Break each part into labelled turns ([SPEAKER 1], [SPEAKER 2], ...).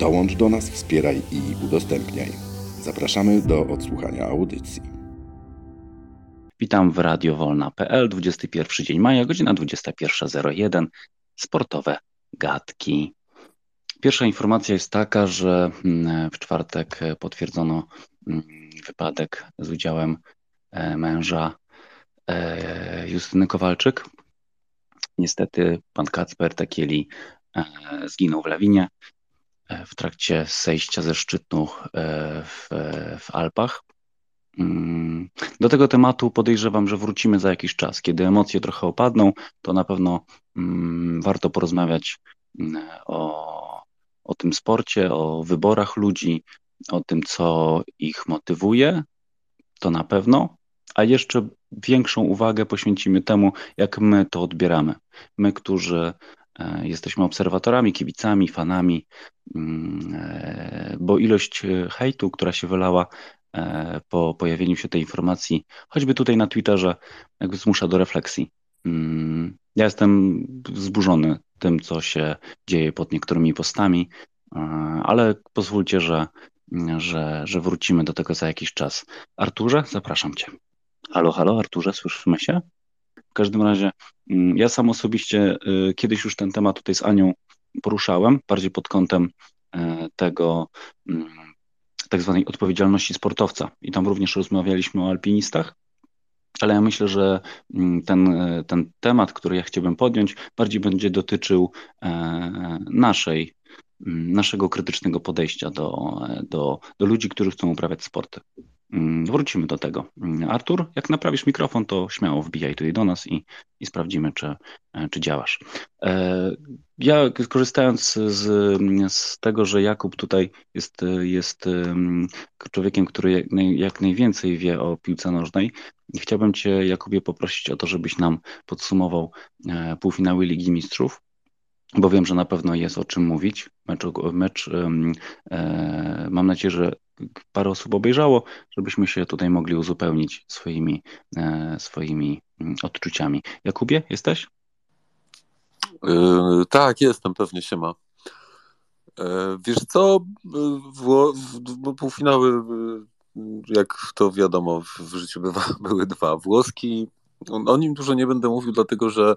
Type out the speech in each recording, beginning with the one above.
[SPEAKER 1] Dołącz do nas, wspieraj i udostępniaj. Zapraszamy do odsłuchania audycji.
[SPEAKER 2] Witam w radiowolna.pl, 21 dzień maja, godzina 21.01. Sportowe gadki. Pierwsza informacja jest taka, że mm, w czwartek potwierdzono mm, wypadek z udziałem e, męża e, Justyny Kowalczyk. Niestety pan Kacper Takieli e, zginął w lawinie w trakcie zejścia ze szczytu w, w Alpach. Mm, do tego tematu podejrzewam, że wrócimy za jakiś czas. Kiedy emocje trochę opadną, to na pewno warto porozmawiać o, o tym sporcie, o wyborach ludzi, o tym, co ich motywuje, to na pewno, a jeszcze większą uwagę poświęcimy temu, jak my to odbieramy. My, którzy e, jesteśmy obserwatorami, kibicami, fanami, mm, e, bo ilość hejtu, która się wylała e, po pojawieniu się tej informacji, choćby tutaj na Twitterze, jakby zmusza do refleksji. Mm, ja jestem zburzony tym, co się dzieje pod niektórymi postami, ale pozwólcie, że że, że wrócimy do tego za jakiś czas. Arturze, zapraszam Cię. Halo, halo, Arturze, słyszymy się? W każdym razie, mm, ja sam osobiście y, kiedyś już ten temat tutaj z Anią poruszałem, bardziej pod kątem y, tego mm, tak zwanej odpowiedzialności sportowca. I tam również rozmawialiśmy o alpinistach, ale ja myślę, że mm, ten, y, ten temat, który ja chciałbym podjąć, bardziej będzie dotyczył e, naszej naszego krytycznego podejścia do, do, do ludzi, którzy chcą uprawiać sporty. Mm, wrócimy do tego. Mm, Artur, jak naprawisz mikrofon, to śmiało wbijaj tutaj do nas i, i sprawdzimy, czy, czy działasz. E, ja korzystając z, z tego, że Jakub tutaj jest, jest człowiekiem, który jak najwięcej wie o piłce nożnej, chciałbym Cię, Jakubie, poprosić o to, żebyś nam podsumował e, półfinały Ligi Mistrzów bo wiem, że na pewno jest o czym mówić. Mecz, mecz e, mam nadzieję, że parę osób obejrzało, żebyśmy się tutaj mogli uzupełnić swoimi, e, swoimi mm, odczuciami. Jakubie, jesteś?
[SPEAKER 3] Yy, tak, jestem, pewnie się ma. E, wiesz co, w, w, półfinały, jak to wiadomo, w życiu bywa, były dwa. Włoski, o nim dużo nie będę mówił, dlatego że E,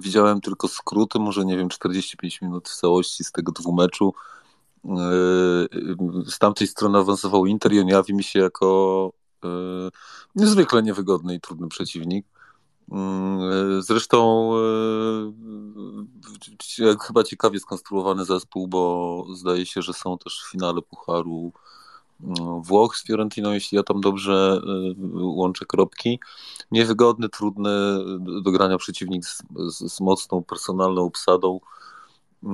[SPEAKER 3] widziałem tylko skróty, może nie wiem, 45 minut w całości z tego dwumeczu. E, z tamtej strony awansował Inter i on jawi mi się jako e, niezwykle niewygodny i trudny przeciwnik. Zresztą chyba ciekawie skonstruowany zespół, bo zdaje się, że są też w finale Pucharu Włoch z Fiorentiną, jeśli ja tam dobrze y, łączę kropki. Niewygodny, trudny do grania przeciwnik z, z, z mocną personalną obsadą. Y,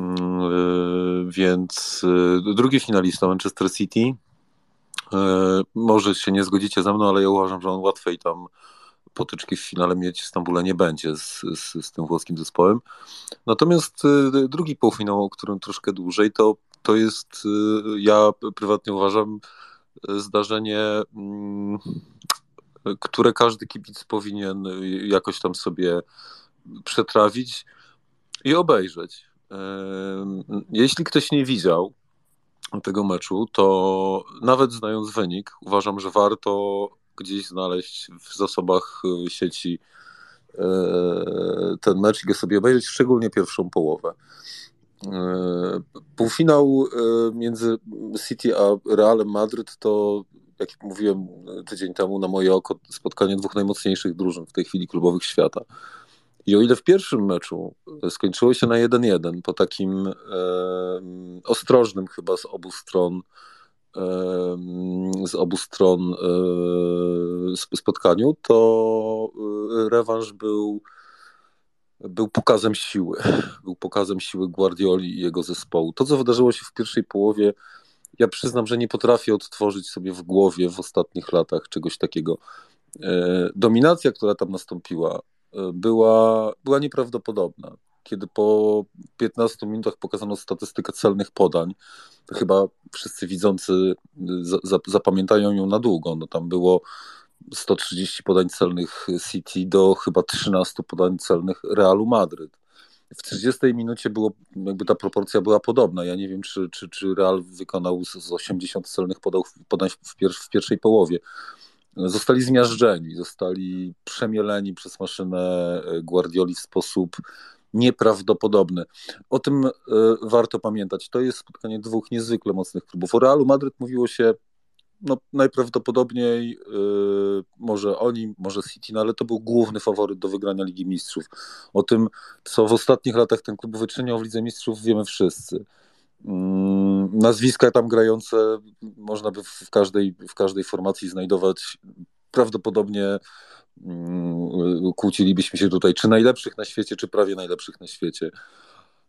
[SPEAKER 3] więc y, drugi finalista Manchester City. Może się nie zgodzicie ze mną, ale ja uważam, że on łatwiej tam potyczki w finale mieć w Stambule nie będzie z, z, z tym włoskim zespołem. Natomiast drugi półfinał, o którym troszkę dłużej, to to jest, y, ja prywatnie uważam, zdarzenie, mm, które każdy kibic powinien jakoś tam sobie przetrawić i obejrzeć. Jeśli ktoś nie widział tego meczu, to nawet znając wynik, uważam, że warto gdzieś znaleźć w zasobach sieci e, ten mecz i go sobie obejrzeć, szczególnie pierwszą połowę. E, półfinał e, między City a Realem Madryt to, jak mówiłem tydzień temu, na moje oko spotkanie dwóch najmocniejszych drużyn w tej chwili klubowych świata. I o ile w pierwszym meczu skończyło się na 1-1 po takim e, ostrożnym chyba z obu stron e, z obu stron spotkaniu, to rewanż był był pokazem siły. Był pokazem siły Guardioli i jego zespołu. To, co wydarzyło się w pierwszej połowie, ja przyznam, że nie potrafię odtworzyć sobie w głowie w ostatnich latach czegoś takiego. E, dominacja, która tam nastąpiła, e, była, była nieprawdopodobna. Kiedy po 15 minutach pokazano statystykę celnych podań, chyba wszyscy widzący zapamiętają ją na długo. No tam było 130 podań celnych City do chyba 13 podań celnych Realu Madryt. W 30 minucie było, jakby ta proporcja była podobna. Ja nie wiem, czy, czy, czy Real wykonał z 80 celnych podań w, pier w pierwszej połowie. Zostali zmiażdżeni, zostali przemieleni przez maszynę Guardioli w sposób nieprawdopodobny. O tym y, warto pamiętać. To jest spotkanie dwóch niezwykle mocnych klubów. O Realu Madryt mówiło się no, najprawdopodobniej yy, może oni, może City, no, ale to był główny faworyt do wygrania Ligi Mistrzów. O tym, co w ostatnich latach ten klub wyczyniał w Lidze Mistrzów, wiemy wszyscy. Yy, nazwiska tam grające można by w każdej, w każdej formacji znajdować. Prawdopodobnie yy, kłócilibyśmy się tutaj, czy najlepszych na świecie, czy prawie najlepszych na świecie.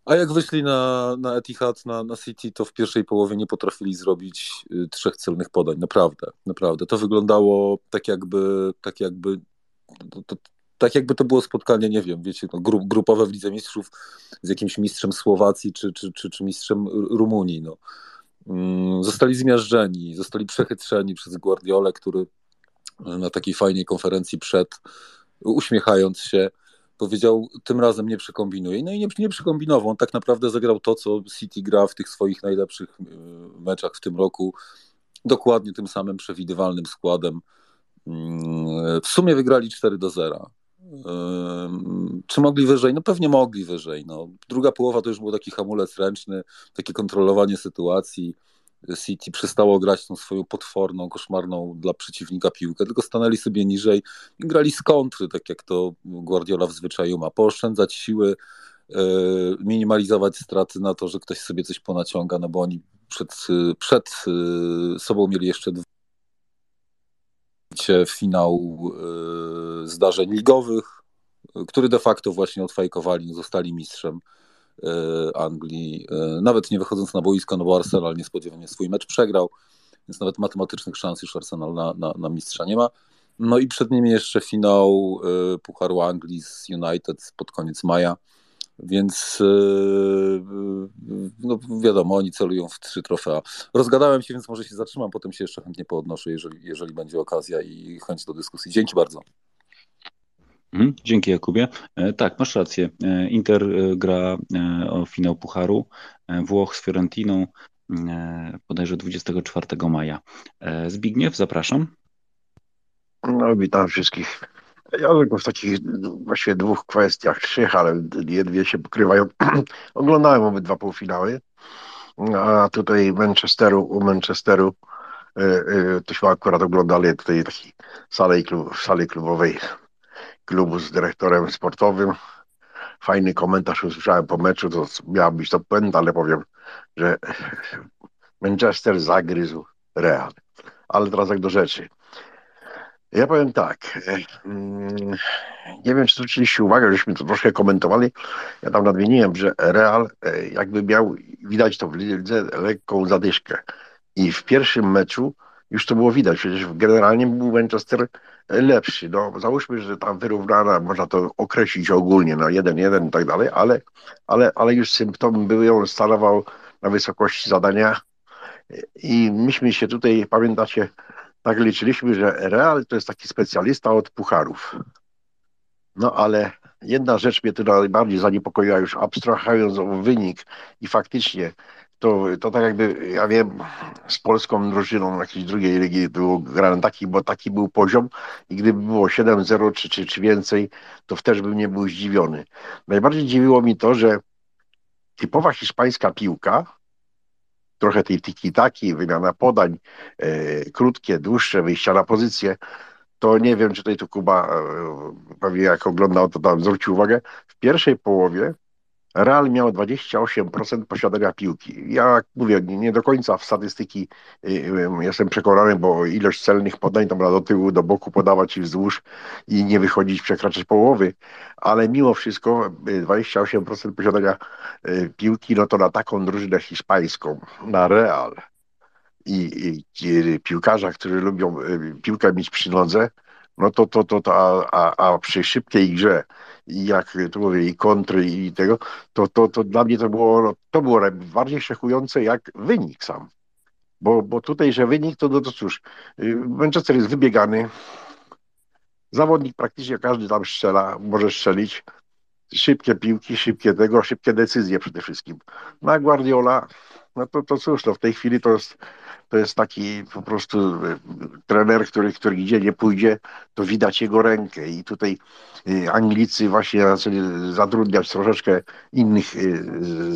[SPEAKER 3] A jak wyszli na, na Etihad, na, na City, to w pierwszej połowie nie potrafili zrobić y, trzech celnych podań. Naprawdę, naprawdę. To wyglądało tak jakby, tak jakby, to, to, tak jakby to było spotkanie, nie wiem, wiecie, no, gru, grupowe w Lidze Mistrzów z jakimś mistrzem Słowacji czy, czy, czy, czy mistrzem Rumunii. No. Mm, zostali zmiażdżeni, zostali przechytrzeni przez Guardiolę, który na takiej fajnej konferencji przed, uśmiechając się, powiedział, tym razem nie przekombinuje. No i nie, nie przekombinował. On tak naprawdę zagrał to, co City gra w tych swoich najlepszych y, meczach w tym roku. Dokładnie tym samym przewidywalnym składem. Mm, w sumie wygrali 4 do 0. Czy mogli wyżej? No pewnie mogli wyżej. No. Druga połowa to już był taki hamulec ręczny, takie kontrolowanie sytuacji. City przestało grać tą swoją potworną, koszmarną dla przeciwnika piłkę, tylko stanęli sobie niżej i grali z kontry, tak jak to Guardiola w zwyczaju ma. Pooszczędzać siły, e, minimalizować straty na to, że ktoś sobie coś ponaciąga, no bo oni przed, przed e, sobą mieli jeszcze finał e, zdarzeń ligowych, który de facto właśnie odfajkowali, zostali mistrzem. E, Anglii, e, nawet nie wychodząc na boisko, no bo Arsenal niespodziewanie swój mecz przegrał, więc nawet matematycznych szans już Arsenal na, na, na mistrza nie ma. No i przed nimi jeszcze finał e, Pucharu Anglii z United pod koniec maja, więc no wiadomo, oni celują w trzy trofea. Rozgadałem się, więc może się zatrzymam, potem się jeszcze chętnie poodnoszę, jeżeli, jeżeli będzie okazja i chęć do dyskusji. Dzięki bardzo.
[SPEAKER 2] Mhm, dzięki Jakubie. E, tak, masz rację. E, Inter e, gra o finał Pucharu Włoch z Fiorentiną bodajże 24 maja. Zbigniew, zapraszam.
[SPEAKER 4] No, witam wszystkich. Ja tylko w takich właściwie dwóch kwestiach, trzech, ale dwie się pokrywają. Oglądałem obydwa półfinały, a tutaj Manchesteru, u Manchesteru tośmy akurat oglądali tutaj takiej sali, klub, sali klubowej klubu z dyrektorem sportowym. Fajny komentarz usłyszałem po meczu, to miała być to puenta, ale powiem, że Manchester zagryzł Real. Ale teraz jak do rzeczy. Ja powiem tak. Mm, nie wiem, czy zwróciliście uwagę, żeśmy to troszkę komentowali. Ja tam nadmieniłem, że Real e, jakby miał, widać to w lidze, lekką zadyszkę. I w pierwszym meczu już to było widać. Przecież generalnie był Manchester lepszy. No, załóżmy, że tam wyrównana, można to określić ogólnie, no 1-1 i tak dalej, ale, ale, ale już symptomy były, on stanował na wysokości zadania i myśmy się tutaj, pamiętacie, tak liczyliśmy, że Real to jest taki specjalista od pucharów. No ale jedna rzecz mnie tu najbardziej zaniepokoiła, już abstrahując o wynik i faktycznie to, to tak jakby, ja wiem, z polską drużyną jakiejś drugiej ligi było grane taki, bo taki był poziom i gdyby było 7-0 czy, czy, czy więcej, to też bym nie był zdziwiony. Najbardziej dziwiło mi to, że typowa hiszpańska piłka, trochę tej tiki-taki, wymiana podań, e, krótkie, dłuższe, wyjścia na pozycję, to nie wiem, czy tutaj tu Kuba, e, pewnie jak oglądał, to tam zwrócił uwagę, w pierwszej połowie Real miał 28% posiadania piłki. Ja mówię, nie, do końca w statystyki y, y, jestem przekonany, bo ilość celnych podań to do tyłu, do boku podawać i wzdłuż i nie wychodzić, przekraczać połowy, ale mimo wszystko 28% y, posiadania piłki, no to na taką drużynę hiszpańską, na Real i, i, i piłkarza, którzy lubią piłkę mieć przy nodze, no to, to, to, to a, a, a przy szybkiej grze i jak tu mówię, i kontry i tego, to, to, to dla mnie to było, to było bardziej szokujące jak wynik sam. Bo, bo tutaj, że wynik, to, no to cóż, y, Manchester jest wybiegany, zawodnik praktycznie każdy tam strzela, może strzelić, szybkie piłki, szybkie tego, szybkie decyzje przede wszystkim. Na Guardiola, no to, to cóż, no w tej chwili to jest to jest taki po prostu e, trener, który, który gdzie nie pójdzie, to widać jego rękę i tutaj e, Anglicy właśnie zaczęli zatrudniać troszeczkę innych e,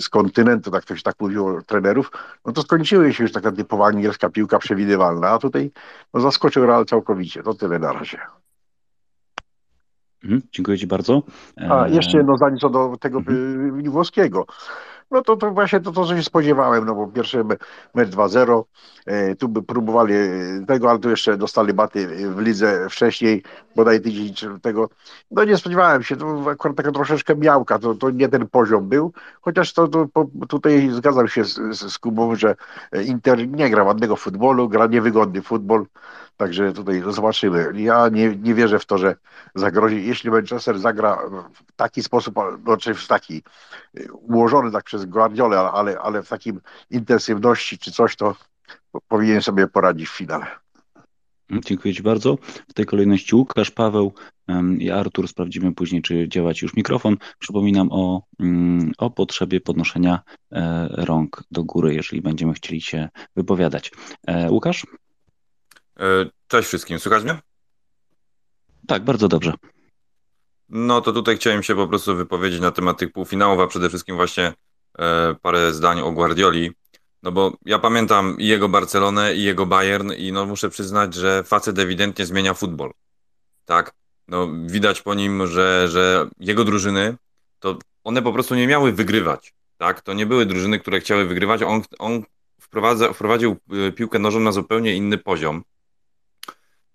[SPEAKER 4] z kontynentu, tak ktoś tak mówił, trenerów, no to skończyły się już taka typowa angielska piłka przewidywalna, a tutaj no, zaskoczył Real całkowicie. To tyle na razie.
[SPEAKER 2] Mhm, dziękuję Ci bardzo.
[SPEAKER 4] A jeszcze jedno zdanie co do tego mhm. włoskiego. No to, to właśnie to, to, co się spodziewałem, no bo pierwszy mecz 2-0, e, tu by próbowali tego, ale tu jeszcze dostali baty w lidze wcześniej, bodaj tydzień tego. No nie spodziewałem się, to akurat taka troszeczkę miałka, to, to nie ten poziom był, chociaż to, to tutaj zgadzam się z, z Kubą, że Inter nie gra ładnego futbolu, gra niewygodny futbol, Także tutaj zobaczymy. Ja nie, nie wierzę w to, że zagrozi. Jeśli Manchester zagra w taki sposób, znaczy w taki y, ułożony tak przez Guardiolę, ale, ale w takim intensywności czy coś, to powinien sobie poradzić w finale.
[SPEAKER 2] Dziękuję Ci bardzo. W tej kolejności Łukasz, Paweł i Artur. Sprawdzimy później, czy działać już mikrofon. Przypominam o, mm, o potrzebie podnoszenia e, rąk do góry, jeżeli będziemy chcieli się wypowiadać. E, Łukasz?
[SPEAKER 5] E, cześć wszystkim, słychać mnie?
[SPEAKER 2] Tak, bardzo dobrze.
[SPEAKER 5] No to tutaj chciałem się po prostu wypowiedzieć na temat tych półfinałów, a przede wszystkim właśnie e, parę zdań o Guardioli. No bo ja pamiętam i jego Barcelonę, i jego Bayern, i no muszę przyznać, że facet ewidentnie zmienia futbol. Tak? No widać po nim, że, że jego drużyny, to one po prostu nie miały wygrywać. Tak? To nie były drużyny, które chciały wygrywać. On, on wprowadza, wprowadził e, piłkę nożą na zupełnie inny poziom.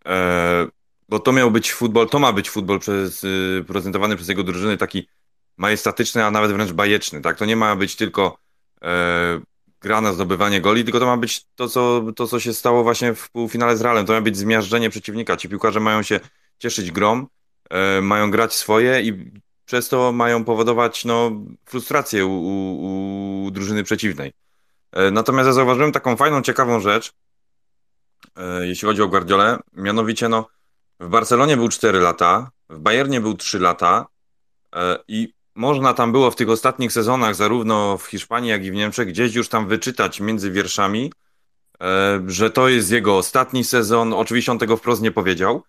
[SPEAKER 5] E, bo to miał być futbol, to ma być futbol przez, y, prezentowany przez jego drużyny taki majestatyczny, a nawet wręcz bajeczny, tak? To nie ma być tylko e, gra na zdobywanie goli, tylko to ma być to co, to, co się stało właśnie w półfinale z Realem. To ma być zmiażdżenie przeciwnika. Ci piłkarze mają się cieszyć grom, e, mają grać swoje i przez to mają powodować no, frustrację u, u, u drużyny przeciwnej. Natomiast ja zauważyłem taką fajną, ciekawą rzecz, jeśli chodzi o Guardiolę. Mianowicie, no, w Barcelonie był 4 lata, w Bayernie był 3 lata e, i można tam było w tych ostatnich sezonach, zarówno w Hiszpanii, jak i w Niemczech, gdzieś już tam wyczytać między wierszami, e, że to jest jego ostatni sezon. Oczywiście on tego wprost nie powiedział,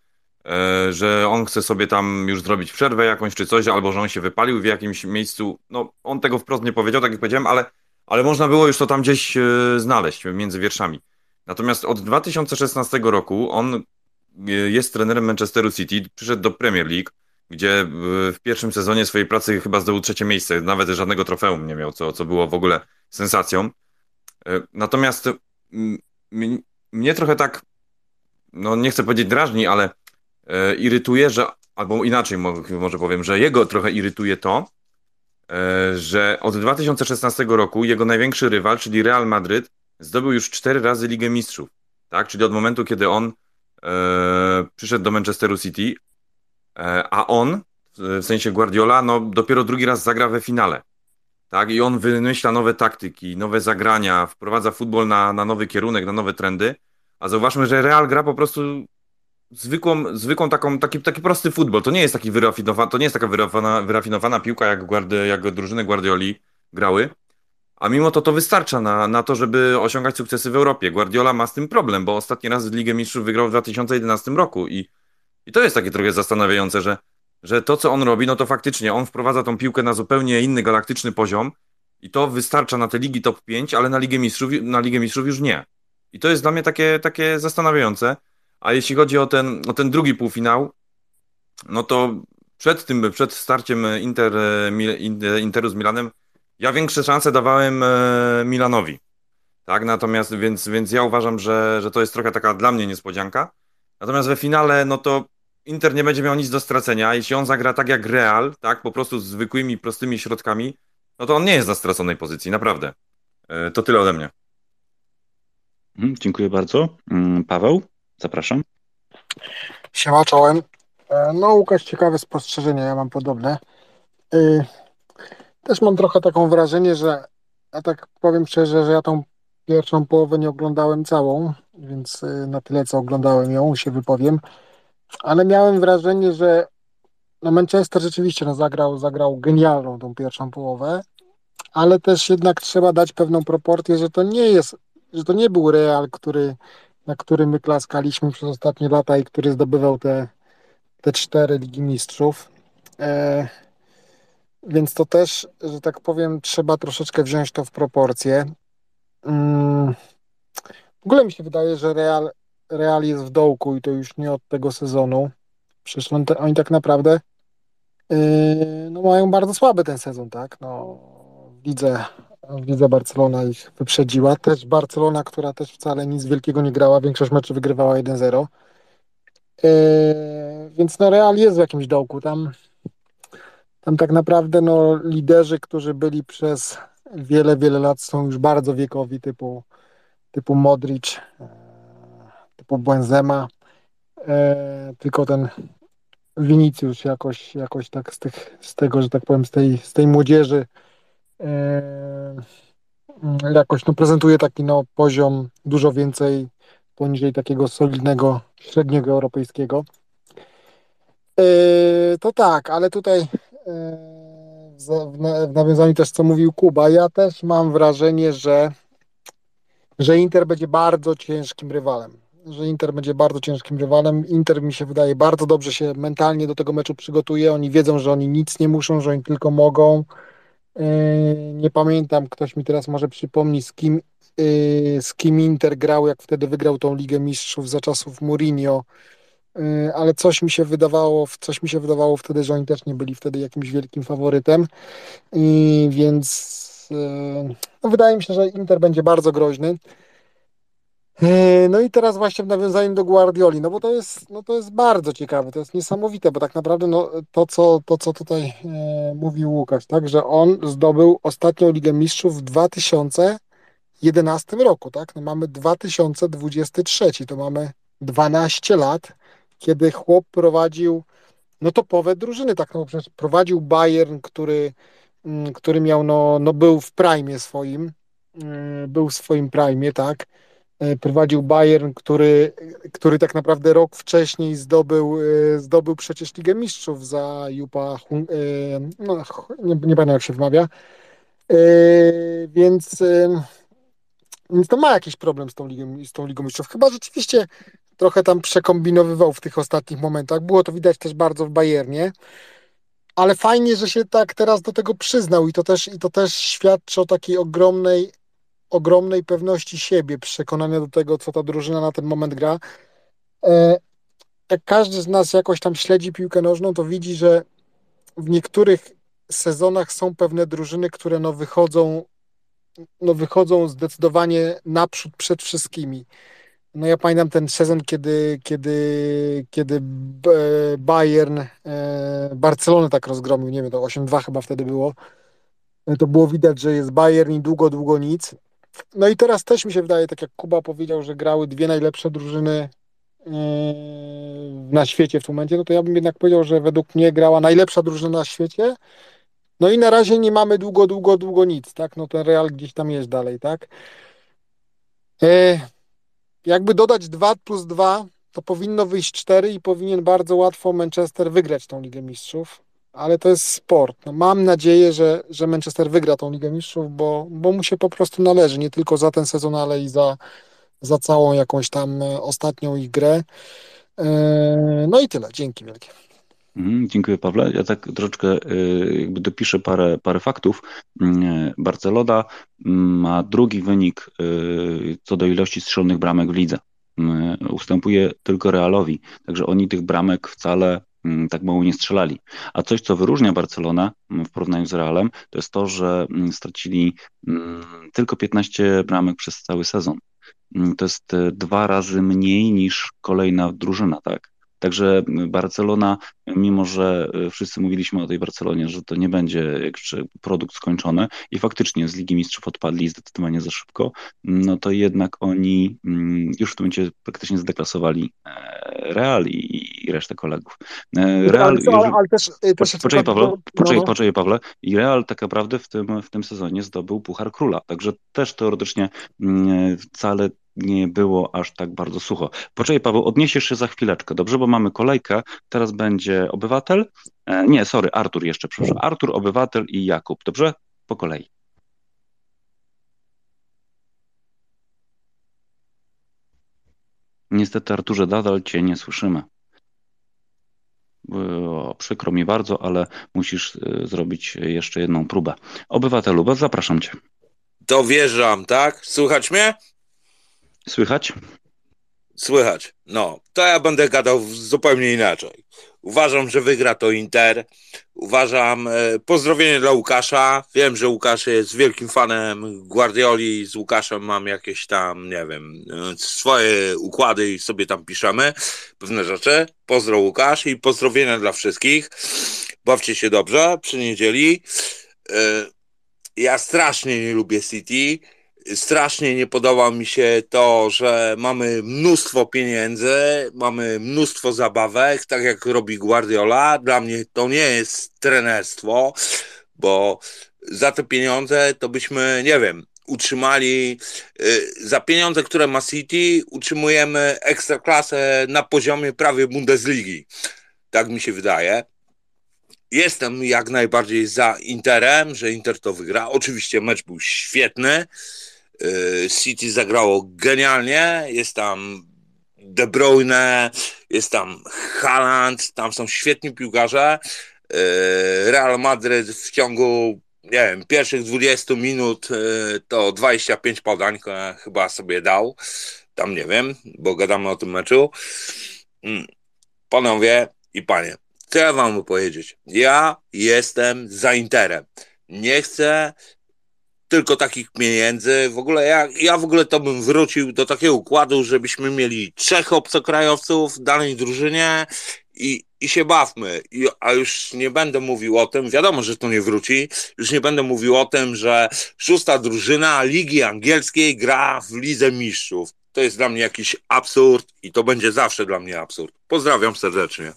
[SPEAKER 5] że on chce sobie tam już zrobić przerwę jakąś czy coś, albo że on się wypalił w jakimś miejscu. No, on tego wprost nie powiedział, tak jak powiedziałem, ale, ale można było już to tam gdzieś znaleźć między wierszami. Natomiast od 2016 roku on e, jest trenerem Manchesteru City, przyszedł do Premier League, gdzie w pierwszym sezonie swojej pracy chyba zdobył trzecie miejsce, nawet żadnego trofeum nie miał, co, co było w ogóle sensacją. E, natomiast mnie trochę tak, no nie chcę powiedzieć drażni, ale irytuje, że, albo inaczej może powiem, że jego trochę irytuje to, że od 2016 roku jego największy rywal, czyli Real Madryt, zdobył już cztery razy Ligę Mistrzów, tak? Czyli od momentu, kiedy on e, przyszedł do Manchesteru City, e, a on, w sensie Guardiola, no dopiero drugi raz zagra we finale. Tak? I on wymyśla nowe taktyki, nowe zagrania, wprowadza futbol na, na nowy kierunek, na nowe trendy. A zauważmy, że Real gra po prostu zwykłą, zwykłą taką, taki, taki prosty futbol. To nie jest taki wyrafinowany, to nie jest taka wyrafinowana, wyrafinowana piłka, jak, Guardi, jak drużyny Guardioli grały. A mimo to to wystarcza na, na to, żeby osiągać sukcesy w Europie. Guardiola ma z tym problem, bo ostatni raz Ligę Mistrzów wygrał w 2011 roku i, i to jest takie trochę zastanawiające, że, że to, co on robi, no to faktycznie on wprowadza tą piłkę na zupełnie inny galaktyczny poziom i to wystarcza na te ligi top 5, ale na Ligę Mistrzów, na Ligę Mistrzów już nie. I to jest dla mnie takie, takie zastanawiające. A jeśli chodzi o ten, o ten drugi półfinał, no to przed tym, przed starciem Inter, Interu z Milanem Ja większe szanse dawałem Milanowi. Tak, natomiast więc, więc ja uważam, że, że to jest trochę taka dla mnie niespodzianka. Natomiast we finale, no to Inter nie będzie miał nic do stracenia. Jeśli on zagra tak jak Real, tak, po prostu z zwykłymi, prostymi środkami, no to on nie jest na straconej pozycji, naprawdę. E, to tyle ode mnie.
[SPEAKER 2] Mhm, dziękuję bardzo. Mm, Paweł, zapraszam.
[SPEAKER 6] Siema, czołem. E, no, Łukasz, ciekawe spostrzeżenie, ja mam podobne. Też mam trochę taką wrażenie, że ja tak powiem szczerze, że ja tą pierwszą połowę nie oglądałem całą, więc na tyle co oglądałem ją, się wypowiem. Ale miałem wrażenie, że no Manchester rzeczywiście no, zagrał, zagrał genialną tą pierwszą połowę, ale też jednak trzeba dać pewną proporcję, że to nie jest, że to nie był Real, który, na który my klaskaliśmy przez ostatnie lata i który zdobywał te, te cztery Ligi Mistrzów. E, więc to też, że tak powiem, trzeba troszeczkę wziąć to w proporcje. Mm, w ogóle mi się wydaje, że Real, Real jest w dołku i to już nie od tego sezonu. Przecież oni tak naprawdę yy, no mają bardzo słaby ten sezon, tak? No, widzę, widzę Barcelona ich wyprzedziła. Też Barcelona, która też wcale nic wielkiego nie grała, większość meczy wygrywała 1-0. Yy, więc no Real jest w jakimś dołku. Tam, tam tak naprawdę no, liderzy, którzy byli przez wiele, wiele lat są już bardzo wiekowi, typu, typu Modric, e, typu Benzema. E, tylko ten Vinicius jakoś, jakoś tak z, tych, z tego, że tak powiem, z tej, z tej młodzieży e, jakoś no, prezentuje taki no, poziom dużo więcej poniżej takiego solidnego, średniego europejskiego. To tak, ale tutaj w, nawiązaniu też co mówił Kuba, ja też mam wrażenie, że, że Inter będzie bardzo ciężkim rywalem że Inter będzie bardzo ciężkim rywalem. Inter mi się wydaje bardzo dobrze się mentalnie do tego meczu przygotuje. Oni wiedzą, że oni nic nie muszą, że oni tylko mogą. Yy, nie pamiętam, ktoś mi teraz może przypomni, z kim, yy, z kim Inter grał, jak wtedy wygrał tą Ligę Mistrzów za czasów Mourinho. Yy, ale coś mi się wydawało, coś mi się wydawało wtedy, że oni też nie byli wtedy jakimś wielkim faworytem. Więc no wydaje mi się, że Inter będzie bardzo groźny. E, no i teraz właśnie w nawiązaniu do Guardioli, no bo to jest, no to jest bardzo ciekawe, to jest niesamowite, bo tak naprawdę no, to, co, to, co tutaj e, mówił Łukasz, tak, że on zdobył ostatnią Ligę Mistrzów w 2011 roku, tak, no mamy 2023, to mamy 12 lat, kiedy chłop prowadził no topowe drużyny, tak, no prowadził Bayern, który, mm, który miał, no, no był w prime swoim, mm, był w swoim prime, tak, E, prowadził Bayern, który, który tak naprawdę rok wcześniej zdobył, e, zdobył przecież Ligę Mistrzów za Jupa, e, no, nie, nie pamiętam jak się wymawia, więc, więc to ma jakiś problem z tą, Ligą, z tą Ligą Mistrzów. Chyba rzeczywiście trochę tam przekombinowywał w tych ostatnich momentach. Było to widać też bardzo w Bayernie. Ale fajnie, że się tak teraz do tego przyznał i to też, i to też świadczy o takiej ogromnej ogromnej pewności siebie, przekonania do tego, co ta drużyna na ten moment gra. E, jak każdy z nas jakoś tam śledzi piłkę nożną, to widzi, że w niektórych sezonach są pewne drużyny, które no wychodzą, no wychodzą zdecydowanie naprzód przed wszystkimi. No ja pamiętam ten sezon, kiedy, kiedy, kiedy Bayern e, Barcelonę tak rozgromił, nie wiem, to 8-2 chyba wtedy było. To było widać, że jest Bayern i długo, długo nic. No i teraz też mi się wydaje, tak jak Kuba powiedział, że grały dwie najlepsze drużyny na świecie w tym momencie, no to ja bym jednak powiedział, że według mnie grała najlepsza drużyna na świecie. No i na razie nie mamy długo, długo, długo nic, tak? No ten Real gdzieś tam jest dalej, tak? Jakby dodać 2 plus 2, to powinno wyjść 4 i powinien bardzo łatwo Manchester wygrać tą Ligę Mistrzów ale to jest sport. No, mam nadzieję, że, że Manchester wygra tą Ligę Mistrzów, bo, bo mu się po prostu należy, nie tylko za ten sezon, ale i za, za całą jakąś tam e, ostatnią ich grę. E, no i tyle. Dzięki wielkie.
[SPEAKER 2] Mhm, dziękuję Pawle. Ja tak troszeczkę e, jakby dopiszę parę, parę faktów. Mm, Barcelona mm, ma drugi wynik co do ilości strzelonych bramek w lidze. Mm, ustępuje tylko Realowi, także oni tych bramek wcale tak mało nie strzelali. A coś, co wyróżnia Barcelonę mm, w porównaniu z Realem, to jest to, że stracili tylko 15 bramek przez cały sezon. To jest e, dwa razy mniej niż kolejna drużyna, tak? Także Barcelona, mimo że e, wszyscy mówiliśmy o tej Barcelonie, że to nie będzie jeszcze produkt skończony i faktycznie z Ligi Mistrzów odpadli zdecydowanie za szybko, no to jednak oni mm, już w tym momencie praktycznie zdeklasowali e, Real i, resztę kolegów. E, Real, ale, ale, ale też, też poczekaj, Pawle, poczekaj, no. poczekaj Pawle, i Real tak naprawdę w tym, w tym sezonie zdobył Puchar Króla, także też teoretycznie mm, wcale nie było aż tak bardzo sucho. Poczekaj, Paweł, odniesiesz się za chwileczkę, dobrze, bo mamy kolejkę. Teraz będzie obywatel. E, nie, sorry, Artur jeszcze, przepraszam. Artur, obywatel i Jakub, dobrze? Po kolei. Niestety, Arturze, nadal Cię nie słyszymy. O, przykro mi bardzo, ale musisz e, zrobić jeszcze jedną próbę. Obywatelu, zapraszam Cię.
[SPEAKER 7] Dowierzam, tak? Słuchać mnie?
[SPEAKER 2] Słychać?
[SPEAKER 7] Słychać. No, to ja będę gadał zupełnie inaczej. Uważam, że wygra to Inter. Uważam, e, pozdrowienie dla Łukasza. Wiem, że Łukasz jest wielkim fanem Guardioli. Z Łukaszem mam jakieś tam, nie wiem, e, swoje układy i sobie tam piszemy pewne rzeczy. Pozdro Łukasz i pozdrowienia dla wszystkich. Bawcie się dobrze przy niedzieli. E, ja strasznie nie lubię City strasznie nie podoba mi się to, że mamy mnóstwo pieniędzy, mamy mnóstwo zabawek, tak jak robi Guardiola. Dla mnie to nie jest trenerstwo, bo za te pieniądze to byśmy, nie wiem, utrzymali, y, za pieniądze, które ma City, utrzymujemy ekstraklasę na poziomie prawie Bundesligi. Tak mi się wydaje. Jestem jak najbardziej za Interem, że Inter to wygra. Oczywiście mecz był świetny. Y, City zagrało genialnie, jest tam De Bruyne, jest tam Haaland, tam są świetni piłkarze. Y, Real Madryt w ciągu, nie wiem, pierwszych 20 minut y, to 25 podań chyba sobie dał. Tam nie wiem, bo gadamy o tym meczu. Mm. Panowie i panie, co ja wam powiedzieć? Ja jestem za Interem. Nie chcę tylko takich pieniędzy. W ogóle ja, ja w ogóle to bym wrócił do takiego układu, żebyśmy mieli trzech obcokrajowców w danej drużynie i, i się bawmy. I, a już nie będę mówił o tym, wiadomo, że to nie wróci, już nie będę mówił o tym, że szósta drużyna Ligi Angielskiej gra w Lidze Mistrzów. To jest dla mnie jakiś absurd i to będzie zawsze dla mnie absurd. Pozdrawiam serdecznie.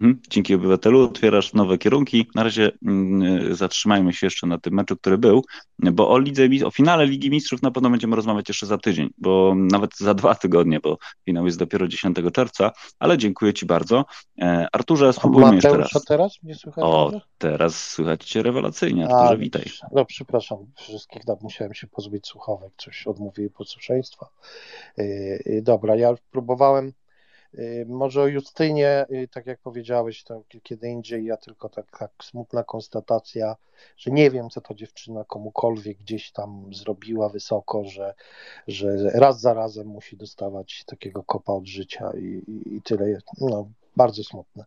[SPEAKER 2] Mhm. Dzięki obywatelu otwierasz nowe kierunki. Na razie mm, zatrzymajmy się jeszcze na tym meczu, który był, bo o lidze, o finale Ligi Mistrzów na pewno będziemy rozmawiać jeszcze za tydzień, bo nawet za dwa tygodnie, bo finał jest dopiero 10 czerwca, ale dziękuję Ci bardzo. E, Arturze, spróbujmy jeszcze raz.
[SPEAKER 8] teraz mnie słychać?
[SPEAKER 2] O, teraz słychać Cię rewelacyjnie, Arturze, A, witaj.
[SPEAKER 8] No przepraszam wszystkich, no, musiałem się pozbyć słuchawek, coś odmówiły posłuszeństwa. Yy, dobra, ja próbowałem może o Justynie, y, tak jak powiedziałeś, to kiedy indziej, ja tylko tak, tak smutna konstatacja, że nie wiem, co to dziewczyna komukolwiek gdzieś tam zrobiła wysoko, że, że raz za razem musi dostawać takiego kopa od życia i, i, i tyle. No, bardzo smutne.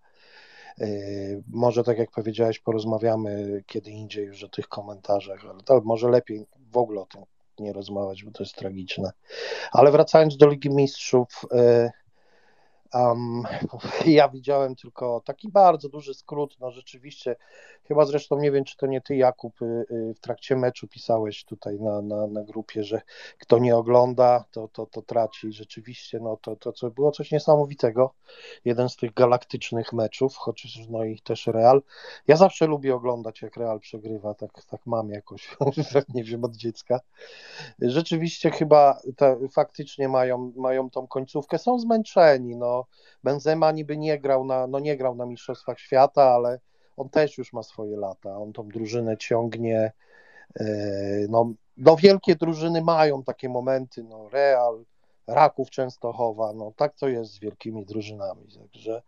[SPEAKER 8] Y, może tak jak powiedziałeś, porozmawiamy kiedy indziej już o tych komentarzach, ale to może lepiej w ogóle o tym nie rozmawiać, bo to jest tragiczne. Ale wracając do Ligi Mistrzów, Um, ja widziałem tylko taki bardzo duży skrót, no rzeczywiście, chyba zresztą nie wiem, czy to nie ty Jakub y, y, w trakcie meczu pisałeś tutaj na, na, na grupie, że kto nie ogląda, to, to, to traci. Rzeczywiście, no to, to, to było coś niesamowitego. Jeden z tych galaktycznych meczów, chociaż no i też Real. Ja zawsze lubię oglądać, jak Real przegrywa, tak, tak mam jakoś, nie wiem, od dziecka. Rzeczywiście chyba te, faktycznie mają, mają tą końcówkę, są zmęczeni, no Benzema niby nie grał na, no nie grał na Mistrzostwach Świata, ale on też już ma swoje lata, on tą drużynę ciągnie, e, no, no wielkie drużyny mają takie momenty, no Real, Raków Częstochowa, no tak to jest z wielkimi drużynami, także,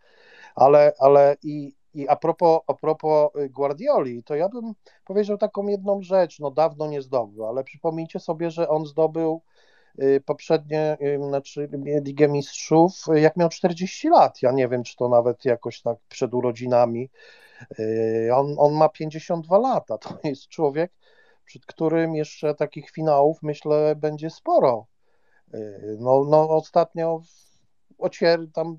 [SPEAKER 8] ale, ale i, i a propos, a propos Guardioli, to ja bym powiedział taką jedną rzecz, no dawno nie zdobył, ale przypomnijcie sobie, że on zdobył y, poprzednie, y, znaczy Ligę Mistrzów, jak miał 40 lat. Ja nie wiem, czy to nawet jakoś tak przed urodzinami. On, on ma 52 lata. To jest człowiek, przed którym jeszcze takich finałów, myślę, będzie sporo. No, no ostatnio ocier, tam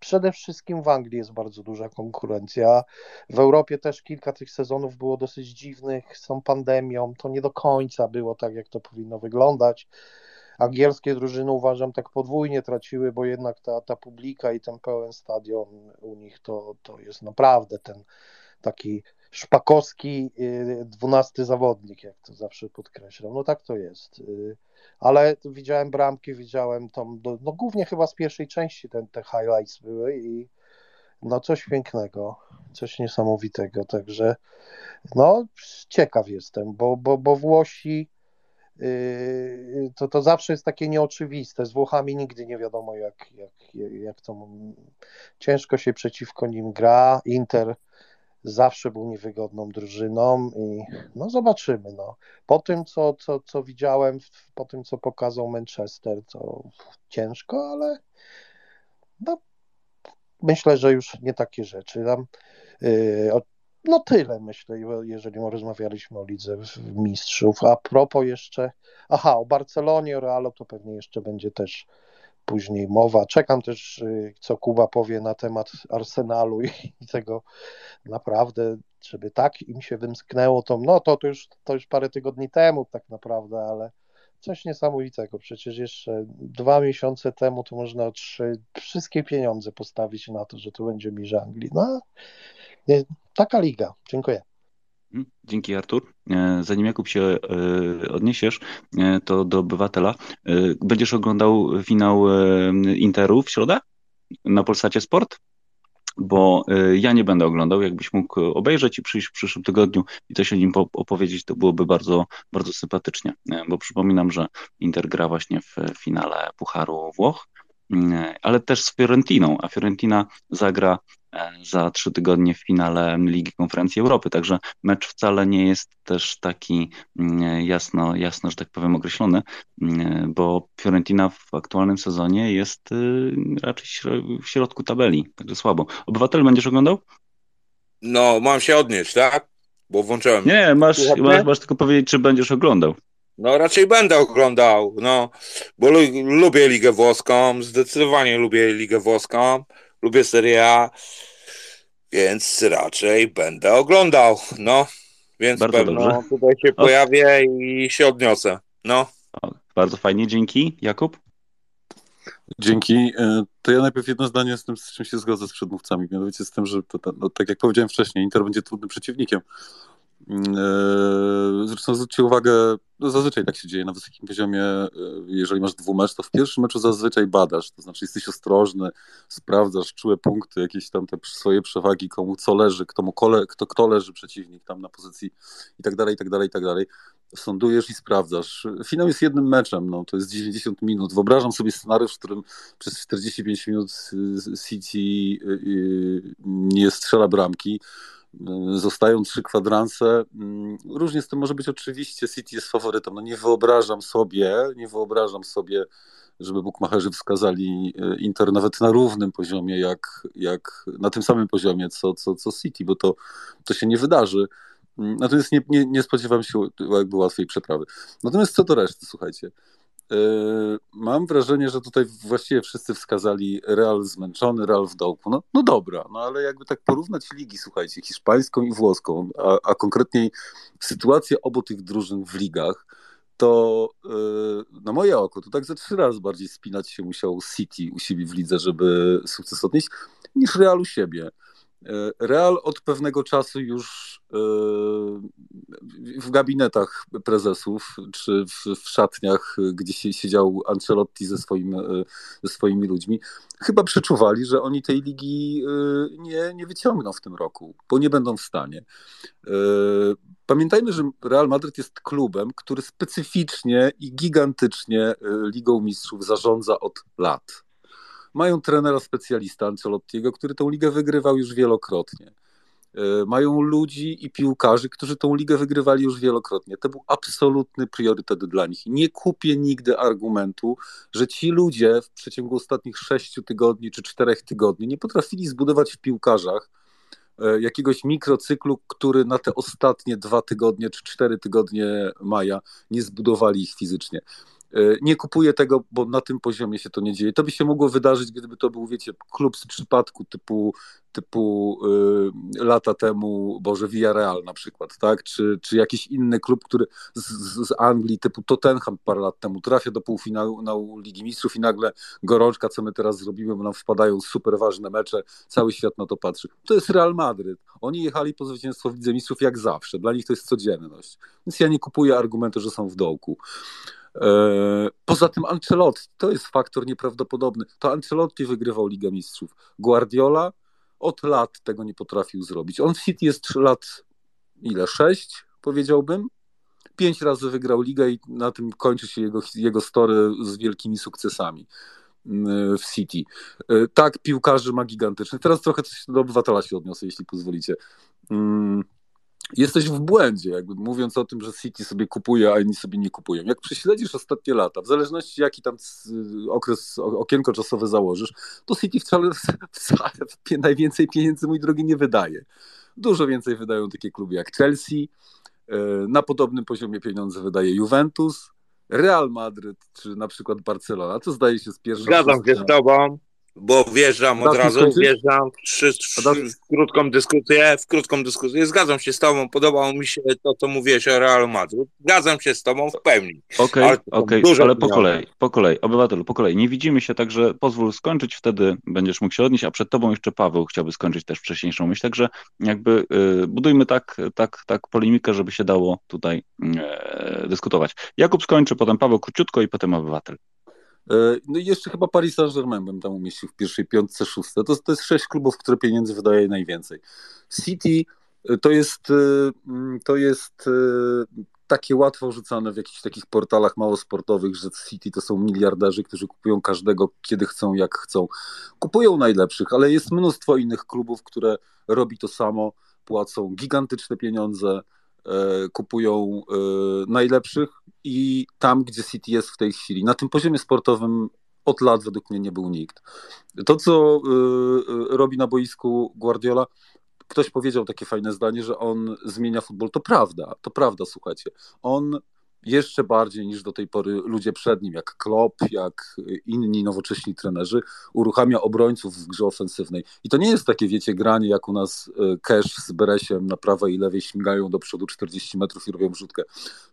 [SPEAKER 8] przede wszystkim w Anglii jest bardzo duża konkurencja. W Europie też kilka tych sezonów było dosyć dziwnych, z tą pandemią, to nie do końca było tak, jak to powinno wyglądać. Angielskie drużyny uważam tak podwójnie traciły, bo jednak ta, ta publika i ten pełen stadion u nich to, to jest naprawdę ten taki szpakowski y, dwunasty zawodnik, jak to zawsze podkreślam. No tak to jest. Y, ale widziałem bramki, widziałem tam, no głównie chyba z pierwszej części ten, te highlights były i no coś pięknego, coś niesamowitego, także no ciekaw jestem, bo, bo, bo Włosi to, to zawsze jest takie nieoczywiste, z Włochami nigdy nie wiadomo jak, jak, jak to ciężko się przeciwko nim gra, Inter zawsze był niewygodną drużyną i no zobaczymy. No. Po tym, co, co, co widziałem, po tym, co pokazał Manchester, to ciężko, ale no, myślę, że już nie takie rzeczy. Tam, yy, no tyle myślę, jeżeli rozmawialiśmy o lidze mistrzów. A propos jeszcze, aha, o Barcelonie, o Realu to pewnie jeszcze będzie też później mowa. Czekam też, y, co Kuba powie na temat Arsenalu i, tego naprawdę, żeby tak im się wymsknęło, to no to, to, już, to już parę tygodni temu tak naprawdę, ale coś niesamowitego. Przecież jeszcze dwa miesiące temu to można trzy, wszystkie pieniądze postawić na to, że to będzie Mirze Anglii. No, taka liga. Dziękuję.
[SPEAKER 2] Mhm. Dzięki Artur. E, zanim Jakub się e, odniesiesz, e, to do obywatela. Będziesz oglądał finał Interu w środę na Polsacie Sport? Bo ja nie będę oglądał. Jakbyś mógł obejrzeć i przyjść w przyszłym tygodniu i coś o nim opowiedzieć, to byłoby bardzo, bardzo sympatycznie. Bo przypominam, że Inter gra właśnie w finale Pucharu Włoch ale też z Fiorentiną, a Fiorentina zagra za trzy tygodnie w finale Ligi Konferencji Europy. Także mecz wcale nie jest też taki mm, jasno, jasno że tak powiem, określony, mm, bo Fiorentina w aktualnym sezonie jest y, raczej w środku tabeli, także słabo. Obywatel będziesz oglądał?
[SPEAKER 7] No, mam się odnieść, tak? Bo włączyłem.
[SPEAKER 2] Nie, masz, masz, masz tylko powiedzieć, czy będziesz oglądał.
[SPEAKER 7] No raczej będę oglądał, no, bo lubię Ligę Włoską, zdecydowanie lubię Ligę Włoską lubię Serie A, więc raczej będę oglądał. No, więc bardzo pewno dobrze. tutaj się pojawię i się odniosę. No.
[SPEAKER 2] bardzo fajnie, dzięki. Jakub?
[SPEAKER 3] Dzięki. E, to ja najpierw jedno zdanie z tym, z czym się zgodzę z przedmówcami, mianowicie z tym, że to, no, tak jak powiedziałem wcześniej, Inter będzie trudnym przeciwnikiem. E, zresztą zwróćcie uwagę, no zazwyczaj tak się dzieje na wysokim poziomie, e, jeżeli masz dwumecz, to w pierwszym meczu zazwyczaj badasz, to znaczy jesteś ostrożny, sprawdzasz czułe punkty, jakieś tam te swoje przewagi, komu co leży, kto, mu kole, kto, kto leży przeciwnik tam na pozycji i tak dalej, i tak dalej, i tak dalej. Sądujesz i sprawdzasz. Finał jest jednym meczem, no, to jest 90 minut. Wyobrażam sobie scenariusz, w którym przez 45 minut City nie strzela bramki, Zostają trzy kwadranse. Mm, różnie z tym może być oczywiście. City jest faworytem. No nie wyobrażam sobie, nie wyobrażam sobie, żeby bukmacherzy wskazali e, Inter nawet na równym poziomie, jak, jak na tym samym poziomie co, co, co City, bo to, to się nie wydarzy. Mm, natomiast nie, nie, nie spodziewam się jakby łatwej przeprawy. Natomiast co do reszty, słuchajcie. E, mam wrażenie, że tutaj właściwie wszyscy wskazali Real zmęczony, Real w dołku. No, no dobra, no ale jakby tak porównać ligi, słuchajcie, hiszpańską i włoską, a, a konkretniej sytuację obu tych drużyn w ligach, to e, na moje oko to tak ze trzy razy bardziej spinać się musiał City u siebie w lidze, żeby sukces odnieść, niż Real u siebie. E, Real od pewnego czasu już e, w gabinetach prezesów czy w, szatniach, gdzie siedział Ancelotti ze, swoim, e, ze swoimi ludźmi, chyba przeczuwali, że oni tej ligi nie, nie wyciągną w tym roku, bo nie będą w stanie. Pamiętajmy, że Real Madrid jest klubem, który specyficznie i gigantycznie Ligą Mistrzów zarządza od lat mają trenera specjalista Ancelottiego, który tę ligę wygrywał już wielokrotnie. E, mają ludzi i piłkarzy, którzy tą ligę wygrywali już wielokrotnie. To był absolutny priorytet dla nich. Nie kupię nigdy argumentu, że ci ludzie w przeciągu ostatnich sześciu tygodni czy czterech tygodni nie potrafili zbudować w piłkarzach e, jakiegoś mikrocyklu, który na te ostatnie dwa tygodnie czy cztery tygodnie maja nie zbudowali ich fizycznie. E, nie kupuję tego, bo na tym poziomie się to nie dzieje. To by się mogło wydarzyć, gdyby to był, wiecie, klub z przypadku typu, typu y, lata temu, Boże, Villarreal na przykład, tak? Czy, czy jakiś inny klub, który z, z Anglii, typu Tottenham parę lat temu trafia do półfinału Ligi Mistrzów i nagle gorączka, co my teraz zrobimy, bo nam wpadają super ważne mecze, cały świat na to patrzy. To jest Real Madryt. Oni jechali po zwycięstwo w Lidze Mistrzów jak zawsze. Dla nich to jest codzienność. Więc ja nie kupuję argumentu, że są w dołku. E, poza tym Ancelotti, to jest faktor nieprawdopodobny. To Ancelotti wygrywał Ligę Mistrzów. Guardiola od lat tego nie potrafił zrobić. On w City jest lat ile? Sześć, powiedziałbym. Pięć razy wygrał ligę i na tym kończy się jego, jego story z wielkimi sukcesami mm, w City. E, tak, piłkarzy ma gigantycznych. Teraz trochę coś do obywatela się odniosę, jeśli pozwolicie. Jesteś w błędzie, jakby mówiąc o tym, że City sobie kupuje, a inni sobie nie kupują. Jak prześledzisz ostatnie lata, w zależności jaki tam okres, okienko czasowe założysz, to City wcale, wcale najwięcej pieniędzy, mój drogi, nie wydaje. Dużo więcej wydają takie kluby jak Chelsea, e, na podobnym poziomie pieniądze wydaje Juventus, Real Madryt, czy na przykład Barcelona. To zdaje się z pierwszego.
[SPEAKER 7] Zgadzam się z tobą bo wjeżdżam od razu, wjeżdżam w, trzy, w krótką dyskusję, w krótką dyskusję. Zgadzam się z tobą, podobało mi się to, co mówiłeś o Realu Madryt. Zgadzam się z tobą w pełni.
[SPEAKER 2] Okej, okay, okej, okay, ale po kolei, po kolei, obywatelu, po kolei. Nie widzimy się, także pozwól skończyć, wtedy będziesz mógł się odnieść, a przed tobą jeszcze Paweł chciałby skończyć też wcześniejszą myśl, także jakby y, budujmy tak, tak, tak polemikę, żeby się dało tutaj y, dyskutować. Jakub skończy, potem Paweł króciutko i potem obywatel.
[SPEAKER 3] E, no i jeszcze chyba Paris Saint-Germain bym tam umieścił w pierwszej piątce, szóste. To, to jest sześć klubów, które pieniędzy wydaje najwięcej. City e, to jest, e, mm, to jest takie łatwo rzucane w jakichś takich portalach mało sportowych, że City to są miliarderzy, którzy kupują każdego, kiedy chcą, jak chcą. Kupują najlepszych, ale jest mnóstwo innych klubów, które robi to samo, płacą gigantyczne pieniądze, kupują e, najlepszych i tam, gdzie City jest w tej chwili, na tym poziomie sportowym od lat według mnie nie był nikt. To, co e, robi na boisku Guardiola, ktoś powiedział takie fajne zdanie, że on zmienia futbol. To prawda, to prawda, słuchajcie. On jeszcze bardziej niż do tej pory ludzie przed nim, jak Klopp, jak inni nowocześni trenerzy, uruchamia obrońców w grze ofensywnej. I to nie jest takie, wiecie, granie jak u nas e, Cash z Beresiem na prawej i lewej śmigają do przodu 40 metrów i robią wrzutkę.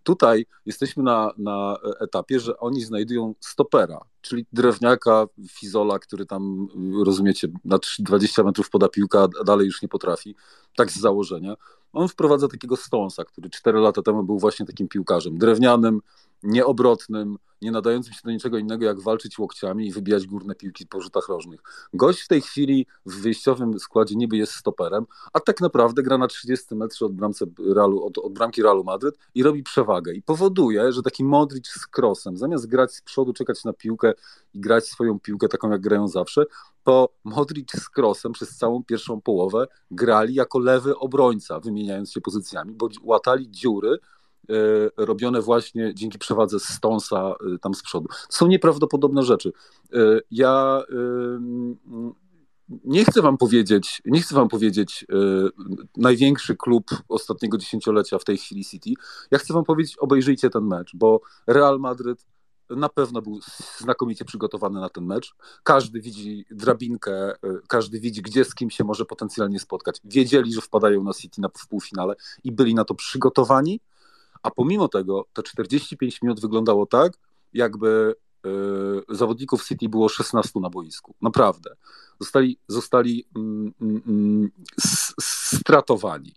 [SPEAKER 3] Tutaj jesteśmy na, na etapie, że oni znajdują stopera, czyli drewniaka, fizola, który tam, rozumiecie, na 20 metrów poda piłka, a dalej już nie potrafi, tak z założenia on wprowadza takiego Stonesa, który 4 lata temu był właśnie takim piłkarzem drewnianym, nieobrotnym, nie nadającym się do niczego innego, jak walczyć łokciami i wybijać górne piłki po rzutach rożnych. Gość w tej chwili w wyjściowym składzie niby jest stoperem, a tak naprawdę gra na 30 metrze od, od, od bramki Realu Madryt i robi przewagę. I powoduje, że taki Modric z krosem, zamiast grać z przodu, czekać na piłkę i grać swoją piłkę taką, jak grają zawsze, to Modric z krosem przez całą pierwszą połowę grali jako lewy obrońca, wymieniając się pozycjami, bo łatali dziury robione właśnie dzięki przewadze Stonesa e, tam z przodu. Są nieprawdopodobne rzeczy. E, ja nie chcę wam powiedzieć, nie chcę wam powiedzieć największy klub ostatniego dziesięciolecia w tej chwili City. Ja chcę wam powiedzieć, obejrzyjcie ten mecz, bo Real Madryt na pewno był znakomicie przygotowany na ten mecz. Każdy widzi drabinkę, każdy widzi, gdzie z kim się może potencjalnie spotkać. Wiedzieli, że wpadają na City na, w półfinale i byli na to przygotowani a pomimo tego to 45 minut wyglądało tak, jakby y, zawodników City było 16 na boisku. Naprawdę. Zostali, zostali mm, mm, mm stratowani.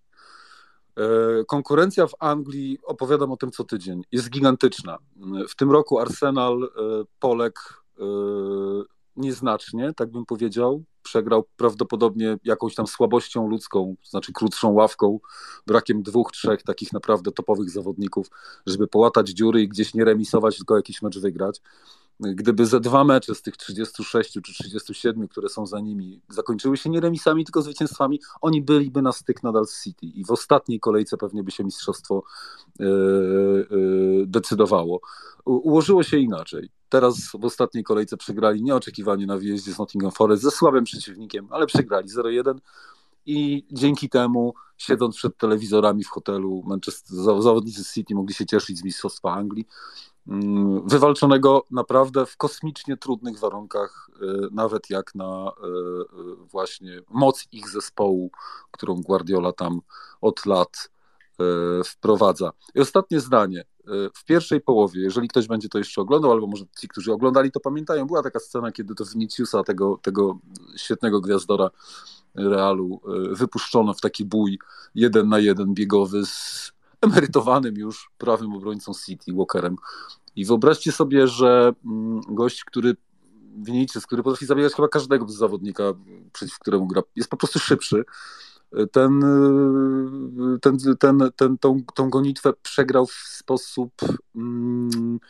[SPEAKER 3] Y, konkurencja w Anglii, opowiadam o tym co tydzień, jest gigantyczna. W tym roku Arsenal, y, Polek nieznacznie, tak bym powiedział. Przegrał prawdopodobnie jakąś tam słabością ludzką, znaczy krótszą ławką, brakiem dwóch, trzech takich naprawdę topowych zawodników, żeby połatać dziury i gdzieś nie remisować, tylko jakiś mecz wygrać. Gdyby ze dwa mecze z tych 36 czy 37, które są za nimi, zakończyły się nie remisami, tylko zwycięstwami, oni byliby na styk nadal z City i w ostatniej kolejce pewnie by się mistrzostwo yy, yy, decydowało. U, ułożyło się inaczej. Teraz w ostatniej kolejce przegrali nieoczekiwanie na wyjeździe z Nottingham Forest ze słabym przeciwnikiem, ale przegrali 0-1 i dzięki temu, siedząc przed telewizorami w hotelu, Manchester, zawodnicy City mogli się cieszyć z Mistrzostwa Anglii, wywalczonego naprawdę w kosmicznie trudnych warunkach, e, nawet jak na e, e, właśnie moc ich zespołu, którą Guardiola tam od lat wprowadza. I ostatnie zdanie. W pierwszej połowie, jeżeli ktoś będzie to jeszcze oglądał, albo może ci, którzy oglądali, to pamiętają, była taka scena, kiedy to Viniciusa, tego, tego świetnego gwiazdora, Realu wypuszczono w taki bój jeden na jeden biegowy z emerytowanym już prawym obrońcą City, Walkerem. I wyobraźcie sobie, że mm, gość, który Vinicius, który potrafi zabijać chyba każdego zawodnika, przeciw któremu gra, jest po prostu szybszy. Ten, ten, ten, ten, tą, tą gonitwę przegrał w sposób mm,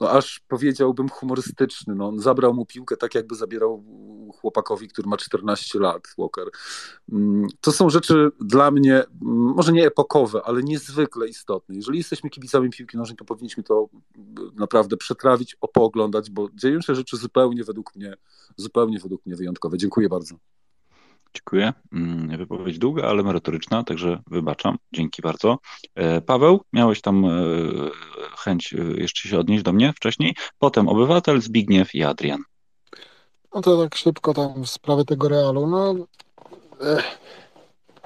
[SPEAKER 3] no aż powiedziałbym humorystyczny. No, on zabrał mu piłkę tak, jakby zabierał chłopakowi, który ma 14 lat, Walker. Mm, to są rzeczy dla mnie, mm, może nie epokowe, ale niezwykle istotne. Jeżeli jesteśmy kibicami piłki nożnej, to powinniśmy to naprawdę przetrawić, opooglądać, bo dzieją się rzeczy zupełnie według mnie, zupełnie według mnie wyjątkowe. Dziękuję bardzo.
[SPEAKER 2] Dziękuję. Mm, wypowiedź długa, ale merytoryczna, także wybaczam. Dzięki bardzo. E, Paweł, miałeś tam e, chęć e, jeszcze się odnieść do mnie wcześniej. Potem obywatel, Zbigniew i Adrian.
[SPEAKER 6] No to tak szybko tam w sprawie tego Realu. No,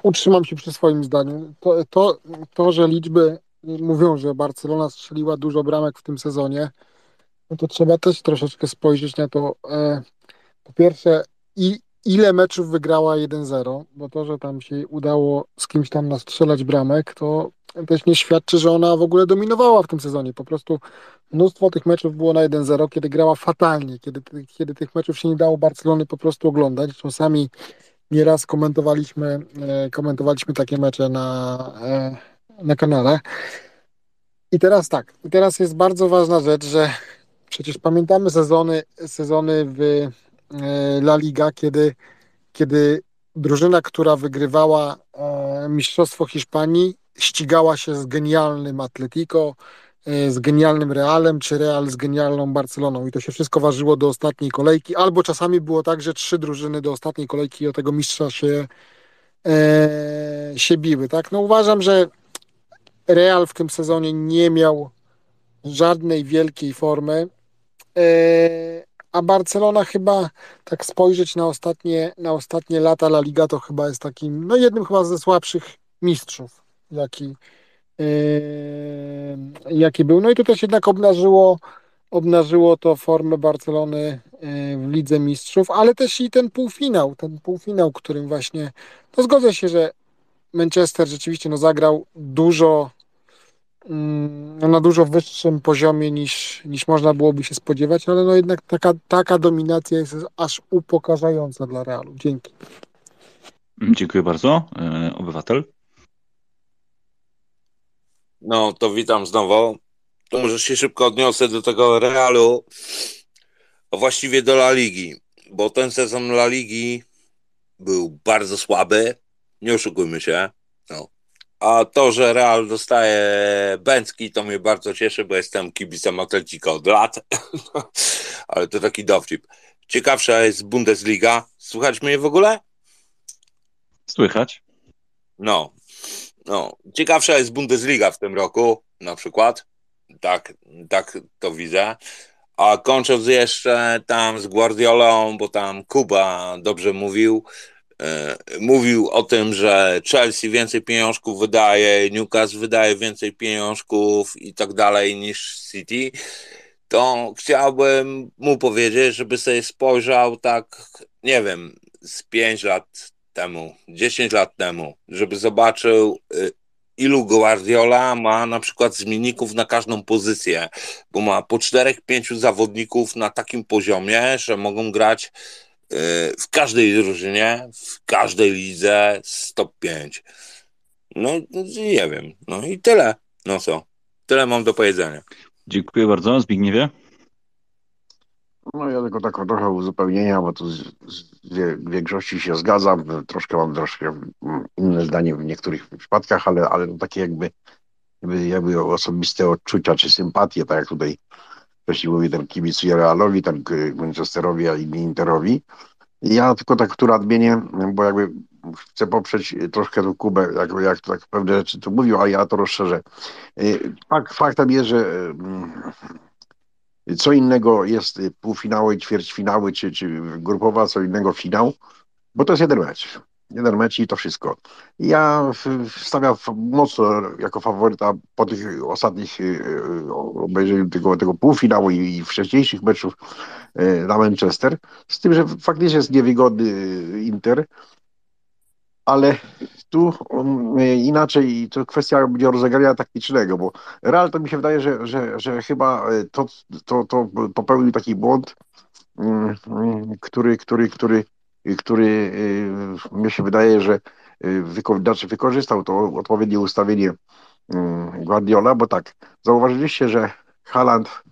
[SPEAKER 6] utrzymam się przy swoim zdaniu. To, to, to, że liczby mówią, że Barcelona strzeliła dużo bramek w tym sezonie, no to trzeba też troszeczkę spojrzeć na to. Po pierwsze, i ile meczów wygrała 1-0, bo to, że tam się udało z kimś tam nastrzelać bramek, to też nie świadczy, że ona w ogóle dominowała w tym sezonie. Po prostu mnóstwo tych meczów było na 1-0, kiedy grała fatalnie, kiedy, kiedy tych meczów się nie dało Barcelony po prostu oglądać. Czasami nieraz komentowaliśmy, e, komentowaliśmy takie mecze na, e, na kanale. I teraz tak, teraz jest bardzo ważna rzecz, że przecież pamiętamy sezony, sezony w La Liga, kiedy, kiedy drużyna, która wygrywała Mistrzostwo Hiszpanii, ścigała się z genialnym Atletico, e, z genialnym Realem, czy Real z genialną Barceloną. I to się wszystko ważyło do ostatniej kolejki, albo czasami było tak, że trzy drużyny do ostatniej kolejki o tego mistrza się, e, się biły. Tak? No uważam, że Real w tym sezonie nie miał żadnej wielkiej formy. E, a Barcelona chyba, tak spojrzeć na ostatnie, na ostatnie lata La Liga, to chyba jest takim, no jednym chyba ze słabszych mistrzów jaki, yy, jaki był. No i to też jednak obnażyło, obnażyło to formę Barcelony yy, w Lidze Mistrzów, ale też i ten półfinał, ten półfinał, którym właśnie, no zgodzę się, że Manchester rzeczywiście no, zagrał dużo na dużo wyższym poziomie niż, niż można byłoby się spodziewać, ale no jednak taka, taka dominacja jest aż upokarzająca dla Realu. Dzięki.
[SPEAKER 2] Dziękuję bardzo. E, obywatel?
[SPEAKER 7] No to witam znowu. To może się szybko odniosę do tego Realu, a właściwie do La Ligi, bo ten sezon La Ligi był bardzo słaby, nie oszukujmy się. No. A to, że Real dostaje Bęcki, to mnie bardzo cieszy, bo jestem kibicem Atletico od lat, ale to taki dowcip. Ciekawsza jest Bundesliga. Słychać mnie w ogóle?
[SPEAKER 2] Słychać.
[SPEAKER 7] No, no, ciekawsza jest Bundesliga w tym roku, na przykład. Tak, tak to widzę. A kończąc jeszcze tam z Guardiolą, bo tam Kuba dobrze mówił, mówił o tym, że Chelsea więcej pieniążków wydaje, Newcastle wydaje więcej pieniążków i tak dalej niż City, to chciałbym mu powiedzieć, żeby sobie spojrzał tak, nie wiem, z 5 lat temu, 10 lat temu, żeby zobaczył, y, ilu Guardiola ma na przykład zmienników na każdą pozycję, bo ma po 4-5 zawodników na takim poziomie, że mogą grać w każdej drużynie, w każdej lidze top 5. No, nie wiem. No i tyle. No co? Tyle mam do powiedzenia.
[SPEAKER 2] Dziękuję bardzo. Zbigniewie?
[SPEAKER 4] No ja tylko tak trochę uzupełnienia, bo tu z, z w większości się zgadzam. Troszkę mam troszkę inne zdanie w niektórych przypadkach, ale, ale takie jakby, jakby, jakby osobiste odczucia czy sympatie, tak jak tutaj mówi, ten kibicuje Realowi, ten Manchesterowi, a inni Interowi. Ja tylko tak tu nadmienię, bo jakby chcę poprzeć troszkę tą Kubę, jak, jak tak pewne rzeczy tu mówił, a ja to rozszerzę. Fakt, faktem jest, że mm, co innego jest półfinały, ćwierćfinały, czy, czy grupowa, co innego finał, bo to jest jeden mecz. Jeden mecz i to wszystko. Ja stawiam mocno jako faworyta po tych ostatnich y, y, obejrzeniu tego, tego półfinału i, wcześniejszych meczów y, na Manchester, z tym, że faktycznie jest niewygodny Inter, ale tu inaczej to kwestia będzie rozegrania taktycznego, bo Real to mi się wydaje, że, że, że chyba to, to, to popełnił taki błąd, który, który, który który y, mnie się wydaje, że y, wyko znaczy wykorzystał to odpowiednie ustawienie Guardiola, bo tak, zauważyliście, że Haaland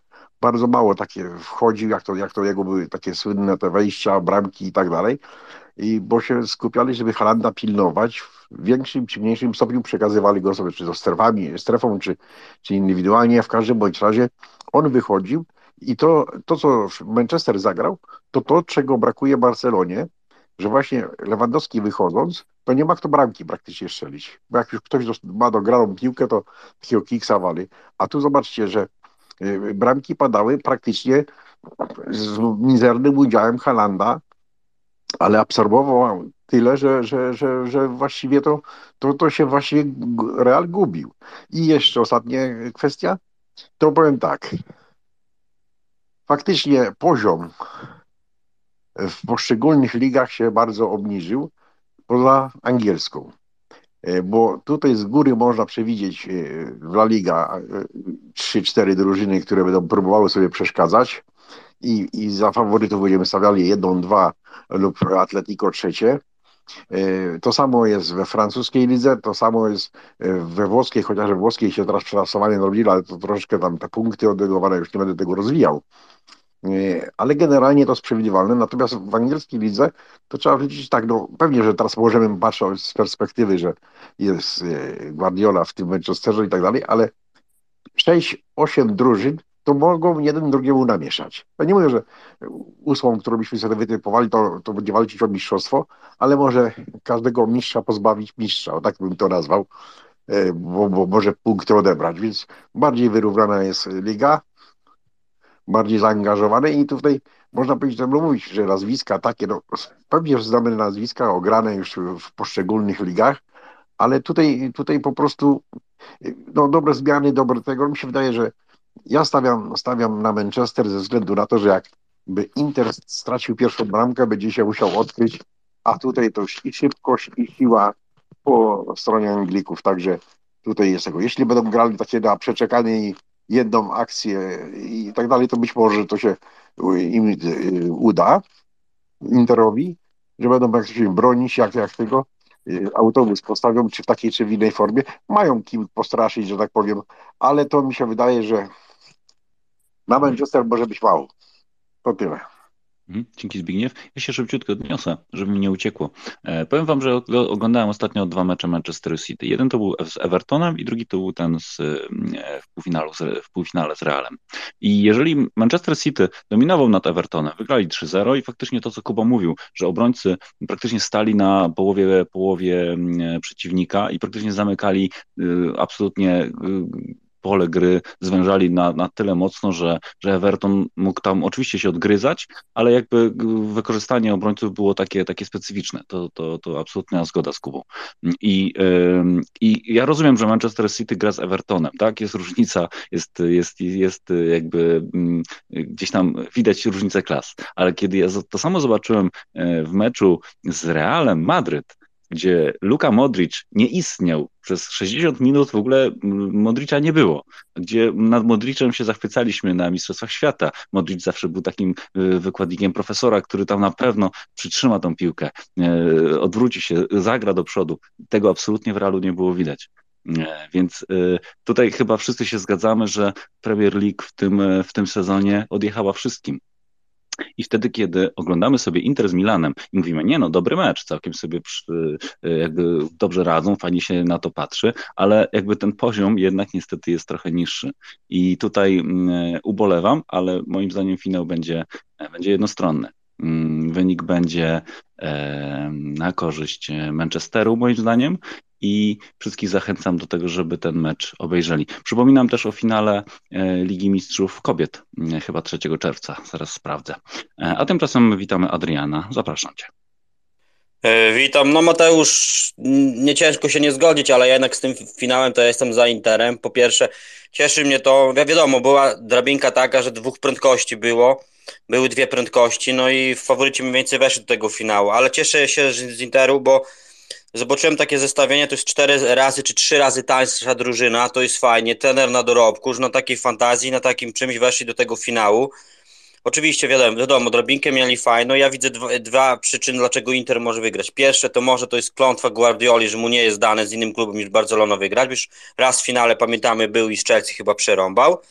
[SPEAKER 4] bardzo mało takie wchodził, jak to, jak to jego były takie słynne te wejścia, bramki i tak dalej, i bo się skupiali, żeby Halanda pilnować, w większym czy mniejszym stopniu przekazywali go sobie, czy to strefami, strefą, czy, czy indywidualnie, w każdym bądź razie on wychodził i to, to, co Manchester zagrał, to to, czego brakuje Barcelonie, że właśnie Lewandowski wychodząc, to nie ma kto bramki praktycznie strzelić. Bo jak już ktoś ma dograną piłkę, to takiego kiksa wali. A tu zobaczcie, że y, bramki padały praktycznie z mizernym udziałem Halanda, ale absorbował tyle, że, że, że, że właściwie to, to, to się właściwie Real gubił. I jeszcze ostatnia kwestia, to powiem tak. Faktycznie poziom w poszczególnych ligach się bardzo obniżył, poza angielską. E, bo tutaj z góry można przewidzieć e, w La Liga 3-4 e, drużyny, które będą próbowały sobie przeszkadzać i, i za faworytów będziemy stawiali jedną, dwa lub Atletico trzecie. To samo jest we francuskiej lidze, to samo jest we włoskiej, chociaż we włoskiej się teraz przetrasowanie robili, ale to troszeczkę tam te punkty oddegowane, już nie będę tego rozwijał ale generalnie to jest przewidywalne. Natomiast w angielskiej lidze to trzeba powiedzieć tak, no pewnie, że teraz możemy patrzeć z perspektywy, że jest e, Guardiola w tym Manchesterze i tak dalej, ale 6-8 drużyn to mogą jeden drugiemu namieszać. Ja nie mówię, że ósmą, którą byśmy sobie wytypowali, to, to będzie walczyć o mistrzostwo, ale może każdego mistrza pozbawić mistrza, o tak bym to nazwał, e, bo, bo może punkty odebrać, więc bardziej wyrównana jest liga, bardziej zaangażowane i tutaj można powiedzieć, że mówić, że nazwiska takie, no pewnie znamy nazwiska ograne już w poszczególnych ligach, ale tutaj, tutaj po prostu no, dobre zmiany, dobre tego. Mi się wydaje, że ja stawiam, stawiam na Manchester ze względu na to, że jakby Inter stracił pierwszą bramkę, będzie się musiał odkryć, a tutaj to i szybkość, i siła po stronie Anglików, także tutaj jest tego. Jeśli będą grali takie na przeczekanie i jedną akcję i tak dalej, to być może to się im y, uda Interowi, że będą jak się bronić, jak, jak tego y, autobus postawią, czy w takiej, czy w innej formie. Mają kim postraszyć, że tak powiem, ale to mi się wydaje, że na Manchester może być mało. To tyle.
[SPEAKER 2] Mhm, dzięki Zbigniew. Ja się szybciutko odniosę, żeby mi nie uciekło. E, powiem wam, że oglądałem ostatnio dwa mecze Manchester City. Jeden to był z Evertonem i drugi to był ten z, e, w, półfinalu, w półfinale z Realem. I jeżeli Manchester City dominował nad Evertonem, wygrali 3-0 i faktycznie to, co Kuba mówił, że obrońcy praktycznie stali na połowie, połowie przeciwnika i praktycznie zamykali y, absolutnie y, pole gry zwężali na, na tyle mocno, że, że Everton mógł tam oczywiście się odgryzać, ale jakby wykorzystanie obrońców było takie, takie specyficzne. To, to, to absolutna zgoda z Kubą. I, I ja rozumiem, że Manchester City gra z Evertonem, tak? Jest różnica, jest, jest, jest jakby mm, gdzieś tam widać różnicę klas, ale kiedy ja to samo zobaczyłem e, w meczu z Realem Madryt, gdzie Luka Modric nie istniał przez 60 minut, w ogóle Modricza nie było, gdzie nad Modricem się zachwycaliśmy na Mistrzostwach Świata. Modric zawsze był takim y, wykładnikiem profesora, który tam na pewno przytrzyma tą piłkę, y, odwróci się, zagra do przodu. Tego absolutnie w Realu nie było widać. Y, więc tutaj chyba wszyscy się zgadzamy, że Premier League w tym, w tym sezonie odjechała wszystkim I wtedy, kiedy oglądamy sobie Inter z Milanem i mówimy, nie no, dobry mecz, całkiem sobie przy, jakby dobrze radzą, fajnie się na to patrzy, ale jakby ten poziom jednak niestety jest trochę niższy. I tutaj mm, ubolewam, ale moim zdaniem finał będzie, będzie jednostronny. Mm, wynik będzie e, na korzyść Manchesteru, moim zdaniem, i wszystkich zachęcam do tego, żeby ten mecz obejrzeli. Przypominam też o finale e, Ligi Mistrzów Kobiet, e, chyba 3 czerwca, zaraz sprawdzę. A tymczasem witamy Adriana, zapraszam Cię.
[SPEAKER 9] Witam. No Mateusz, nie ciężko się nie zgodzić, ale jednak z tym finałem to ja jestem za Interem. Po pierwsze, cieszy mnie to, wiadomo, była drabinka taka, że dwóch prędkości było były dwie prędkości, no i faworyci mniej więcej weszli do tego finału, ale cieszę się z Interu, bo zobaczyłem takie zestawienie, to jest cztery razy czy trzy razy tańsza drużyna, to jest fajnie, trener na dorobku, już na takiej fantazji, na takim czymś weszli do tego finału. Oczywiście wiadomo, wiadomo drobinkę mieli fajną. Ja widzę dwa, dwa, przyczyny, dlaczego Inter może wygrać. Pierwsze to może to jest klątwa Guardioli, że mu nie jest dane z innym klubem niż Barcelona wygrać. Już raz w finale, pamiętamy, był i z Chelsea chyba przerąbał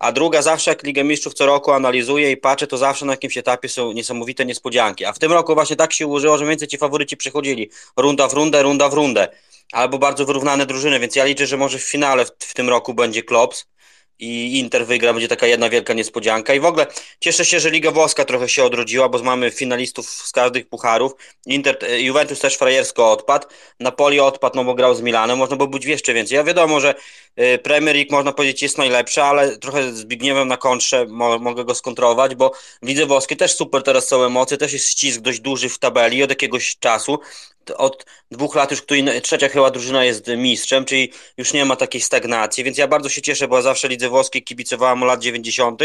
[SPEAKER 9] a druga zawsze jak Ligę Mistrzów co roku analizuję i patrzę, to zawsze na jakimś etapie są niesamowite niespodzianki. A w tym roku właśnie tak się ułożyło, że więcej ci faworyci przechodzili runda w rundę, runda w rundę. Albo bardzo wyrównane drużyny, więc ja liczę, że może w finale w, w tym roku będzie Klops i Inter wygra, będzie taka jedna wielka niespodzianka. I w ogóle cieszę się, że Liga Włoska trochę się odrodziła, bo mamy finalistów z każdych pucharów. Inter, e, Juventus też frajersko odpadł, Napoli odpadł, no bo grał z Milanem, można by być jeszcze więcej. Ja wiadomo, że Premier League można powiedzieć jest najlepsza, ale trochę Zbigniewem na kontrze mo mogę go skontrować, bo Lidze Włoskiej też super teraz są emocje, też jest ścisk dość duży w tabeli od jakiegoś czasu od dwóch lat już który, trzecia chyba drużyna jest mistrzem, czyli już nie ma takiej stagnacji, więc ja bardzo się cieszę, bo zawsze lidze włoskiej kibicowałem lat 90.,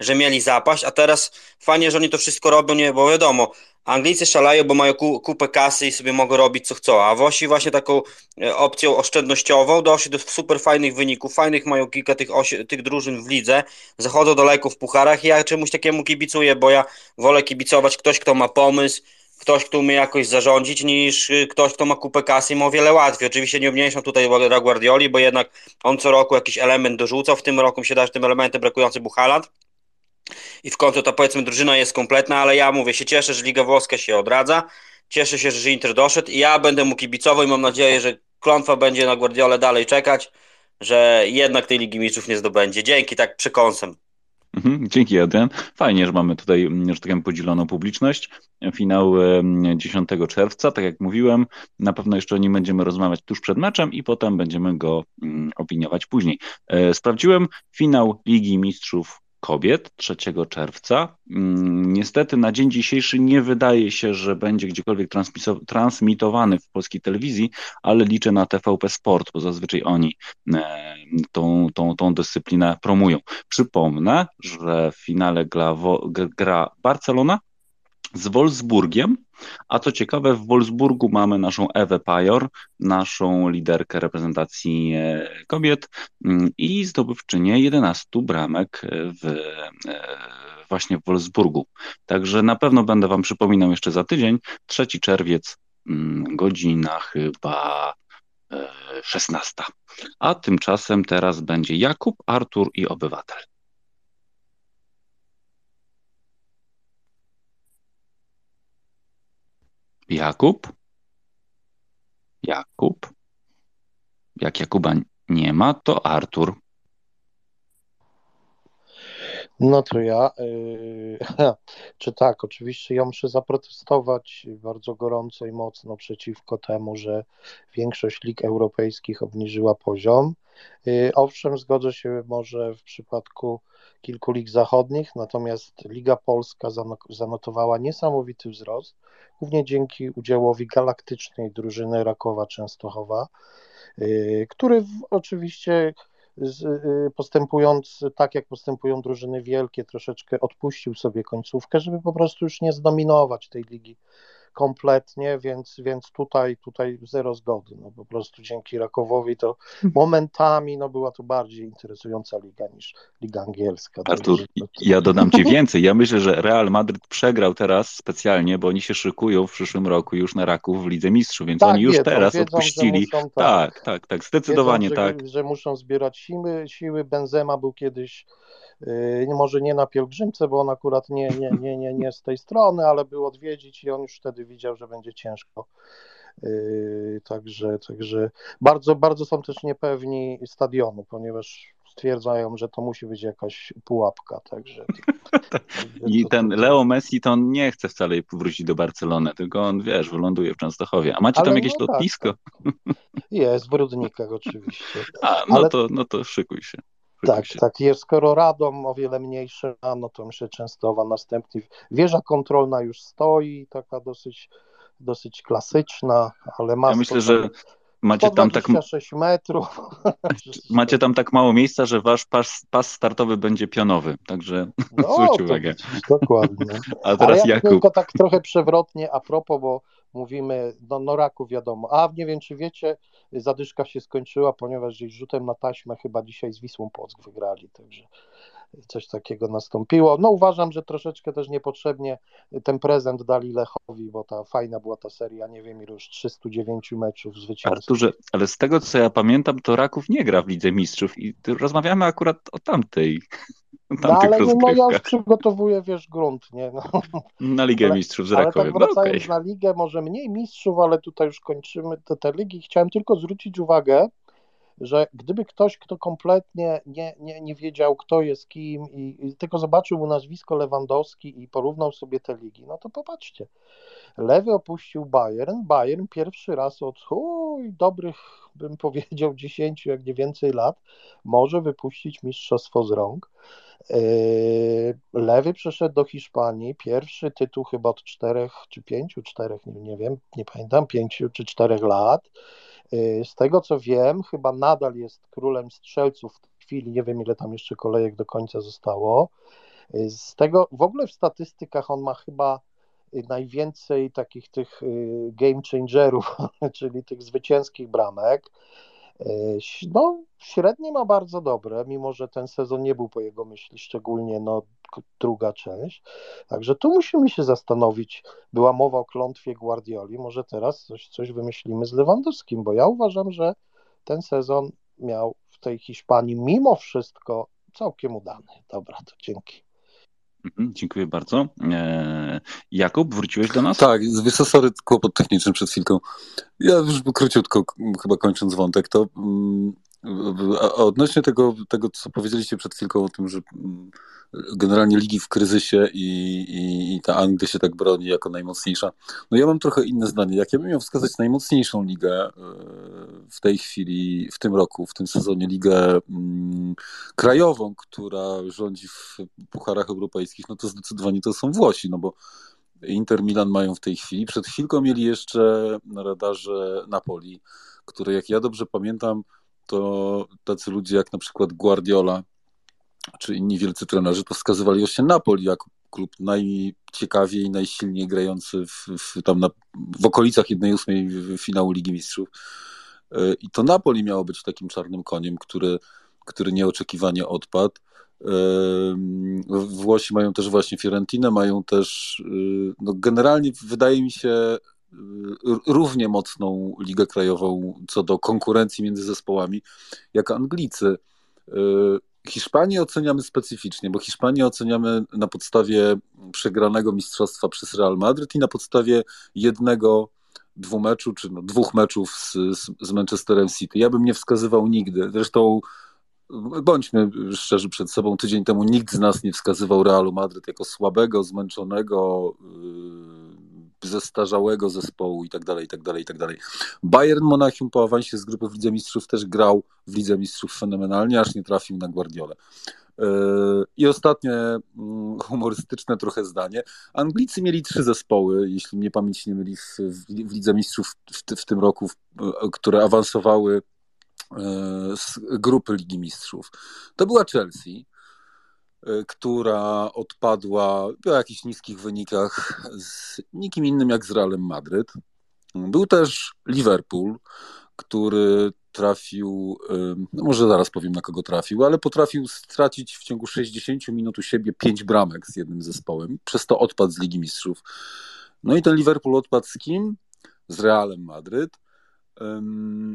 [SPEAKER 9] że mieli zapaść, a teraz fajnie, że oni to wszystko robią, nie, bo wiadomo, Anglicy szaleją, bo mają kupę kasy i sobie mogą robić co chcą, a Włosi właśnie taką e, opcją oszczędnościową doszli do super fajnych wyników, fajnych mają kilka tych, osi, tych drużyn w lidze, zachodzą daleko w pucharach i ja czemuś takiemu kibicuję, bo ja wolę kibicować ktoś, kto ma pomysł, ktoś, kto umie jakoś zarządzić, niż y, ktoś, kto ma kupę kasy i ma o wiele łatwiej. Oczywiście nie obniżam tutaj Guardioli, bo jednak on co roku jakiś element dorzucał. W tym roku mi się da, że tym elementem brakujący był Haaland. I w końcu ta powiedzmy drużyna jest kompletna, ale ja mówię, się cieszę, że Liga Włoska się odradza. Cieszę się, że Inter doszedł i ja będę mu kibicował i mam nadzieję, że klątwa będzie na Guardiole dalej czekać, że jednak tej Ligi Mistrzów nie zdobędzie. Dzięki, tak przekąsem.
[SPEAKER 2] Mhm, dzięki, Adrian. Fajnie, że mamy tutaj, że tak powiem, podzieloną publiczność. Finał 10 czerwca, tak jak mówiłem, na pewno jeszcze o nim będziemy rozmawiać tuż przed meczem i potem będziemy go mm, opiniować później. E, sprawdziłem finał Ligi Mistrzów kobiet 3 czerwca. Mm, niestety na dzień dzisiejszy nie wydaje się, że będzie gdziekolwiek transmitowany w polskiej telewizji, ale liczę na TVP Sport, bo zazwyczaj oni e, tą, tą, tą dyscyplinę promują. Przypomnę, że w finale gra, gra Barcelona z Wolfsburgiem, a co ciekawe, w Wolfsburgu mamy naszą Ewę Pajor, naszą liderkę reprezentacji e, kobiet mm, i zdobywczynię 11 bramek w, e, właśnie w Wolfsburgu. Także na pewno będę Wam przypominał jeszcze za tydzień, 3 czerwiec, mm, godzina chyba 16. E, a tymczasem teraz będzie Jakub, Artur i Obywatel. Jakub? Jakub? Jak Jakuba nie ma, to Artur.
[SPEAKER 8] No to ja. Yy, czy tak, oczywiście ja muszę zaprotestować bardzo gorąco i mocno przeciwko temu, że większość lig europejskich obniżyła poziom. Yy, owszem, zgodzę się może w przypadku kilku lig zachodnich, natomiast Liga Polska zanotowała niesamowity wzrost głównie dzięki udziałowi galaktycznej drużyny Rakowa Częstochowa, y, który oczywiście y, postępując tak, jak postępują drużyny wielkie, troszeczkę odpuścił sobie końcówkę, żeby po prostu już nie zdominować tej ligi kompletnie, więc, więc tutaj, tutaj zero zgody. No, po prostu dzięki Rakowowi to momentami no, była to bardziej interesująca liga niż liga angielska.
[SPEAKER 2] Artur, ja dodam Ci więcej. Ja myślę, że Real Madryt przegrał teraz specjalnie, bo oni się szykują w przyszłym roku już na Raków w Lidze Mistrzów, więc tak, oni już wiedzą, teraz wiedzą, odpuścili. Muszą, tak, tak, tak, tak, zdecydowanie
[SPEAKER 8] wiedzą,
[SPEAKER 2] tak.
[SPEAKER 8] Że, że muszą zbierać siły, siły. Benzema był kiedyś może nie na pielgrzymce, bo on akurat nie, nie, nie, nie, nie z tej strony, ale był odwiedzić i on już wtedy widział, że będzie ciężko. Yy, także, także bardzo, bardzo są też niepewni stadionu, ponieważ stwierdzają, że to musi być jakaś pułapka. Także,
[SPEAKER 2] I ten Leo Messi to on nie chce wcale wrócić do Barcelony, tylko on wiesz, wyląduje w Częstochowie. A macie
[SPEAKER 8] Ale
[SPEAKER 2] tam jakieś
[SPEAKER 8] no tak,
[SPEAKER 2] lotnisko?
[SPEAKER 8] Jest, w Rudnikach oczywiście.
[SPEAKER 2] A, no,
[SPEAKER 8] Ale-
[SPEAKER 2] to, no to szykuj się.
[SPEAKER 8] Tak, tak. Jest, skoro Radom o wiele mniejsze, no to myślę Częstochowa następnie. Wieża kontrolna już stoi, taka dosyć, dosyć klasyczna, ale ma
[SPEAKER 2] Ja myślę, że macie tam tak,
[SPEAKER 8] 126 metrów.
[SPEAKER 2] macie tam tak mało miejsca, że wasz pas, pas startowy będzie pionowy, także
[SPEAKER 8] No,
[SPEAKER 2] zwróć uwagę.
[SPEAKER 8] widzisz, dokładnie.
[SPEAKER 2] A
[SPEAKER 8] Ale
[SPEAKER 2] teraz
[SPEAKER 8] ja
[SPEAKER 2] Jakub.
[SPEAKER 8] tylko tak trochę przewrotnie a propos, bo mówimy, no, no raku wiadomo. A nie wiem, czy wiecie, zadyszka się skończyła, ponieważ gdzieś rzutem na taśmę chyba dzisiaj z Wisłą Płock wygrali, także coś takiego nastąpiło. No uważam, że troszeczkę też niepotrzebnie ten prezent dali Lechowi, bo ta fajna była ta seria, nie wiem już 309 meczów zwycięstw.
[SPEAKER 2] Arturze, ale z tego co ja pamiętam, to Raków nie gra w Lidze Mistrzów i rozmawiamy akurat o tamtej,
[SPEAKER 8] No ale no, no ja już przygotowuję, wiesz, grunt, nie? No.
[SPEAKER 2] Na Ligę
[SPEAKER 8] Ale-
[SPEAKER 2] Mistrzów z
[SPEAKER 8] Ale
[SPEAKER 2] Rakowem.
[SPEAKER 8] tak
[SPEAKER 2] No
[SPEAKER 8] wracając
[SPEAKER 2] okej.
[SPEAKER 8] na ligę, może mniej mistrzów, ale tutaj już kończymy te, te ligi. Chciałem tylko zwrócić uwagę, że gdyby ktoś, kto kompletnie nie, nie, nie wiedział, kto jest kim, i, i tylko zobaczył mu nazwisko Lewandowski i porównał sobie te ligi, no to popatrzcie. Lewy opuścił Bayern. Bayern pierwszy raz od uj, dobrych, bym powiedział, 10, jak nie więcej lat, może wypuścić mistrzostwo z rąk. Yy, Lewy przeszedł do Hiszpanii, pierwszy tytuł chyba od czterech czy pięciu, czterech, nie, nie wiem, nie pamiętam, pięciu czy czterech lat. Yy, Z tego co wiem, chyba nadal jest królem strzelców w tej chwili, nie wiem ile tam jeszcze kolejek do końca zostało. Yy, Z tego w ogóle w statystykach on ma chyba najwięcej takich tych game changerów, czyli tych zwycięskich bramek. No, średnie ma bardzo dobre, mimo że ten sezon nie był po jego myśli, szczególnie no, druga część. Także tu musimy się zastanowić. Była mowa o klątwie Guardioli, może teraz coś, coś wymyślimy z Lewandowskim, bo ja uważam, że ten sezon miał w tej Hiszpanii mimo wszystko całkiem udany. Dobra, to dzięki.
[SPEAKER 2] Mhm, Dziękuję bardzo. Eee, Jakub, wróciłeś do nas?
[SPEAKER 3] Tak, wiesz co, sorry, kłopot techniczny przed chwilką. Ja już króciutko, chyba kończąc wątek, to mm, a- odnośnie tego, tego, co powiedzieliście przed chwilką o tym, że mm, generalnie ligi w kryzysie i, i, i ta Anglia się tak broni jako najmocniejsza. No ja mam trochę inne zdanie. Jak ja bym miał wskazać najmocniejszą ligę e, w tej chwili, w tym roku, w tym sezonie, ligę mm, krajową, która rządzi w pucharach europejskich, no to zdecydowanie to są Włosi, no bo Inter Milan mają w tej chwili. Przed chwilką mieli jeszcze na radarze Napoli, które jak ja dobrze pamiętam, to tacy ludzie jak na przykład Guardiola czy inni wielcy trenerzy to wskazywali właśnie Napoli jako klub najciekawiej, najsilniej grający w, w, tam na, w okolicach 1-8 finału Ligi Mistrzów. Yy, I to Napoli miało być takim czarnym koniem, który, który nieoczekiwanie odpadł. Yy, Włosi mają też właśnie Fiorentinę, mają też, yy, no generalnie wydaje mi się, równie mocną ligę krajową co do konkurencji między zespołami, jak Anglicy. Yy, Hiszpanię oceniamy specyficznie, bo Hiszpanię oceniamy na podstawie przegranego mistrzostwa przez Real Madryt i na podstawie jednego dwumeczu, czy no, dwóch meczów z, z, z Manchesterem City. Ja bym nie wskazywał nigdy. Zresztą bądźmy szczerzy przed sobą, tydzień temu nikt z nas nie wskazywał Realu Madryt jako słabego, zmęczonego, yy, zestarzałego zespołu i tak dalej, i tak dalej, i tak dalej. Bayern Monachium po awansie z grupy w Lidze Mistrzów też grał w Lidze Mistrzów fenomenalnie, aż nie trafił na Guardiolę. Yy, I ostatnie mm, humorystyczne trochę zdanie. Anglicy mieli trzy zespoły, jeśli mnie pamięć nie myli, w, w Lidze Mistrzów w, w tym roku, w, które awansowały z grupy Ligi Mistrzów. To była Chelsea, która odpadła w jakichś niskich wynikach z nikim innym jak z Realem Madryt. Był też Liverpool, który trafił, no może zaraz powiem na kogo trafił, ale potrafił stracić w ciągu 60 minut u siebie 5 bramek z jednym zespołem, przez to odpadł z Ligi Mistrzów. No i ten Liverpool odpadł z kim? Z Realem Madryt.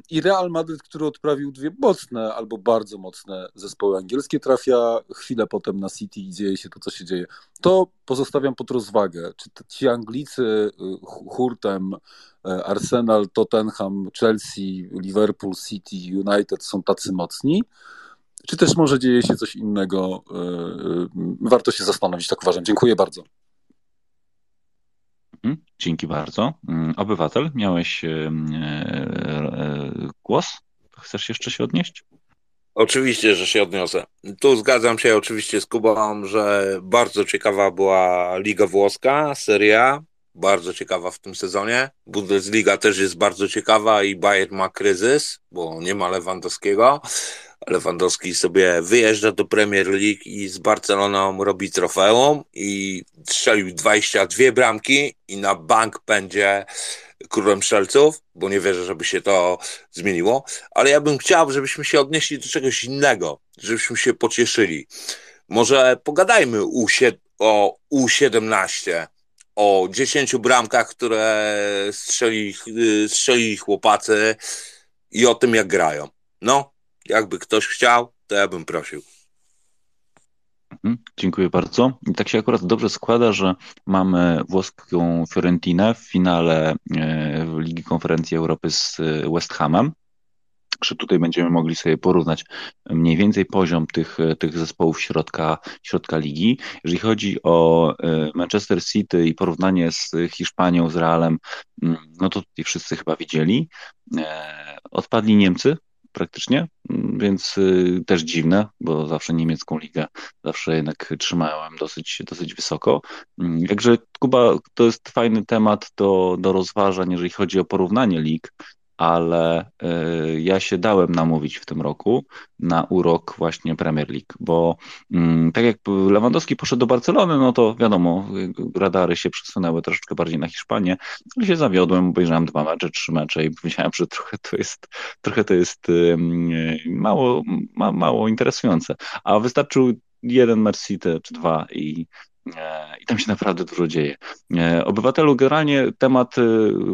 [SPEAKER 10] I Real Madryt, który odprawił dwie mocne albo bardzo mocne zespoły angielskie, trafia chwilę potem na City i dzieje się to, co się dzieje. To pozostawiam pod rozwagę. Czy ci Anglicy y, hurtem y, Arsenal, Tottenham, Chelsea, Liverpool, City, United są tacy mocni? Czy też może dzieje się coś innego? Y, warto się zastanowić, tak uważam. Dziękuję bardzo.
[SPEAKER 2] Mhm, dzięki bardzo. Mm, obywatel, miałeś e, e, głos? Chcesz jeszcze się odnieść?
[SPEAKER 7] Oczywiście, że się odniosę. Tu zgadzam się oczywiście z Kubą, że bardzo ciekawa była Liga Włoska, Seria, bardzo ciekawa w tym sezonie. Bundesliga też jest bardzo ciekawa i Bayern ma kryzys, bo nie ma Lewandowskiego. Lewandowski sobie wyjeżdża do Premier League i z Barceloną robi trofeum i strzelił 22 bramki i na bank będzie królem strzelców, bo nie wierzę, żeby się to zmieniło, ale ja bym chciał, żebyśmy się odnieśli do czegoś innego, żebyśmy się pocieszyli. Może pogadajmy o U17, o 10 bramkach, które strzeli, strzeli chłopacy i o tym, jak grają. No, jakby ktoś chciał, to ja bym prosił.
[SPEAKER 2] Mhm, dziękuję bardzo. I tak się akurat dobrze składa, że mamy włoską Fiorentinę w finale e, Ligi Konferencji Europy z e, West Hamem. Że tutaj będziemy mogli sobie porównać mniej więcej poziom tych, tych zespołów środka, środka ligi. Jeżeli chodzi o e, Manchester City i porównanie z Hiszpanią, z Realem, mm, no to tutaj wszyscy chyba widzieli. Odpadli Niemcy praktycznie, mm, więc y, też dziwne, bo zawsze niemiecką ligę zawsze jednak trzymałem dosyć, dosyć wysoko. Mm, także Kuba to jest fajny temat do, do rozważań, jeżeli chodzi o porównanie lig, ale y, ja się dałem namówić w tym roku na urok właśnie Premier League, bo mm, tak jak Lewandowski poszedł do Barcelony, no to wiadomo, radary się przesunęły troszeczkę bardziej na Hiszpanię, ale się zawiodłem, obejrzałem dwa mecze, trzy mecze i myślałem, że trochę to jest, trochę to jest mało, ma, mało interesujące, a wystarczył jeden mecz City czy dwa i e, i tam się naprawdę dużo dzieje. E, obywatelu, generalnie temat y,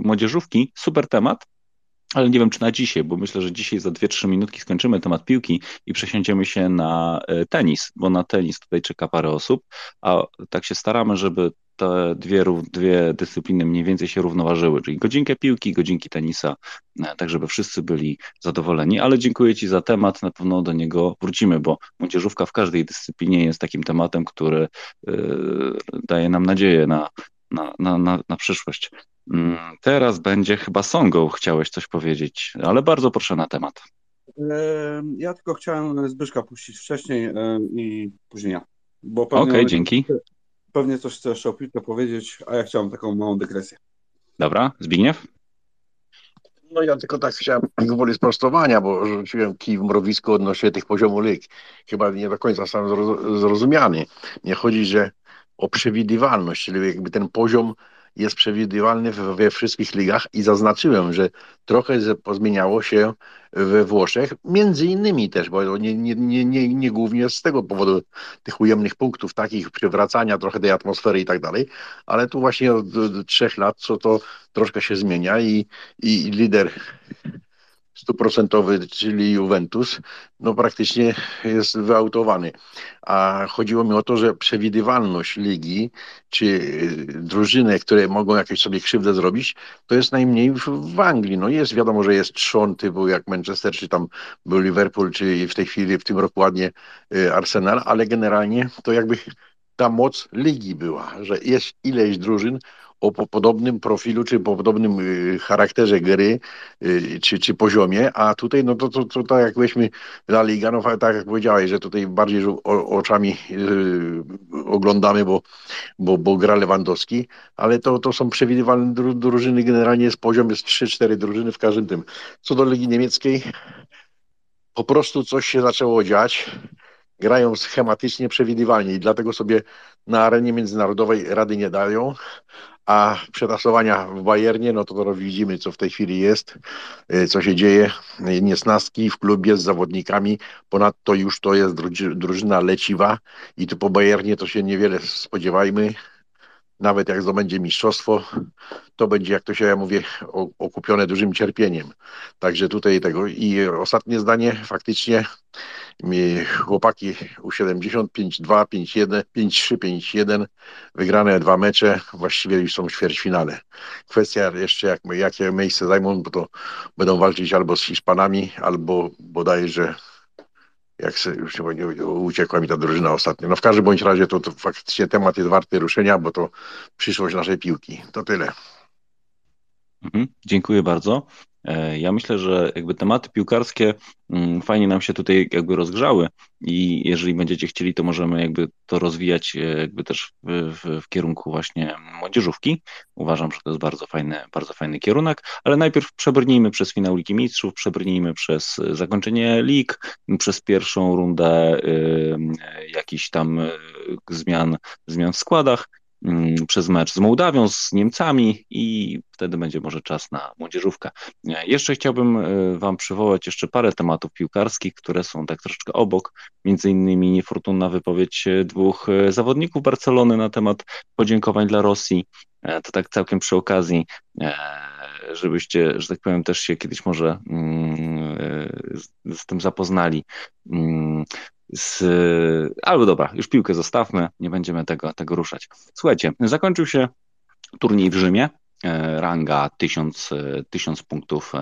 [SPEAKER 2] młodzieżówki, super temat, ale nie wiem, czy na dzisiaj, bo myślę, że dzisiaj za 2-3 minutki skończymy temat piłki i przesiądziemy się na e, tenis, bo na tenis tutaj czeka parę osób, a tak się staramy, żeby te dwie, dwie dyscypliny mniej więcej się równoważyły, czyli godzinkę piłki, godzinki tenisa, e, tak żeby wszyscy byli zadowoleni, ale dziękuję Ci za temat, na pewno do niego wrócimy, bo młodzieżówka w każdej dyscyplinie jest takim tematem, który yy, daje nam nadzieję na, na, na, na, na przyszłość. Mm, teraz będzie chyba Songo, chciałeś coś powiedzieć, ale bardzo proszę na temat.
[SPEAKER 11] Ja tylko chciałem Zbyszka puścić wcześniej i później ja.
[SPEAKER 2] Okej, okay, dzięki.
[SPEAKER 11] Pewnie coś chcesz o piłce powiedzieć, a ja chciałem taką małą dygresję.
[SPEAKER 2] Dobra, Zbigniew?
[SPEAKER 4] No ja tylko tak chciałem gwoli sprostowania, bo rzuciłem kij w mrowisko odnośnie tych poziomu lig. Chyba nie do końca sam zrozumiany. Nie chodzi, że o przewidywalność, czyli jakby ten poziom jest przewidywalny we wszystkich ligach i zaznaczyłem, że trochę pozmieniało się we Włoszech, między innymi też, bo nie, nie, nie, nie, nie głównie z tego powodu tych ujemnych punktów, takich przywracania trochę tej atmosfery i tak dalej, ale tu właśnie od, trzech lat co to troszkę się zmienia i, i lider stuprocentowy, czyli Juventus, no praktycznie jest wyautowany. A chodziło mi o to, że przewidywalność ligi, czy y, drużyny, które mogą jakieś sobie krzywdę zrobić, to jest najmniej w, Anglii. No jest, wiadomo, że jest trzon typu jak Manchester, czy tam był Liverpool, czy w tej chwili, w tym roku ładnie y, Arsenal, ale generalnie to jakby ta moc ligi była, że jest ileś drużyn, o podobnym profilu, czy po podobnym y, charakterze gry, y, czy, czy poziomie, a tutaj, no to, to, to, to jak weźmy La Liga, no tak jak powiedziałeś, że tutaj bardziej oczami yy, oglądamy, bo, bo, bo gra Lewandowski, ale to, to są przewidywalne drużyny, generalnie jest poziom, jest 3-4 drużyny w każdym tym. Co do Ligi Niemieckiej, po prostu coś się zaczęło dziać, grają schematycznie, przewidywalnie i dlatego sobie na arenie międzynarodowej rady nie dają, a przetasowania w Bayernie, no to, to widzimy, co w tej chwili jest, y, co się dzieje. Niesnastki w klubie z zawodnikami, ponadto już to jest drużyna leciwa i tu po Bayernie to się niewiele spodziewajmy. nawet jak zdobędzie mistrzostwo, to będzie, jak to się ja mówię, okupione dużym cierpieniem. Także tutaj tego. I ostatnie zdanie, faktycznie chłopaki U70 5-2, 5-1, 5-3, 5-1, wygrane dwa mecze, właściwie już są w ćwierćfinale. Kwestia jeszcze, jak, jakie miejsce zajmą, bo to będą walczyć albo z Hiszpanami, albo bodajże jak se, już uciekła mi ta drużyna ostatnio. No w każdym bądź razie to, to faktycznie temat jest warty ruszenia, bo to przyszłość naszej piłki. To tyle.
[SPEAKER 2] Mhm, dziękuję bardzo. E, ja myślę, że jakby tematy piłkarskie mm, fajnie nam się tutaj jakby rozgrzały i jeżeli będziecie chcieli, to możemy jakby to rozwijać e, jakby też w, w, kierunku właśnie młodzieżówki. Uważam, że to jest bardzo fajny, bardzo fajny kierunek, ale najpierw przebrnijmy przez finał Ligi Mistrzów, przebrnijmy przez zakończenie lig, przez pierwszą rundę y, jakichś tam zmian, zmian w składach przez mecz z Mołdawią, z Niemcami i wtedy będzie może czas na młodzieżówkę. Jeszcze chciałbym e, Wam przywołać jeszcze parę tematów piłkarskich, które są tak troszeczkę obok, między innymi niefortunna wypowiedź e, dwóch e, zawodników Barcelony na temat podziękowań dla Rosji. To tak całkiem przy okazji, żebyście, że tak powiem, też się kiedyś może mm, z, z tym zapoznali. Mm, z... Albo dobra, już piłkę zostawmy, nie będziemy tego, tego ruszać. Słuchajcie, zakończył się turniej w Rzymie, e, ranga 1000, 1000 punktów e,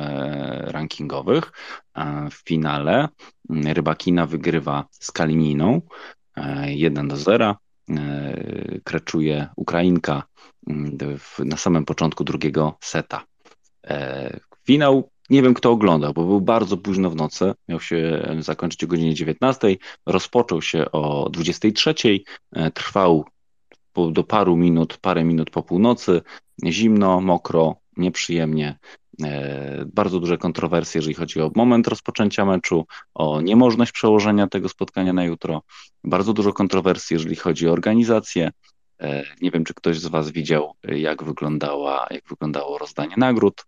[SPEAKER 2] rankingowych. E, w finale Rybakina wygrywa z Kalininą 1 do 0. Kreczuje Ukrainka na samym początku drugiego seta. Finał nie wiem, kto oglądał, bo był bardzo późno w nocy. Miał się zakończyć o godzinie 19. Rozpoczął się o 23. E, trwał do paru minut, parę minut po północy. Zimno, mokro, nieprzyjemnie. E, bardzo duże kontrowersje, jeżeli chodzi o moment rozpoczęcia meczu, o niemożność przełożenia tego spotkania na jutro. Bardzo dużo kontrowersji, jeżeli chodzi o organizację. E, nie wiem, czy ktoś z Was widział, jak, wyglądała, jak wyglądało rozdanie nagród.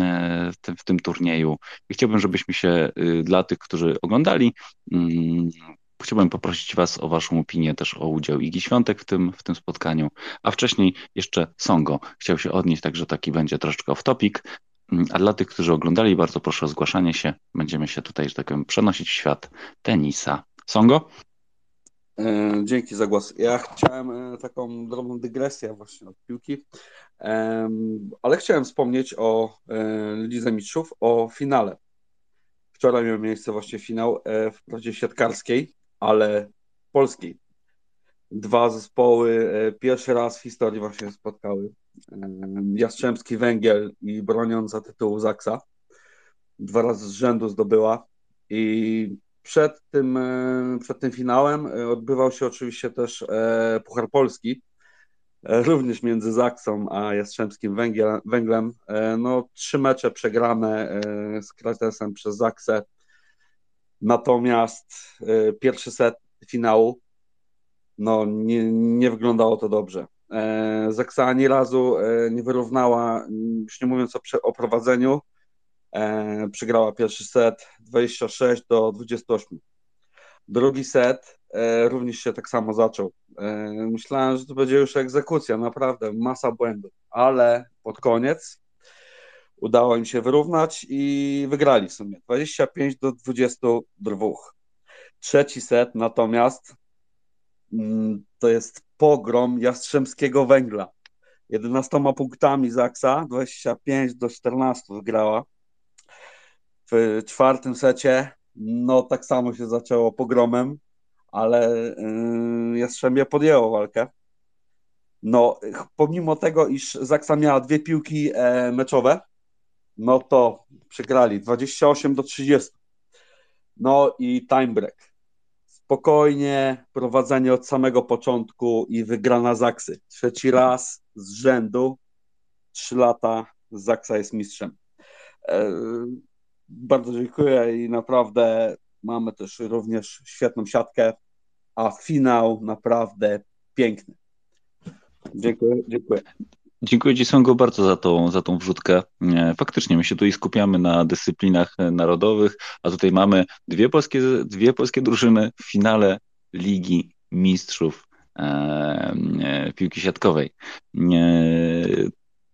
[SPEAKER 2] E, w tym, turnieju. I chciałbym, żebyśmy się y, dla tych, którzy oglądali, mm, chciałbym poprosić Was o Waszą opinię też o udział Igi Świątek w tym, w tym spotkaniu, a wcześniej jeszcze Songo chciał się odnieść, także taki będzie troszeczkę off topic. Mm, a dla tych, którzy oglądali, bardzo proszę o zgłaszanie się. Będziemy się tutaj, że tak powiem, przenosić w świat tenisa. Songo?
[SPEAKER 11] E, dzięki za głos. Ja chciałem e, taką drobną dygresję właśnie od piłki, ale chciałem wspomnieć o e, Lidze Mistrzów, o finale. Wczoraj miał miejsce właśnie finał w prawie siatkarskiej, ale polskiej. Dwa zespoły pierwszy raz w historii właśnie spotkały. Jastrzębski Węgiel i broniąca tytułu Zaksa. Dwa razy z rzędu zdobyła i przed tym, e, przed tym finałem e, odbywał się oczywiście też e, Puchar Polski, również między Zaksą a Jastrzębskim Węglem. No, trzy mecze przegrane z Kratesem przez Zaksę. Natomiast pierwszy set finału no, nie, nie wyglądało to dobrze. Zaksa ani razu nie wyrównała, już nie mówiąc o, o prowadzeniu, E, przegrała pierwszy set 26 do 28. Drugi set e, również się tak samo zaczął. E, myślałem, że to będzie już egzekucja, naprawdę masa błędów, ale pod koniec udało im się wyrównać i wygrali w sumie 25 do 22. Trzeci set natomiast mm, to jest pogrom Jastrzębskiego Węgla. 11 punktami Zaksa, 25 do 14 wygrała w czwartym secie, no tak samo się zaczęło pogromem, ale yy, Jastrzębie podjęło walkę. No, pomimo tego, iż Zaksa miała dwie piłki e, meczowe, no to przegrali 28 do 30. No i time break. Spokojnie prowadzenie od samego początku i wygrana Zaksy. Trzeci raz z rzędu, trzy lata Zaksa jest mistrzem. E, bardzo dziękuję i naprawdę mamy też również świetną siatkę, a finał naprawdę piękny. Dziękuję, dziękuję.
[SPEAKER 2] Dziękuję Ci, Songo, bardzo za tą, za tą wrzutkę. Faktycznie, my się tutaj skupiamy na dyscyplinach narodowych, a tutaj mamy dwie polskie, dwie polskie drużyny w finale Ligi Mistrzów e, piłki siatkowej.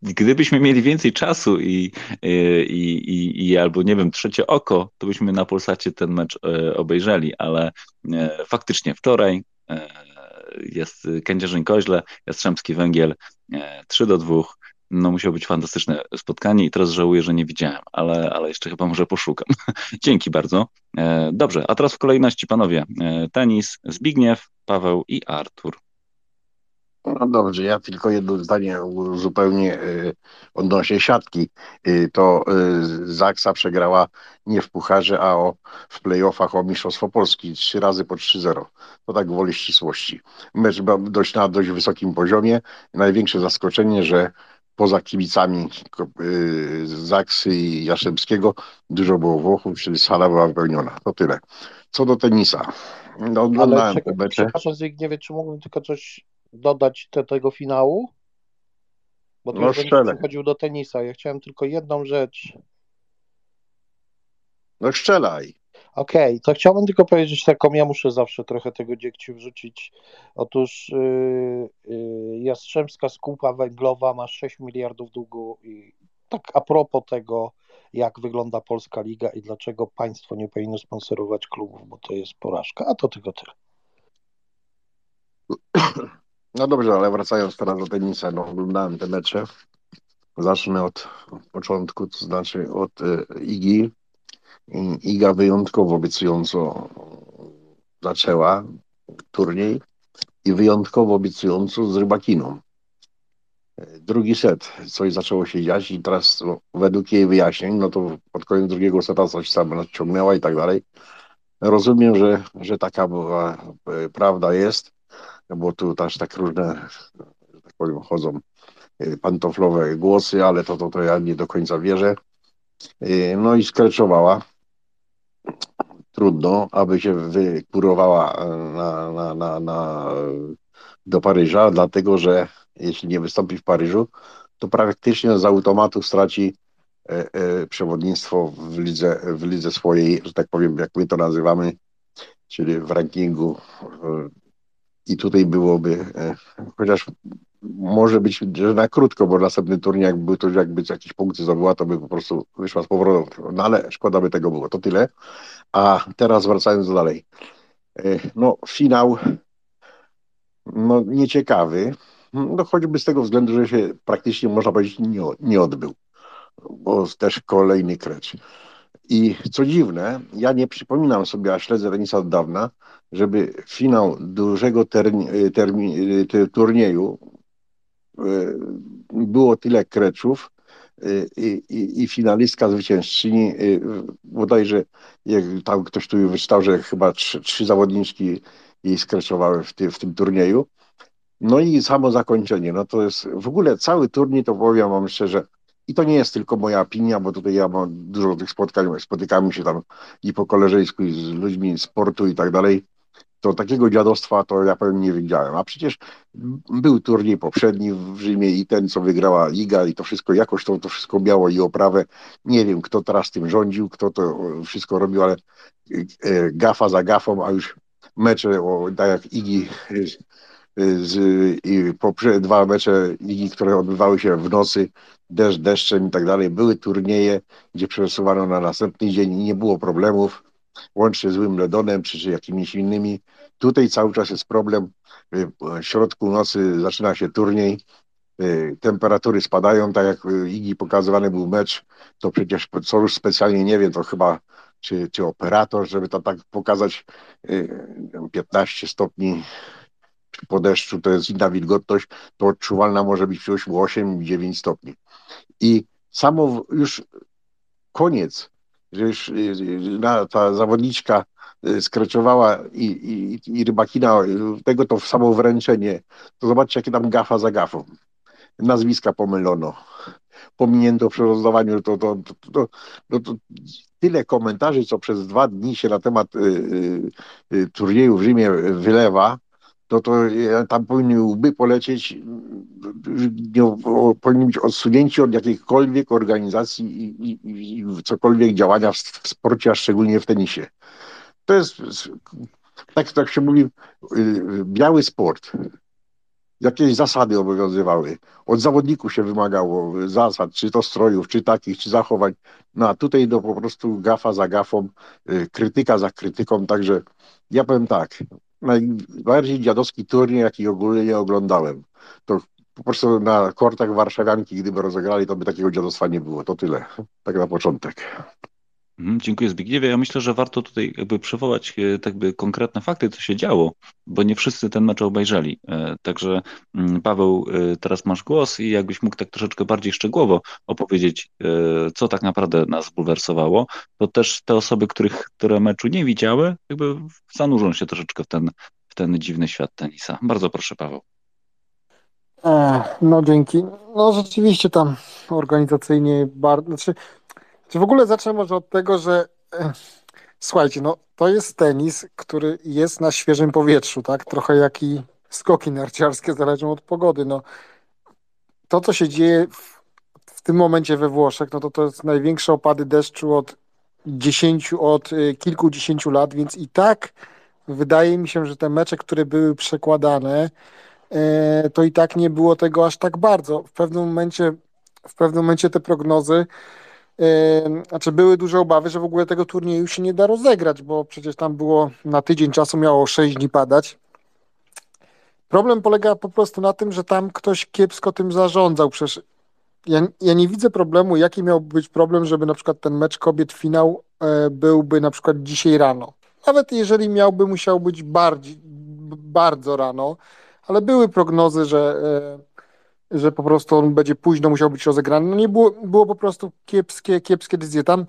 [SPEAKER 2] Gdybyśmy mieli więcej czasu i, i, i, i albo nie wiem, trzecie oko, to byśmy na Polsacie ten mecz obejrzeli, ale faktycznie wczoraj jest Kędzierzyn-Koźle, Jastrzębski Węgiel 3 do 2 no musiało być fantastyczne spotkanie i teraz żałuję, że nie widziałem, ale, ale jeszcze chyba może poszukam. Dzięki bardzo. E, dobrze, a teraz w kolejności panowie. E, tenis, Zbigniew, Paweł i Artur.
[SPEAKER 4] No dobrze, ja tylko jedno zdanie zupełnie y, odnośnie siatki. Y, to y, Zaksa przegrała nie w Pucharze, a o, w playoffach o Mistrzostwo Polski trzy razy po 3-0. To tak gwoli ścisłości. Mecz był dość na dość wysokim poziomie. Największe zaskoczenie, że poza kibicami Zaksy i Jastrzębskiego dużo było Włochów, czyli sala była wypełniona. To tyle. Co do tenisa. No, oglądałem te mecze.
[SPEAKER 8] przepraszam, Zbigniewie, czy mógłbym tylko coś dodać do tego finału? Bo to
[SPEAKER 4] No,
[SPEAKER 8] już przechodził do tenisa. Ja chciałem tylko jedną rzecz.
[SPEAKER 4] No strzelaj.
[SPEAKER 8] Okej, to chciałbym tylko powiedzieć taką, ja muszę zawsze trochę tego dziegciu wrzucić. Otóż yy, yy, Jastrzębska Skupa Węglowa ma 6 miliardów długu i tak a propos tego, jak wygląda polska liga i dlaczego państwo nie powinno sponsorować klubów, bo to jest porażka, a to tylko tyle.
[SPEAKER 4] No dobrze, ale wracając teraz do tenisa, no oglądałem te mecze. Zacznę od początku, to znaczy od y, Igi. Iga wyjątkowo obiecująco zaczęła turniej i wyjątkowo obiecująco z Rybakiną. Drugi set, coś zaczęło się dziać i teraz no, według jej wyjaśnień, no to pod koniec drugiego seta coś tam nadciągnęła i tak dalej. Rozumiem, że, że taka była, e, prawda jest, bo tu też tak różne, że tak powiem, chodzą e, pantoflowe głosy, ale to, to, to ja nie do końca wierzę. E, No i skreczowała. Trudno, aby się wykurowała e, na, na, na, na, do Paryża, dlatego że jeśli nie wystąpi w Paryżu, to praktycznie z automatu straci przewodnictwo w lidze, w lidze swojej, że tak powiem, jak my to nazywamy, czyli w rankingu. I tutaj byłoby, e, chociaż może być, że na krótko, bo następny turniej, jakby to jakby jakieś punkty zdobyła, to by po prostu wyszła z powrotem. No ale szkoda by tego było. To tyle. A teraz wracając dalej. E, No, finał no, nieciekawy. No, choćby z tego względu, że się praktycznie można powiedzieć nie, nie odbył, bo też kolejny krecz. I co dziwne, ja nie przypominam sobie, a śledzę tenisa od dawna, żeby finał dużego turnieju e, było tyle kreczów e, i, i, i finalistka zwyciężczyni, e, bodajże jak tam ktoś tu wyczytał, że chyba trzy, trzy zawodniczki jej skreczowały w, ty, w tym turnieju. No i samo zakończenie, no to jest w ogóle cały turniej, to powiem wam szczerze, i to nie jest tylko moja opinia, bo tutaj ja mam dużo tych spotkań, spotykamy się tam i po koleżeńsku, i z ludźmi z sportu i tak dalej, to takiego dziadostwa to ja powiem nie widziałem. A przecież był turniej poprzedni w Rzymie i ten, co wygrała Liga i to wszystko, jakoś to, to wszystko miało i oprawę. Nie wiem, kto teraz tym rządził, kto to wszystko robił, ale e, gafa za gafą, a już mecze, o, tak jak Igi z, i poprze, dwa mecze ligi, które odbywały się w nocy, deszcz deszczem i tak dalej, były turnieje, gdzie przesuwano na następny dzień i nie było problemów, łącznie z Wimbledonem czy, czy jakimiś innymi. Tutaj cały czas jest problem. Y, W środku nocy zaczyna się turniej, y, temperatury spadają, tak jak y, Igi pokazywany był mecz, to przecież co już specjalnie nie wiem, to chyba czy, czy operator, żeby to tak pokazać y, 15 stopni po deszczu to jest inna wilgotność, to odczuwalna może być wciąż 8-9 stopni. I samo już koniec, że już y, y, ta zawodniczka y, skreczowała i, i, i rybakina, tego to samo wręczenie, to zobaczcie, jakie tam gafa za gafą. Nazwiska pomylono, pominięto przy rozdawaniu, to, to, to, to, no tyle komentarzy, co przez dwa dni się na temat turnieju w Rzymie wylewa, to to tam powinny łby polecieć, powinni być odsunięci od jakiejkolwiek organizacji i, i, i- cokolwiek działania w, w sporcie, a szczególnie w tenisie. To jest tak, tak się mówi, y, biały sport. Jakieś zasady obowiązywały. Od zawodników się wymagało zasad, czy to strojów, czy takich, czy zachowań. No a tutaj to po prostu gafa za gafą, y, krytyka za krytyką, także ja powiem tak, najbardziej dziadowski turniej, jaki ogólnie nie oglądałem. To po prostu na kortach warszawianki, gdyby rozegrali, to by takiego dziadostwa nie było. To tyle, tak na początek.
[SPEAKER 2] Mhm, Dziękuję Zbigniewie. Ja myślę, że warto tutaj jakby przywołać e, tak by konkretne fakty, co się działo, bo nie wszyscy ten mecz obejrzeli. E, Także mm, Paweł, e, teraz masz głos i jakbyś mógł tak troszeczkę bardziej szczegółowo opowiedzieć, e, co tak naprawdę nas bulwersowało, to też te osoby, których, które meczu nie widziały, jakby zanurzą się troszeczkę w ten, w ten dziwny świat tenisa. Bardzo proszę, Paweł.
[SPEAKER 6] E, no dzięki. No rzeczywiście tam organizacyjnie bardzo. Znaczy, czy w ogóle zacznę może od tego, że słuchajcie, no to jest tenis, który jest na świeżym powietrzu, tak? Trochę jak i skoki narciarskie zależą od pogody. No, to, co się dzieje w, w tym momencie we Włoszech, no to to jest największe opady deszczu od dziesięciu, od y, kilkudziesięciu lat, więc i tak wydaje mi się, że te mecze, które były przekładane, e, to i tak nie było tego aż tak bardzo. W pewnym momencie, w pewnym momencie te prognozy, znaczy były duże obawy, że w ogóle tego turnieju się nie da rozegrać, bo przecież tam było na tydzień czasu miało 6 dni padać. Problem polega po prostu na tym, że tam ktoś kiepsko tym zarządzał. Przecież ja, ja nie widzę problemu, jaki miałby być problem, żeby na przykład ten mecz kobiet finał e, byłby na przykład dzisiaj rano. Nawet jeżeli miałby, musiał być bardziej, bardzo rano, ale były prognozy, że, e, że po prostu on będzie późno musiał być rozegrany. No nie było, było po prostu kiepskie, kiepskie decyzje. Tam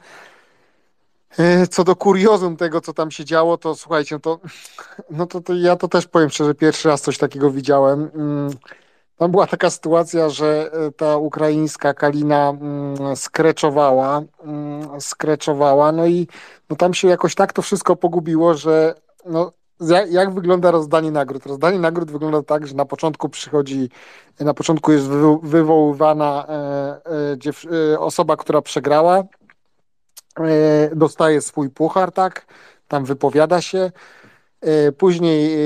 [SPEAKER 6] e, co do kuriozum tego, co tam się działo, to słuchajcie, to, no to, to ja to też powiem szczerze, pierwszy raz coś takiego widziałem. Mm, Tam była taka sytuacja, że e, ta ukraińska Kalina mm, skreczowała, mm, skreczowała, no i no tam się jakoś tak to wszystko pogubiło, że no, jak, wygląda rozdanie nagród? Rozdanie nagród wygląda tak, że na początku przychodzi, na początku jest wywo- wywoływana e, e, e, osoba, która przegrała, dostaje swój puchar, tak, tam wypowiada się, Później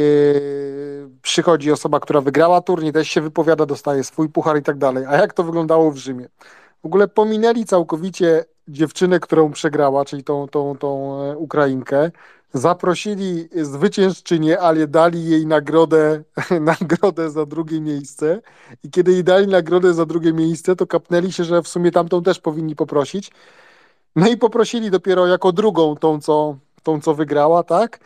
[SPEAKER 6] przychodzi osoba, która wygrała turniej, też się wypowiada, dostaje swój puchar i tak dalej. A jak to wyglądało w Rzymie? W ogóle pominęli całkowicie dziewczynę, którą przegrała, czyli tą, tą, tą Ukrainkę. Zaprosili zwyciężczynię, ale dali jej nagrodę, nagrodę za drugie miejsce. I kiedy jej dali nagrodę za drugie miejsce, to kapnęli się, że w sumie tamtą też powinni poprosić. No i poprosili dopiero jako drugą tą, co, tą, co wygrała, tak?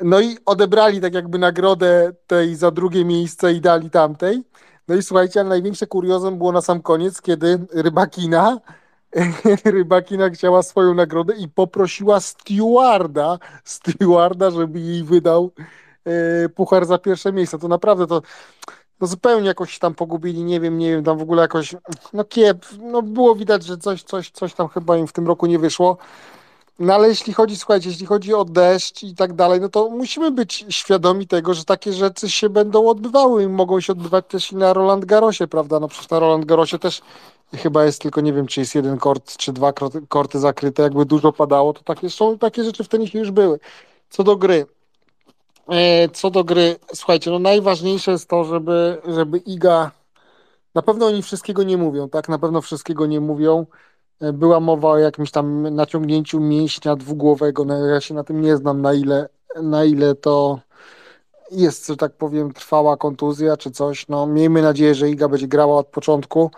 [SPEAKER 6] No i odebrali tak jakby nagrodę tej za drugie miejsce i dali tamtej. No i słuchajcie, ale największe kuriozum było na sam koniec, kiedy Rybakina, Rybakina chciała swoją nagrodę i poprosiła stewarda, stewarda, żeby jej wydał e, puchar za pierwsze miejsce. To naprawdę to no zupełnie jakoś tam pogubili, nie wiem, nie wiem, tam w ogóle jakoś, no kiep, no było widać, że coś, coś, coś tam chyba im w tym roku nie wyszło. No ale jeśli chodzi, słuchajcie, jeśli chodzi o deszcz i tak dalej, no to musimy być świadomi tego, że takie rzeczy się będą odbywały i mogą się odbywać też i na Roland Garrosie, prawda? No przecież na Roland Garrosie też chyba jest tylko, nie wiem, czy jest jeden kort, czy dwa korty, zakryte, jakby dużo padało, to takie są, takie rzeczy w tenisie już były. Co do gry, e, co do gry, słuchajcie, no najważniejsze jest to, żeby, żeby Iga, na pewno oni wszystkiego nie mówią, tak? Na pewno wszystkiego nie mówią. E, Była mowa o jakimś tam naciągnięciu mięśnia dwugłowego. No, ja się na tym nie znam, na ile, na ile to jest, że tak powiem, trwała kontuzja czy coś. No, miejmy nadzieję, że Iga będzie grała od początku.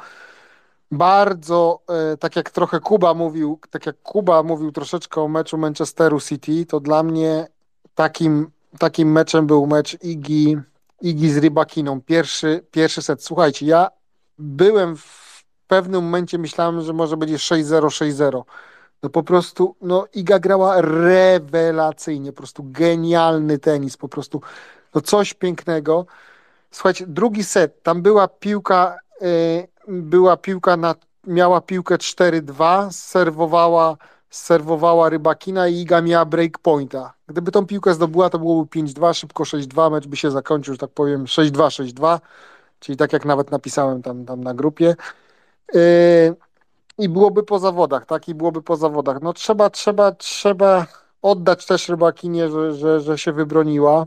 [SPEAKER 6] Bardzo, e, tak jak trochę Kuba mówił, tak jak Kuba mówił troszeczkę o meczu Manchesteru City, to dla mnie takim, takim meczem był mecz Igi, Igi z Rybakiną. Pierwszy, pierwszy set. Słuchajcie, ja byłem w pewnym momencie, myślałem, że może będzie 6-0, 6-0. No po prostu, no Iga grała rewelacyjnie, po prostu genialny tenis, po prostu no coś pięknego. Słuchajcie, drugi set, tam była piłka, y, była piłka na, miała piłkę 4-2, serwowała, serwowała Rybakina i Iga miała breakpointa. Gdyby tą piłkę zdobyła, to byłoby 5-2, szybko 6-2, mecz by się zakończył, że tak powiem 6-2, 6-2, czyli tak jak nawet napisałem tam, tam na grupie. Y, I byłoby po zawodach, tak? I byłoby po zawodach. No trzeba, trzeba, trzeba oddać też Rybakinie, że, że, że się wybroniła.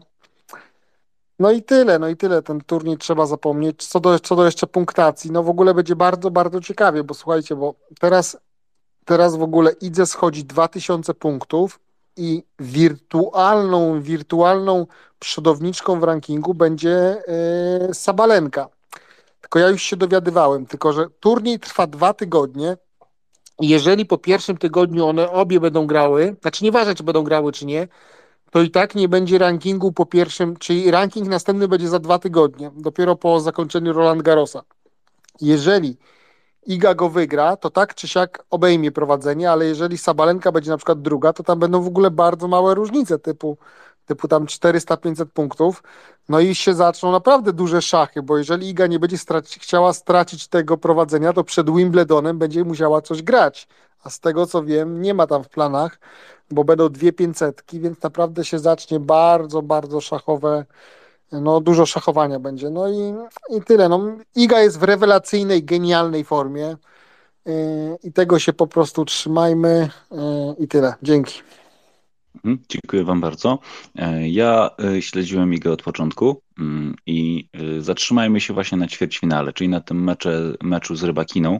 [SPEAKER 6] No i tyle, no i tyle. Ten turniej trzeba zapomnieć. Co do, co do jeszcze punktacji, no w ogóle będzie bardzo, bardzo ciekawie, bo słuchajcie, bo teraz, teraz w ogóle Idze schodzi 2000 punktów i wirtualną, wirtualną przodowniczką w rankingu będzie yy, Sabalenka. Tylko ja już się dowiadywałem, tylko że turniej trwa dwa tygodnie. Jeżeli po pierwszym tygodniu one obie będą grały, znaczy nieważne, czy będą grały, czy nie, to i tak nie będzie rankingu po pierwszym, czyli ranking następny będzie za dwa tygodnie, dopiero po zakończeniu Roland Garrosa. Jeżeli Iga go wygra, to tak czy siak obejmie prowadzenie, ale jeżeli Sabalenka będzie na przykład druga, to tam będą w ogóle bardzo małe różnice, typu, typu tam 400-500 punktów, no i się zaczną naprawdę duże szachy, bo jeżeli Iga nie będzie straci, chciała stracić tego prowadzenia, to przed Wimbledonem będzie musiała coś grać, a z tego co wiem, nie ma tam w planach, bo będą dwie pięćsetki, więc naprawdę się zacznie bardzo, bardzo szachowe, no dużo szachowania będzie. No i, i tyle. No, Iga jest w rewelacyjnej, genialnej formie yy, i tego się po prostu trzymajmy yy, i tyle. Dzięki.
[SPEAKER 2] Mhm, dziękuję Wam bardzo. E, ja e, śledziłem Igę od początku mm, i e, zatrzymajmy się właśnie na ćwierćfinale, czyli na tym mecze, meczu z Rybakiną,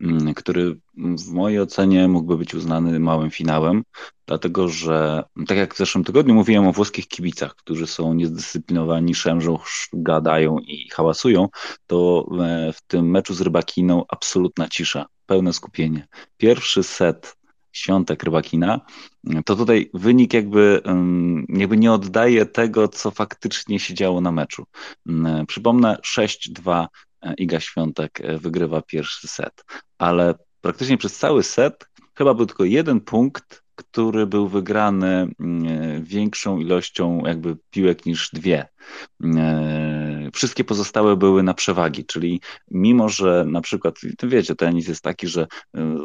[SPEAKER 2] mm, który w mojej ocenie mógłby być uznany małym finałem, dlatego że, tak jak w zeszłym tygodniu mówiłem o włoskich kibicach, którzy są niezdyscyplinowani, szemrzą, gadają i hałasują, to w tym meczu z Rybakiną absolutna cisza, pełne skupienie. Pierwszy set Świątek Rybakina, to tutaj wynik jakby, jakby nie oddaje tego, co faktycznie się działo na meczu. Przypomnę, 6-2 e, Iga Świątek e, wygrywa pierwszy set, ale praktycznie przez cały set chyba był tylko jeden punkt, który był wygrany mm, większą ilością jakby piłek niż dwie. Wszystkie pozostałe były na przewagi, czyli mimo, że na przykład, wiecie, tenis jest taki, że e,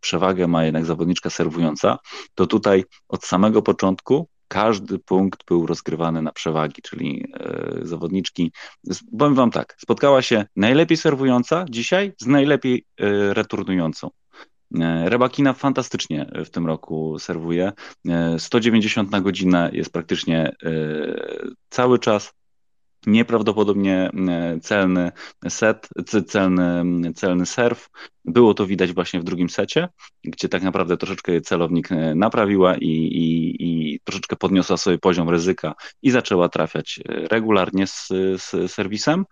[SPEAKER 2] przewagę ma jednak zawodniczka serwująca, to tutaj od samego początku każdy punkt był rozgrywany na przewagi, czyli e, zawodniczki. Powiem Wam tak, spotkała się najlepiej serwująca dzisiaj z najlepiej returnującą. E, Rebakina fantastycznie w tym roku serwuje. 190 e, na godzinę jest praktycznie cały czas nieprawdopodobnie celny set, celny, celny serw. Było to widać właśnie w drugim secie, gdzie tak naprawdę troszeczkę celownik naprawiła i, i, i troszeczkę podniosła sobie poziom ryzyka i zaczęła trafiać regularnie z, z serwisem.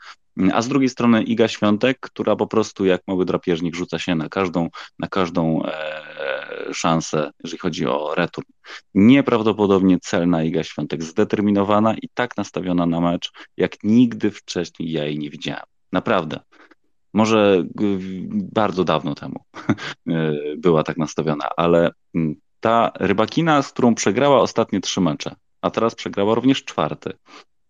[SPEAKER 2] A z drugiej strony Iga Świątek, która po prostu jak mały drapieżnik rzuca się na każdą, na każdą e, szansę, jeżeli chodzi o return. Nieprawdopodobnie celna Iga Świątek, zdeterminowana i tak nastawiona na mecz, jak nigdy wcześniej ja jej nie widziałem. Naprawdę. Może bardzo dawno temu e, była tak nastawiona, ale ta rybakina, z którą przegrała ostatnie trzy mecze, a teraz przegrała również czwarty.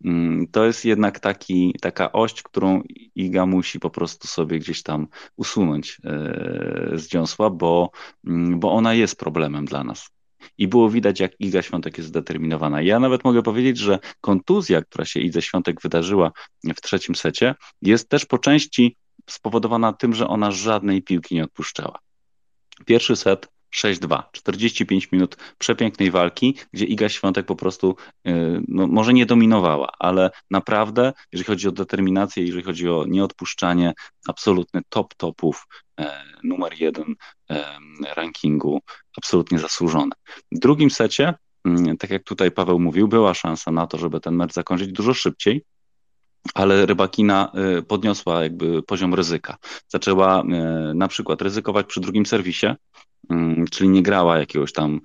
[SPEAKER 2] Mm, to jest jednak taki, taka oś, którą Iga musi po prostu sobie gdzieś tam usunąć e, z dziąsła, bo, mm, bo ona jest problemem dla nas. I było widać, jak Iga Świątek jest zdeterminowana. Ja nawet mogę powiedzieć, że kontuzja, która się Idze Świątek wydarzyła w trzecim secie, jest też po części spowodowana tym, że ona żadnej piłki nie odpuszczała. Pierwszy set 6-2, 45 minut przepięknej walki, gdzie Iga Świątek po prostu y, no, może nie dominowała, ale naprawdę, jeżeli chodzi o determinację, jeżeli chodzi o nieodpuszczanie, absolutny top topów, e, numer jeden e, rankingu, absolutnie zasłużone. W drugim secie, mm, tak jak tutaj Paweł mówił, była szansa na to, żeby ten mecz zakończyć dużo szybciej, ale Rybakina y, podniosła jakby poziom ryzyka. Zaczęła y, na przykład ryzykować przy drugim serwisie, Mm, czyli nie grała jakiegoś tam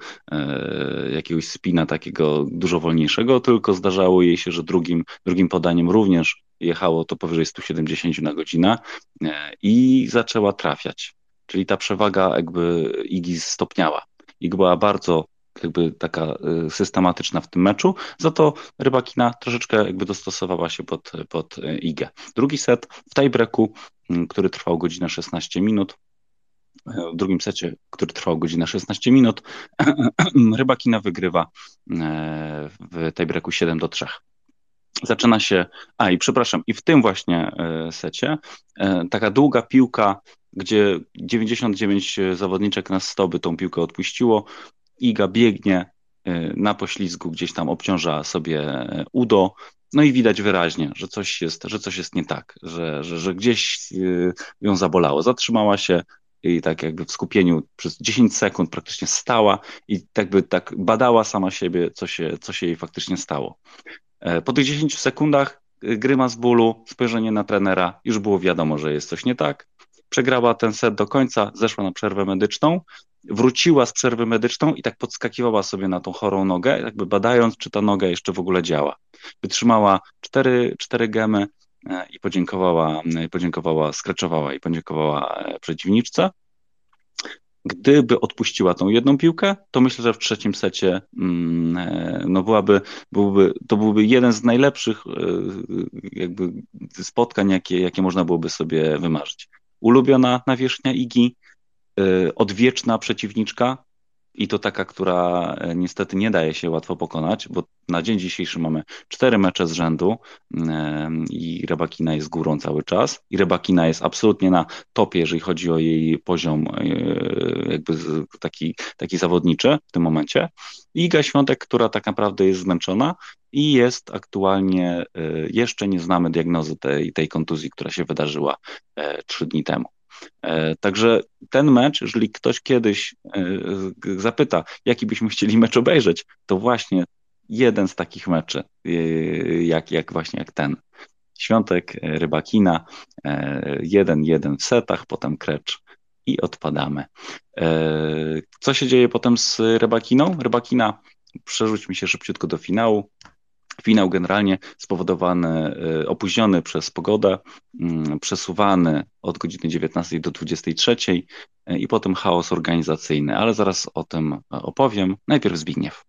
[SPEAKER 2] jakiegoś spina takiego dużo wolniejszego, tylko zdarzało jej się, że drugim, drugim podaniem również jechało to powyżej 170 na godzinę i zaczęła trafiać. Czyli ta przewaga jakby Igi stopniała. Ig była bardzo jakby taka e, systematyczna w tym meczu, za to Rybakina troszeczkę jakby dostosowała się pod, pod Igę. Drugi set w tiebreaku, który trwał godzinę 16 minut, w drugim secie, który trwał godzinę 16 minut, Rybakina wygrywa e, w tiebreaku 7 do 3. Zaczyna się, a i przepraszam, i w tym właśnie secie taka długa piłka, gdzie 99 zawodniczek na 100 by tą piłkę odpuściło, Iga biegnie, na poślizgu gdzieś tam obciąża sobie udo, no i widać wyraźnie, że coś jest, że coś jest nie tak, że, że, że gdzieś ją zabolało. Zatrzymała się i tak jakby w skupieniu przez 10 sekund praktycznie stała i tak by tak badała sama siebie, co się, co się jej faktycznie stało. Po tych 10 sekundach gryma z bólu, spojrzenie na trenera, już było wiadomo, że jest coś nie tak. Przegrała ten set do końca, zeszła na przerwę medyczną, wróciła z przerwy medyczną i tak podskakiwała sobie na tą chorą nogę, jakby badając, czy ta noga jeszcze w ogóle działa. Wytrzymała cztery, cztery gemy e, i podziękowała, e, podziękowała, skreczowała i podziękowała e, przeciwniczce. Gdyby odpuściła tą jedną piłkę, to myślę, że w trzecim secie mm, no byłaby, byłby, to byłby jeden z najlepszych jakby spotkań, jakie, jakie można byłoby sobie wymarzyć. Ulubiona nawierzchnia Igi, e, odwieczna przeciwniczka, i to taka, która e, niestety nie daje się łatwo pokonać, bo na dzień dzisiejszy mamy cztery mecze z rzędu i Rebakina jest górą cały czas i Rebakina jest absolutnie na topie, jeżeli chodzi o jej poziom e, jakby taki, taki zawodniczy w tym momencie. I Iga Świątek, która tak naprawdę jest zmęczona i jest aktualnie, e, jeszcze nie znamy diagnozy tej, tej kontuzji, która się wydarzyła trzy dni temu. E, także ten mecz, jeżeli ktoś kiedyś e, zapyta, jaki byśmy chcieli mecz obejrzeć, to właśnie jeden z takich meczy, e, jak, jak właśnie jak ten. Świątek, Rybakina, jeden, jeden w setach, potem krecz i odpadamy. Co się dzieje potem z Rybakiną? Rybakina, przerzućmy się szybciutko do finału. Finał generalnie spowodowany, y, opóźniony przez pogodę, mm, przesuwany od godziny 19 do 23 y, i potem chaos organizacyjny, ale zaraz o tym opowiem. Najpierw Zbigniew.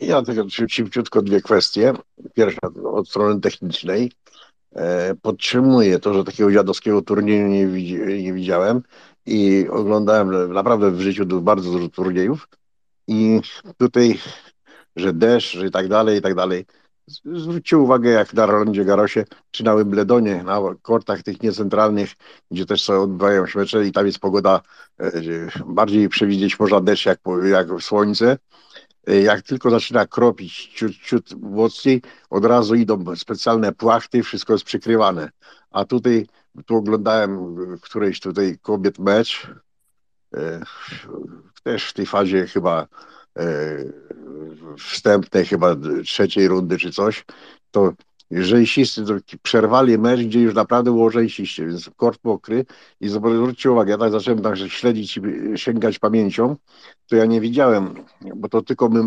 [SPEAKER 4] Ja tylko szybciutko dwie kwestie. Pierwsza od strony technicznej. E, podtrzymuję to, że takiego dziadowskiego turnieju nie, nie widziałem i oglądałem naprawdę w życiu bardzo dużo turniejów i tutaj że deszcz, że i tak dalej, i tak dalej. Zwróćcie uwagę, jak na Rondzie Garosie, czy na na kortach tych niecentralnych, gdzie też sobie odbywają się mecze i tam jest pogoda, e, bardziej przewidzieć można deszcz jak, jak słońce. E, jak tylko zaczyna kropić ciut, ciut mocniej, od razu idą specjalne płachty, wszystko jest przykrywane. A tutaj, tu oglądałem którejś tutaj kobiet mecz, e, też w tej fazie chyba wstępnej chyba trzeciej rundy czy coś, to rzęsisty przerwali mecz, gdzie już naprawdę było rzęsiście, więc kort mokry i zwróćcie uwagę, ja tak zacząłem także śledzić i sięgać pamięcią, to ja nie widziałem, bo to tylko my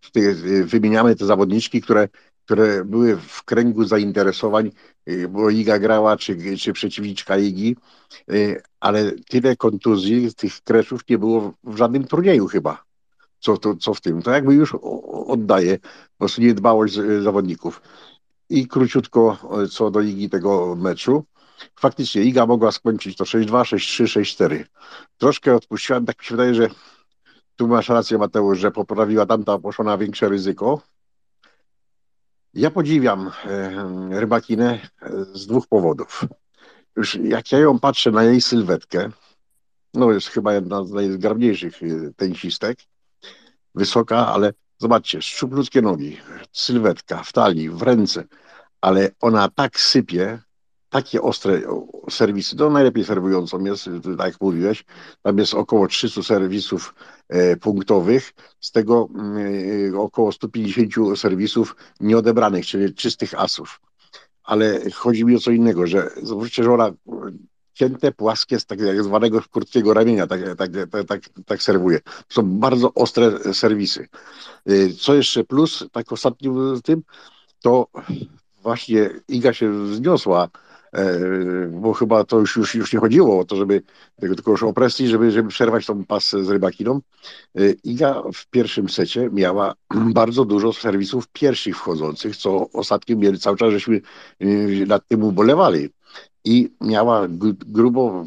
[SPEAKER 4] tutaj wymieniamy te zawodniczki, które, które były w kręgu zainteresowań, y, bo Iga grała, czy, czy przeciwniczka Igi, ale tyle kontuzji tych kreszów nie było w żadnym turnieju chyba co, to, co w tym. To jakby już oddaje po prostu niedbałość zawodników. I króciutko co do Igi tego meczu. Faktycznie Iga mogła skończyć to 6-2, 6-3, 6-4. Troszkę odpuściłam, tak mi się wydaje, że tu masz rację Mateusz, że poprawiła tamta, poszła na większe ryzyko. Ja podziwiam e, Rybakinę z dwóch powodów. Już jak ja ją patrzę na jej sylwetkę, no jest chyba jedna z najzgrabniejszych e, tenisistek, wysoka, ale zobaczcie, szczupludzkie nogi, sylwetka w talii, w ręce, ale ona tak sypie, takie ostre serwisy, to najlepiej serwującą jest, tak jak mówiłeś, tam jest około 300 serwisów e, punktowych, z tego e, około 150 serwisów nieodebranych, czyli czystych asów. Ale chodzi mi o co innego, że zobaczcie, że ona cięte, płaskie, z tak zwanego krótkiego ramienia, tak, tak, tak, tak, tak serwuje. Są bardzo ostre serwisy. Y, co jeszcze plus, tak ostatnim tym, to właśnie Iga się wzniosła, e, bo chyba to już, już, już nie chodziło o to, żeby tylko już o presji, żeby, żeby przerwać tą pas z rybakiną. Y, Iga w pierwszym secie miała bardzo dużo serwisów pierwszych wchodzących, co ostatnio mieli cały czas, żeśmy y, nad tym ubolewali i miała grubo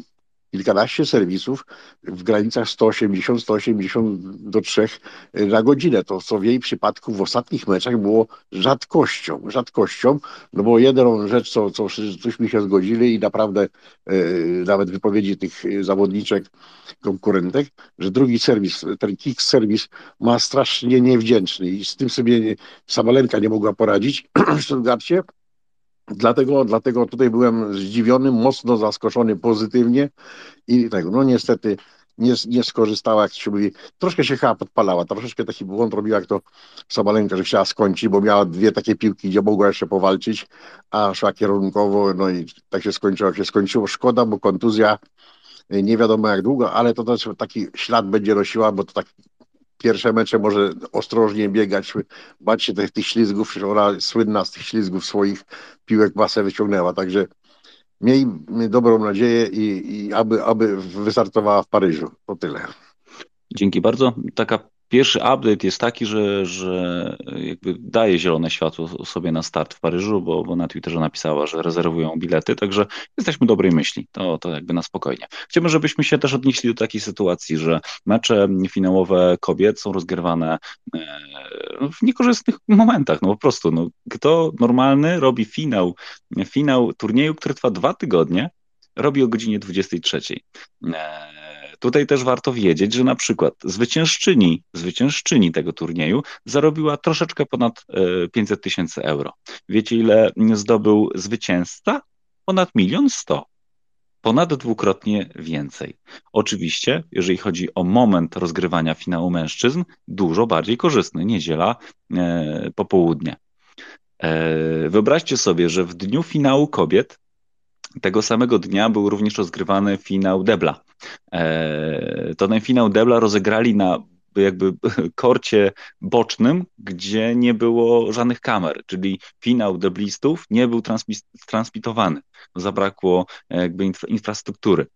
[SPEAKER 4] kilkanaście serwisów w granicach 180-180 do 3 na godzinę. To co w jej przypadku w ostatnich meczach było rzadkością, rzadkością, no bo jedną rzecz, co, co się zgodzili i naprawdę e, nawet wypowiedzi tych zawodniczek, konkurentek, że drugi serwis, ten kick serwis ma strasznie niewdzięczny i z tym sobie Sabalenka nie mogła poradzić w Stuttgarcie. Dlatego, dlatego tutaj byłem zdziwiony, mocno zaskoczony pozytywnie i tego, no niestety nie, nie skorzystała, jak się mówi, troszkę się chyba podpalała, troszeczkę taki błąd robiła, jak to Sabalenka, że chciała skończyć, bo miała dwie takie piłki, gdzie mogła jeszcze powalczyć, a szła kierunkowo, no i tak się skończyło, się skończyło. Szkoda, bo kontuzja nie wiadomo jak długo, ale to też taki ślad będzie nosiła, bo to tak pierwsze mecze może ostrożnie biegać, bać się tych, tych ślizgów, ona słynna z tych ślizgów swoich piłek masę wyciągnęła, także miej dobrą nadzieję i, i aby, aby wystartowała w Paryżu. To tyle.
[SPEAKER 2] Dzięki bardzo. Taka Pierwszy update jest taki, że, że jakby daje zielone światło sobie na start w Paryżu, bo, bo na Twitterze napisała, że rezerwują bilety, także jesteśmy dobrej myśli. To, to jakby na spokojnie. Chciałbym, żebyśmy się też odnieśli do takiej sytuacji, że mecze finałowe kobiet są rozgrywane e, w niekorzystnych momentach. No po prostu, no, kto normalny robi finał, finał turnieju, który trwa dwa tygodnie, robi o godzinie 23. Tutaj też warto wiedzieć, że na przykład zwyciężczyni, zwyciężczyni tego turnieju zarobiła troszeczkę ponad 500 e, tysięcy euro. Wiecie, ile zdobył zwycięzca? Ponad milion sto. Ponad dwukrotnie więcej. Oczywiście, jeżeli chodzi o moment rozgrywania finału mężczyzn, dużo bardziej korzystny. Niedziela, e, popołudnie. E, wyobraźcie sobie, że w dniu finału kobiet tego samego dnia był również rozgrywany finał Debla. E, to ten finał Debla rozegrali na jakby korcie bocznym, gdzie nie było żadnych kamer, czyli finał deblistów nie był transmitowany. Zabrakło jakby infrastruktury.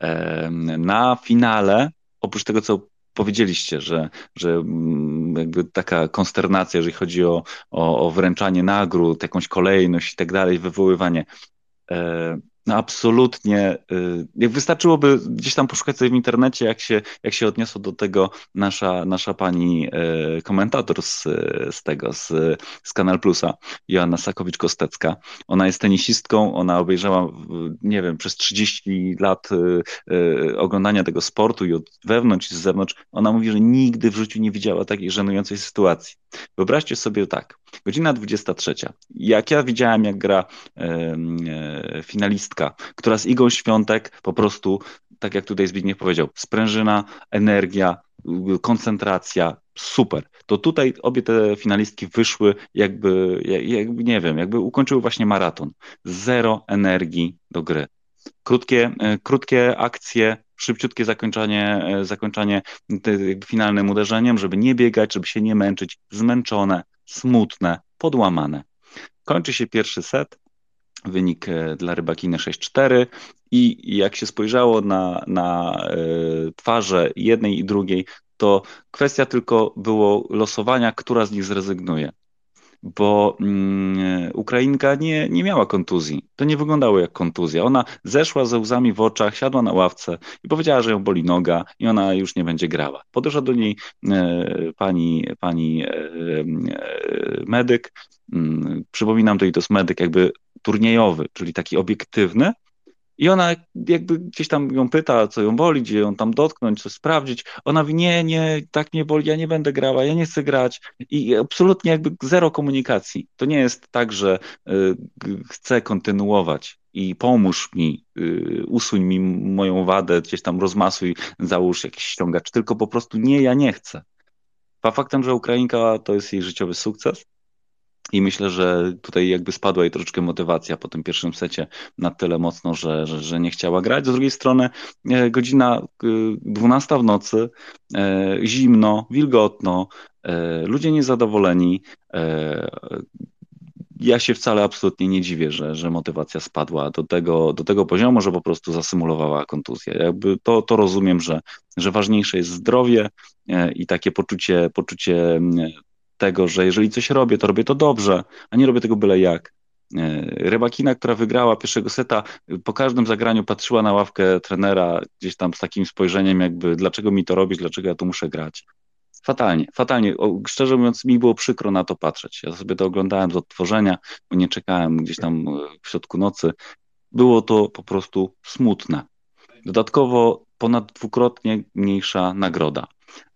[SPEAKER 2] E, na finale, oprócz tego, co powiedzieliście, że, że mm, jakby taka konsternacja, jeżeli chodzi o, o, o wręczanie nagród, jakąś kolejność i tak dalej, wywoływanie E, no absolutnie, y, jak wystarczyłoby gdzieś tam poszukać sobie w internecie, jak się, jak się odniosła do tego nasza, nasza pani e, komentator z, z tego, z, z Kanal Plusa, Joanna Sakowicz-Kostecka. Ona jest tenisistką, ona obejrzała, nie wiem, przez 30 lat y, y, oglądania tego sportu i od wewnątrz i z zewnątrz, ona mówi, że nigdy w życiu nie widziała takiej żenującej sytuacji. Wyobraźcie sobie tak, godzina 23. Jak ja widziałem, jak gra e, finalistka, która z Igą Świątek po prostu, tak jak tutaj Zbigniew powiedział, sprężyna, energia, koncentracja, super. To tutaj obie te finalistki wyszły jakby, jakby, nie wiem, jakby ukończyły właśnie maraton. Zero energii do gry. Krótkie, e, krótkie akcje, szybciutkie zakończenie, e, zakończenie finalnym uderzeniem, żeby nie biegać, żeby się nie męczyć, zmęczone, smutne, podłamane. Kończy się pierwszy set, wynik e, dla Rybakiny 6-4 i jak się spojrzało na, na twarze jednej i drugiej, to kwestia tylko było losowania, która z nich zrezygnuje bo mm, Ukrainka nie, nie miała kontuzji. To nie wyglądało jak kontuzja. Ona zeszła ze łzami w oczach, siadła na ławce i powiedziała, że ją boli noga i ona już nie będzie grała. Podeszła do niej e, pani, pani e, e, medyk. Mm, przypominam, to to jest medyk jakby turniejowy, czyli taki obiektywny, i ona jakby gdzieś tam ją pyta, co ją boli, gdzie ją tam dotknąć, coś sprawdzić. Ona mówi, nie, nie, tak nie boli, ja nie będę grała, ja nie chcę grać. I absolutnie jakby zero komunikacji. To nie jest tak, że y, chcę kontynuować i pomóż mi, y, usuń mi moją wadę, gdzieś tam rozmasuj, załóż jakiś ściągacz, tylko po prostu nie, ja nie chcę. A faktem, że Ukrainka to jest jej życiowy sukces, i myślę, że tutaj jakby spadła jej troszeczkę motywacja po tym pierwszym secie na tyle mocno, że, że, że nie chciała grać. Z drugiej strony e, godzina 12 e, w nocy, e, zimno, wilgotno, ludzie niezadowoleni. Ja się wcale absolutnie nie dziwię, że, że motywacja spadła do tego, do tego poziomu, że po prostu zasymulowała kontuzję. Jakby to, to rozumiem, że, że ważniejsze jest zdrowie i takie poczucie, poczucie tego, że jeżeli coś robię, to robię to dobrze, a nie robię tego byle jak. Rybakina, która wygrała pierwszego seta, po każdym zagraniu patrzyła na ławkę trenera gdzieś tam z takim spojrzeniem jakby dlaczego mi to robić, dlaczego ja tu muszę grać. Fatalnie, fatalnie. O, szczerze mówiąc, mi było przykro na to patrzeć. Ja sobie to oglądałem z odtworzenia, bo nie czekałem gdzieś tam w środku nocy. Było to po prostu smutne. Dodatkowo ponad dwukrotnie mniejsza nagroda.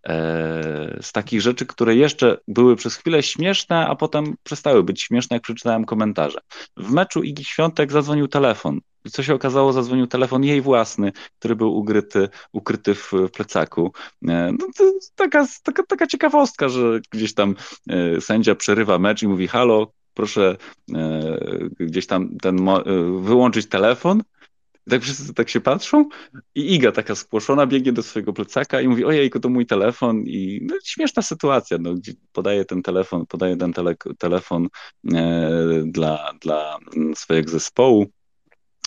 [SPEAKER 2] E, z takich rzeczy, które jeszcze były przez chwilę śmieszne, a potem przestały być śmieszne, jak przeczytałem komentarze. W meczu Igi Świątek zadzwonił telefon. I co się okazało, zadzwonił telefon jej własny, który był ugryty, ukryty w plecaku. E, no, to taka, taka, taka ciekawostka, że gdzieś tam e, sędzia przerywa mecz i mówi: Halo, proszę gdzieś tam ten, wyłączyć telefon. I tak wszyscy tak się patrzą i Iga taka spłoszona biegnie do swojego plecaka i mówi, ojejku, to mój telefon. I no, śmieszna sytuacja, no, podaje ten telefon, podaje ten tele, telefon e, dla, dla swojego zespołu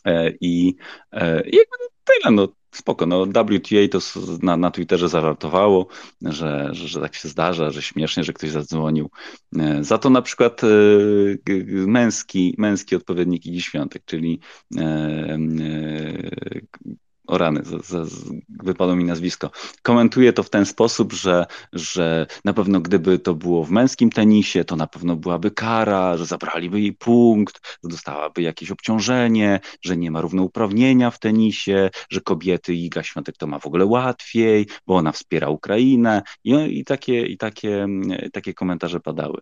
[SPEAKER 2] e, i, e, jakby tyle, no spoko, no WTA to na, na Twitterze zażartowało, że, że, że tak się zdarza, że śmiesznie, że ktoś zadzwonił. E, za to na przykład e, męski, męski odpowiednik Igi Świątek, czyli e, o rany, z, z, z, wypadło mi nazwisko. Komentuje to w ten sposób, że, że na pewno gdyby to było w męskim tenisie, to na pewno byłaby kara, że zabraliby jej punkt, że dostałaby jakieś obciążenie, że nie ma równouprawnienia w tenisie, że kobiety Iga Świątek to ma w ogóle łatwiej, bo ona wspiera Ukrainę i, i, takie, i takie, takie komentarze padały.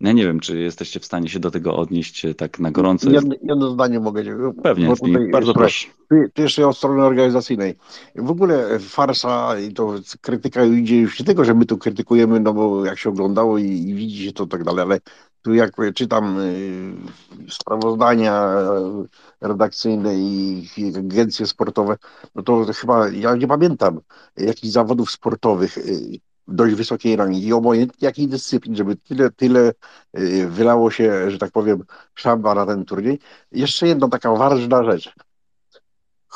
[SPEAKER 2] Ja nie wiem, czy jesteście w stanie się do tego odnieść e, tak na gorąco.
[SPEAKER 4] Jedno, jedno zdanie mogę.
[SPEAKER 2] Pewnie, bardzo proszę.
[SPEAKER 4] Ty, jeszcze od strony organizacyjnej. W ogóle farsa i to krytyka idzie już nie tego, że my tu krytykujemy, no bo jak się oglądało i, i widzi się to tak dalej, ale tu jak czytam y, sprawozdania redakcyjne i, i agencje sportowe, no to chyba ja nie pamiętam jakichś zawodów sportowych y, dość wysokiej rangi i obojętnie jakiej dyscyplin, żeby tyle, tyle y, wylało się, że tak powiem, szamba na ten turniej. Jeszcze jedna taka ważna rzecz.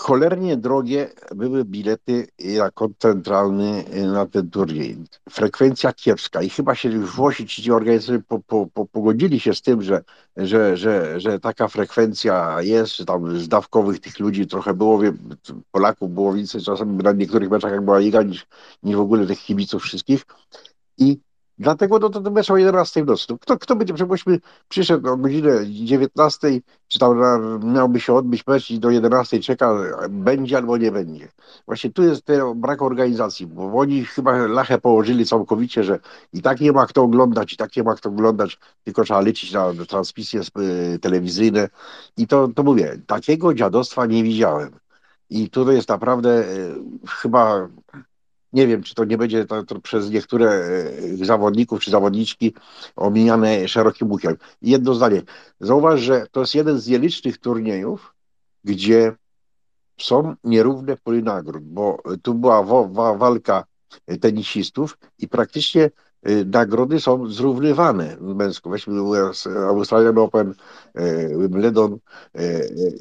[SPEAKER 4] Cholernie drogie były bilety na kod centralny na ten turniej. Frekwencja kiepska i chyba się Włosi, ci organizatorzy po, po, po, pogodzili się z tym, że, że, że, że taka frekwencja jest, że tam zdawkowych tych ludzi trochę było, Polaków było więcej czasem na niektórych meczach jak była liga niż, niż w ogóle tych kibiców wszystkich i Dlatego no, to, to mecz o 11 w nocy. No, kto, kto będzie, żebyśmy przyszedł o godzinę 19, czy tam miałby się odbyć mecz i do 11 czeka, będzie albo nie będzie. Właśnie tu jest ten brak organizacji, bo oni chyba lachę położyli całkowicie, że i tak nie ma kto oglądać, i tak nie ma kto oglądać, tylko trzeba liczyć na transmisje telewizyjne. I to, to mówię, takiego dziadostwa nie widziałem. I tutaj jest naprawdę y, chyba nie wiem, czy to nie będzie to, to przez niektóre e, zawodników czy zawodniczki omijane szerokim łukiem. Jedno zdanie. Zauważ, że to jest jeden z nielicznych turniejów, gdzie są nierówne pory nagród, bo tu była walka tenisistów i praktycznie e, nagrody są zrównywane męsko. Weźmy Australian Open, e, Wimbledon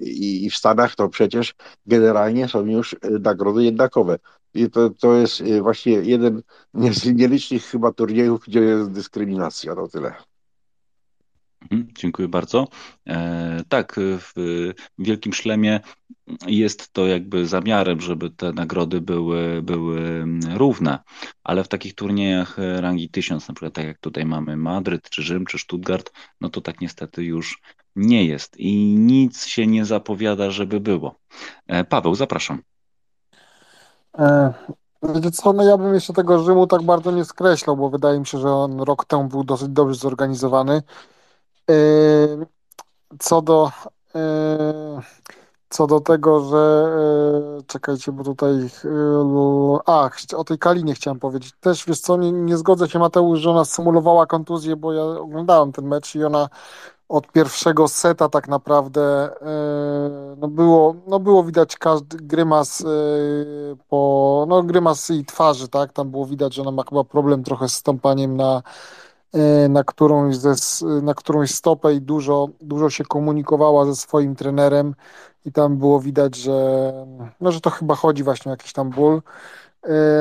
[SPEAKER 4] i w Stanach to przecież generalnie są już nagrody jednakowe. I to, to jest y, właśnie jeden z nielicznych chyba turniejów, gdzie jest dyskryminacja. No tyle.
[SPEAKER 2] Mhm, dziękuję bardzo. E, tak, w Wielkim Szlemie jest to jakby zamiarem, żeby te nagrody były, były równe, ale w takich turniejach rangi 1000, na przykład tak jak tutaj mamy Madryt, czy Rzym, czy Stuttgart, no to tak niestety już nie jest i nic się nie zapowiada, żeby było. E, Paweł, zapraszam.
[SPEAKER 6] E, wiecie co, no ja bym jeszcze tego Rzymu tak bardzo nie skreślał, bo wydaje mi się, że on rok temu był dosyć dobrze zorganizowany. E, co do e, co do tego, że czekajcie, bo tutaj a, o tej Kalinie chciałem powiedzieć. Też wiesz co, nie, nie zgodzę się Mateusz, że ona symulowała kontuzję, bo ja oglądałem ten mecz i ona od pierwszego seta tak naprawdę e, no było, no było widać każdy grymas e, po, no grymas i twarzy, tak, tam było widać, że ona ma chyba problem trochę z stąpaniem na, e, na którąś, ze, na którąś stopę i dużo, dużo się komunikowała ze swoim trenerem i tam było widać, że, no, że to chyba chodzi właśnie o jakiś tam ból.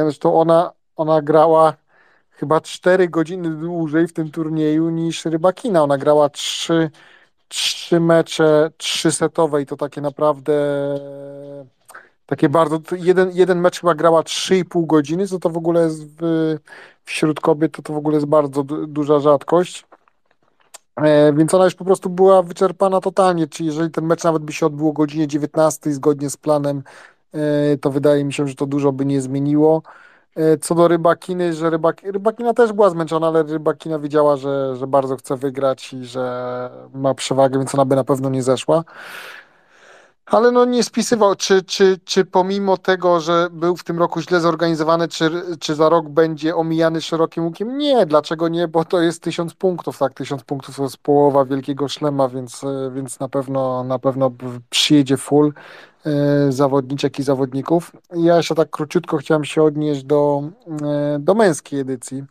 [SPEAKER 6] Zresztą ona, ona grała chyba 4 godziny dłużej w tym turnieju niż Rybakina. Ona grała 3, trzy mecze trzysetowe i to takie naprawdę takie bardzo, jeden, jeden mecz chyba grała 3,5 godziny, co to w ogóle jest w, wśród kobiet, to to w ogóle jest bardzo du, duża rzadkość. E, więc ona już po prostu była wyczerpana totalnie, czyli jeżeli ten mecz nawet by się odbył o godzinie 19 zgodnie z planem, e, to wydaje mi się, że to dużo by nie zmieniło. E, co do Rybakiny, że Rybak, Rybakina też była zmęczona, ale Rybakina wiedziała, że, że bardzo chce wygrać i że ma przewagę, więc ona by na pewno nie zeszła. Ale no nie spisywał, czy, czy, czy pomimo tego, że był w tym roku źle zorganizowany, czy, czy za rok będzie omijany szerokim łukiem? Nie, dlaczego nie? Bo to jest tysiąc punktów, tak? Tysiąc punktów to jest połowa wielkiego szlema, więc, więc na pewno na pewno przyjedzie full e, zawodniczek i zawodników. Ja jeszcze tak króciutko chciałem się odnieść do, e, do męskiej edycji.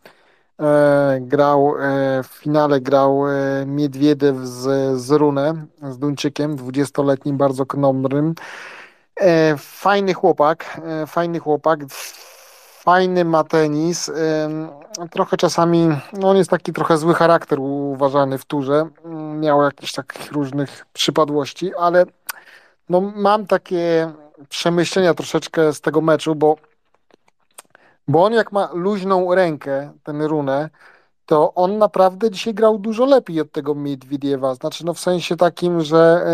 [SPEAKER 6] E, grał e, w finale grał e, Miedwiedew z, z Runę, z Duńczykiem, 20-letnim, bardzo knomrym. Fajny chłopak, fajny chłopak, fajny ma tenis. Trochę czasami, no on jest taki trochę zły charakter uważany w turze. Miał jakieś takich różnych przypadłości, ale no mam takie przemyślenia troszeczkę z tego meczu, bo bo on jak ma luźną rękę, ten runę, to on naprawdę dzisiaj grał dużo lepiej od tego Miedwiediewa. Znaczy, no w sensie takim, że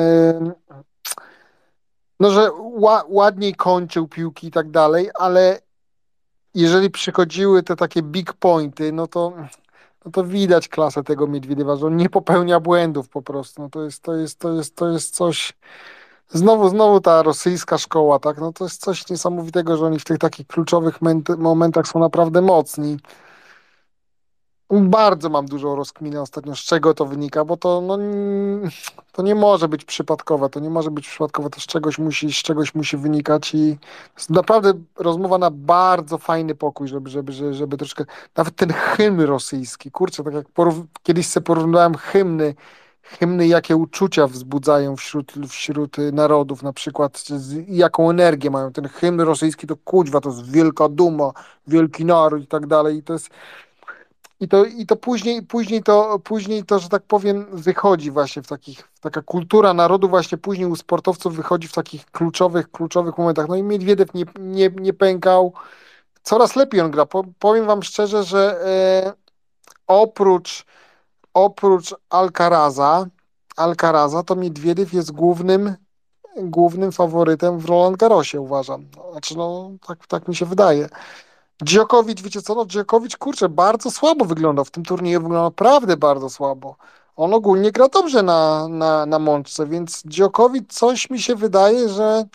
[SPEAKER 6] no, że ła, ładniej kończył piłki i tak dalej, ale jeżeli przychodziły te takie big pointy, no to, no to widać klasę tego Miedwiediewa, że on nie popełnia błędów po prostu. No to jest, to jest, to jest, to jest coś Znowu, znowu ta rosyjska szkoła, tak? No to jest coś niesamowitego, że oni w tych takich kluczowych momentach są naprawdę mocni. Bardzo mam dużo rozkminy ostatnio, z czego to wynika, bo to, no, to nie może być przypadkowe, to nie może być przypadkowe, to z czegoś musi, z czegoś musi wynikać i naprawdę rozmowa na bardzo fajny pokój, żeby, żeby, żeby, żeby troszkę, nawet ten hymn rosyjski, kurczę, tak jak kiedyś sobie porównałem hymny hymny, jakie uczucia wzbudzają wśród, wśród narodów, na przykład jaką energię mają. Ten hymn rosyjski to kućwa, to jest wielka duma, wielki naród i tak dalej. I to jest i to, i to później, później to, później to, że tak powiem, wychodzi właśnie w takich, taka kultura narodu właśnie później u sportowców wychodzi w takich kluczowych, kluczowych momentach. No i Miedwiedew nie, nie, nie pękał. Coraz lepiej on gra. powiem wam szczerze, że e, oprócz oprócz Alcaraza, Alcaraza to Miedwiediew jest głównym, głównym faworytem w Roland Garrosie, uważam. Znaczy, no, tak, tak mi się wydaje. Dziokowicz, wiecie co, no Dziokowicz, kurczę, bardzo słabo wyglądał w tym turnieju, wyglądał naprawdę bardzo słabo. On ogólnie gra dobrze na, na, na mączce, więc Dziokowicz coś mi się wydaje, że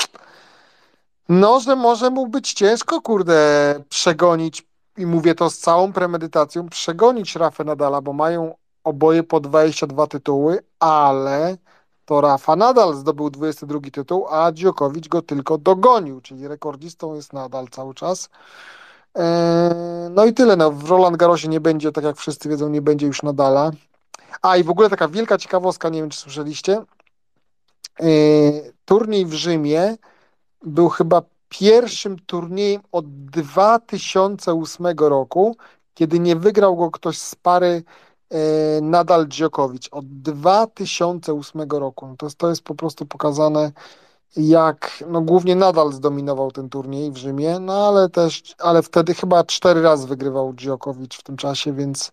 [SPEAKER 6] no, że może mu być ciężko, kurde, przegonić i mówię to z całą premedytacją, przegonić Rafę Nadala, bo mają oboje po 22 tytuły, ale to Rafa nadal zdobył 22 tytuł, a Dziokowicz go tylko dogonił, czyli rekordzistą jest nadal cały czas. Eee, no i tyle. No, w Roland Garrosie nie będzie, tak jak wszyscy wiedzą, nie będzie już Nadala. A i w ogóle taka wielka ciekawostka, nie wiem czy słyszeliście. Eee, turniej w Rzymie był chyba pierwszym turniejem od 2008 roku, kiedy nie wygrał go ktoś z pary E, nadal Dziokowicz od 2008 roku. No to, to jest po prostu pokazane, jak no głównie nadal zdominował ten turniej w Rzymie, no ale też, ale wtedy chyba cztery razy wygrywał Dziokowicz w tym czasie, więc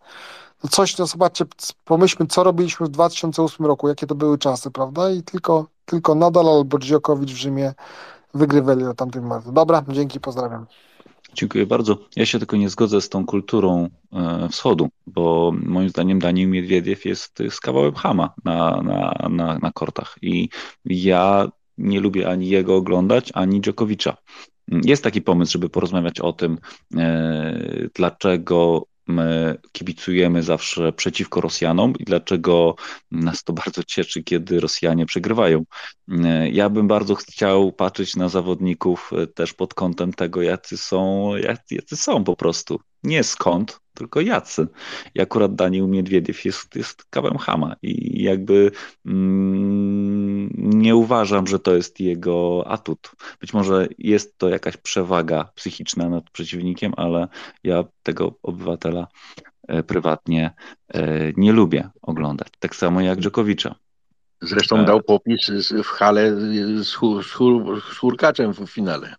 [SPEAKER 6] no coś, no zobaczcie, pomyślmy, co robiliśmy w 2008 roku, jakie to były czasy, prawda? I tylko, tylko nadal albo Dziokowicz w Rzymie wygrywali o tamtym meczu. Dobra, dzięki, pozdrawiam.
[SPEAKER 2] Dziękuję bardzo. Ja się tylko nie zgodzę z tą kulturą e, wschodu, bo moim zdaniem Daniel Miedwiediew jest z kawałem chama na, na, na, na kortach i ja nie lubię ani jego oglądać, ani Dżokowicza. Jest taki pomysł, żeby porozmawiać o tym, e, dlaczego my kibicujemy zawsze przeciwko Rosjanom i dlaczego nas to bardzo cieszy, kiedy Rosjanie przegrywają. Ja bym bardzo chciał patrzeć na zawodników też pod kątem tego, jacy są, jacy są po prostu. Nie skąd, tylko jacy. I akurat Daniel Miedwiediew jest, jest kawem Hama i jakby mm, nie uważam, że to jest jego atut. Być może jest to jakaś przewaga psychiczna nad przeciwnikiem, ale ja tego obywatela e, prywatnie e, nie lubię oglądać. Tak samo jak Dżokowicza.
[SPEAKER 4] Zresztą
[SPEAKER 2] E.
[SPEAKER 4] dał popis w hale z, hu, z, hu, z hurkaczem w finale.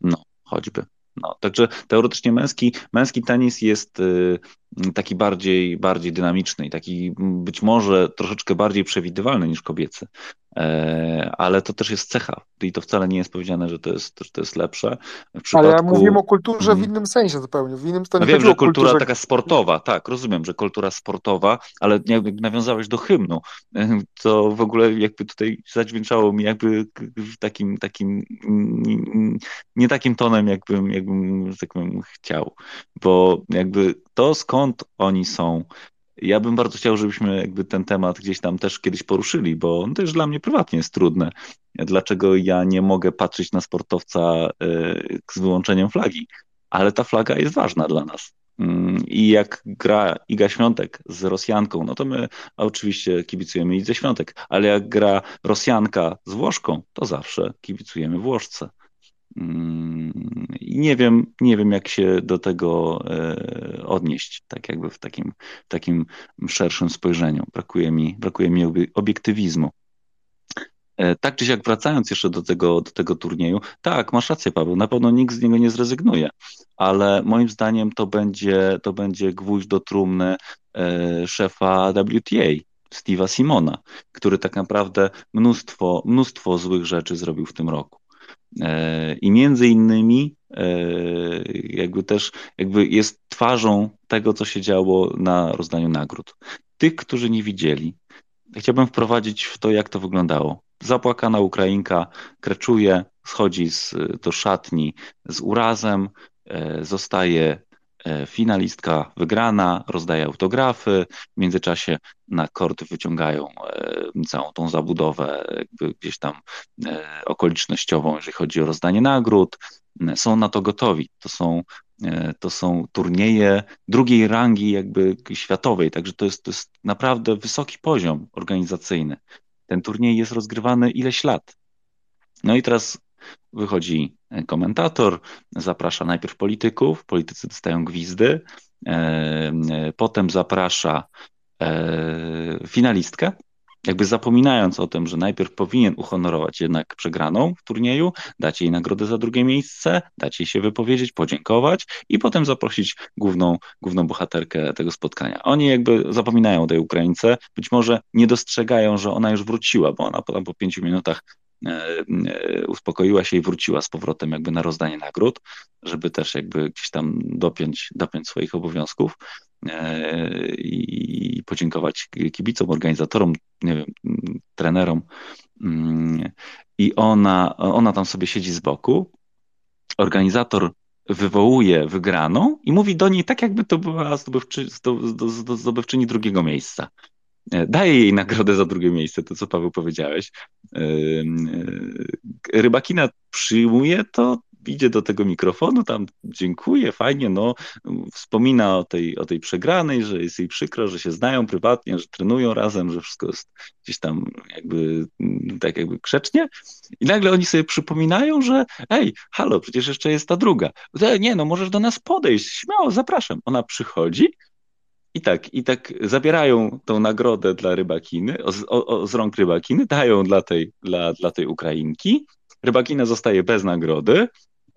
[SPEAKER 2] No, choćby. No, także teoretycznie męski, męski tenis jest y, taki bardziej, bardziej dynamiczny i taki być może troszeczkę bardziej przewidywalny niż kobiecy. E, ale to też jest cecha i to wcale nie jest powiedziane, że to jest, że to jest lepsze. W
[SPEAKER 6] Ale ja
[SPEAKER 2] przypadku-
[SPEAKER 6] mówimy o kulturze w
[SPEAKER 2] Mhm.
[SPEAKER 6] innym sensie zupełnie. W innym to
[SPEAKER 2] No
[SPEAKER 6] nie
[SPEAKER 2] wiem,
[SPEAKER 6] chodzi
[SPEAKER 2] że kultura
[SPEAKER 6] kulturze.
[SPEAKER 2] taka sportowa, tak, rozumiem, że kultura sportowa, ale jakby nawiązałeś do hymnu, to w ogóle jakby tutaj zadźwięczało mi jakby w takim, takim nie takim tonem, jakbym, jakbym, powiem, chciał, bo jakby to skąd oni są, ja bym bardzo chciał, żebyśmy jakby ten temat gdzieś tam też kiedyś poruszyli, bo on też dla mnie prywatnie jest trudne. Dlaczego ja nie mogę patrzeć na sportowca e, z wyłączeniem flagi? Ale ta flaga jest ważna dla nas. Mm, I jak gra Iga Świątek z Rosjanką, no to my oczywiście kibicujemy Idze Świątek, ale jak gra Rosjanka z Włoszką, to zawsze kibicujemy Włoszce. Mm, nie wiem, nie wiem, jak się do tego e, odnieść, tak jakby w takim, takim szerszym spojrzeniu. Brakuje mi, brakuje mi obi- obiektywizmu. E, Tak czy siak, wracając jeszcze do tego, do tego turnieju, tak, masz rację, Paweł, na pewno nikt z niego nie zrezygnuje, ale moim zdaniem to będzie, to będzie gwóźdź do trumny e, szefa WTA, Steve'a Simona, który tak naprawdę mnóstwo, mnóstwo złych rzeczy zrobił w tym roku. E, I między innymi e, jakby też jakby jest twarzą tego, co się działo na rozdaniu nagród. Tych, którzy nie widzieli, chciałbym wprowadzić w to, jak to wyglądało. Zapłakana Ukrainka kreczuje, schodzi z, do szatni z urazem, e, zostaje finalistka wygrana, rozdaje autografy, w międzyczasie na kort wyciągają e, całą tą zabudowę gdzieś tam e, okolicznościową, jeżeli chodzi o rozdanie nagród. Są na to gotowi. To są, e, to są turnieje drugiej rangi jakby światowej, także to jest, to jest naprawdę wysoki poziom organizacyjny. Ten turniej jest rozgrywany ileś lat. No i teraz wychodzi komentator, zaprasza najpierw polityków, politycy dostają gwizdy, e, potem zaprasza e, finalistkę, jakby zapominając o tym, że najpierw powinien uhonorować jednak przegraną w turnieju, dać jej nagrodę za drugie miejsce, dać jej się wypowiedzieć, podziękować i potem zaprosić główną, główną bohaterkę tego spotkania. Oni jakby zapominają o tej Ukraińce, być może nie dostrzegają, że ona już wróciła, bo ona potem po pięciu minutach uspokoiła się i wróciła z powrotem jakby na rozdanie nagród, żeby też jakby gdzieś tam dopiąć, dopiąć swoich obowiązków e, i podziękować kibicom, organizatorom, nie wiem, trenerom. Mm, I ona, ona tam sobie siedzi z boku. Organizator wywołuje wygraną i mówi do niej tak, jakby to była zdobywczy, zdo- zdobywczyni drugiego miejsca. E, Daje jej nagrodę za drugie miejsce, to co Paweł powiedziałeś. E, e, Rybakina przyjmuje to, idzie do tego mikrofonu, tam dziękuję, fajnie, no, wspomina o tej, o tej przegranej, że jest jej przykro, że się znają prywatnie, że trenują razem, że wszystko jest gdzieś tam jakby mm, tak jakby grzecznie i nagle oni sobie przypominają, że ej, halo, przecież jeszcze jest ta druga. Nie, no możesz do nas podejść, śmiało, zapraszam. Ona przychodzi i tak, i tak zabierają tą nagrodę dla rybakiny, o, o, o, z rąk rybakiny, dają dla tej, dla, dla tej Ukrainki. Rybakina zostaje bez nagrody.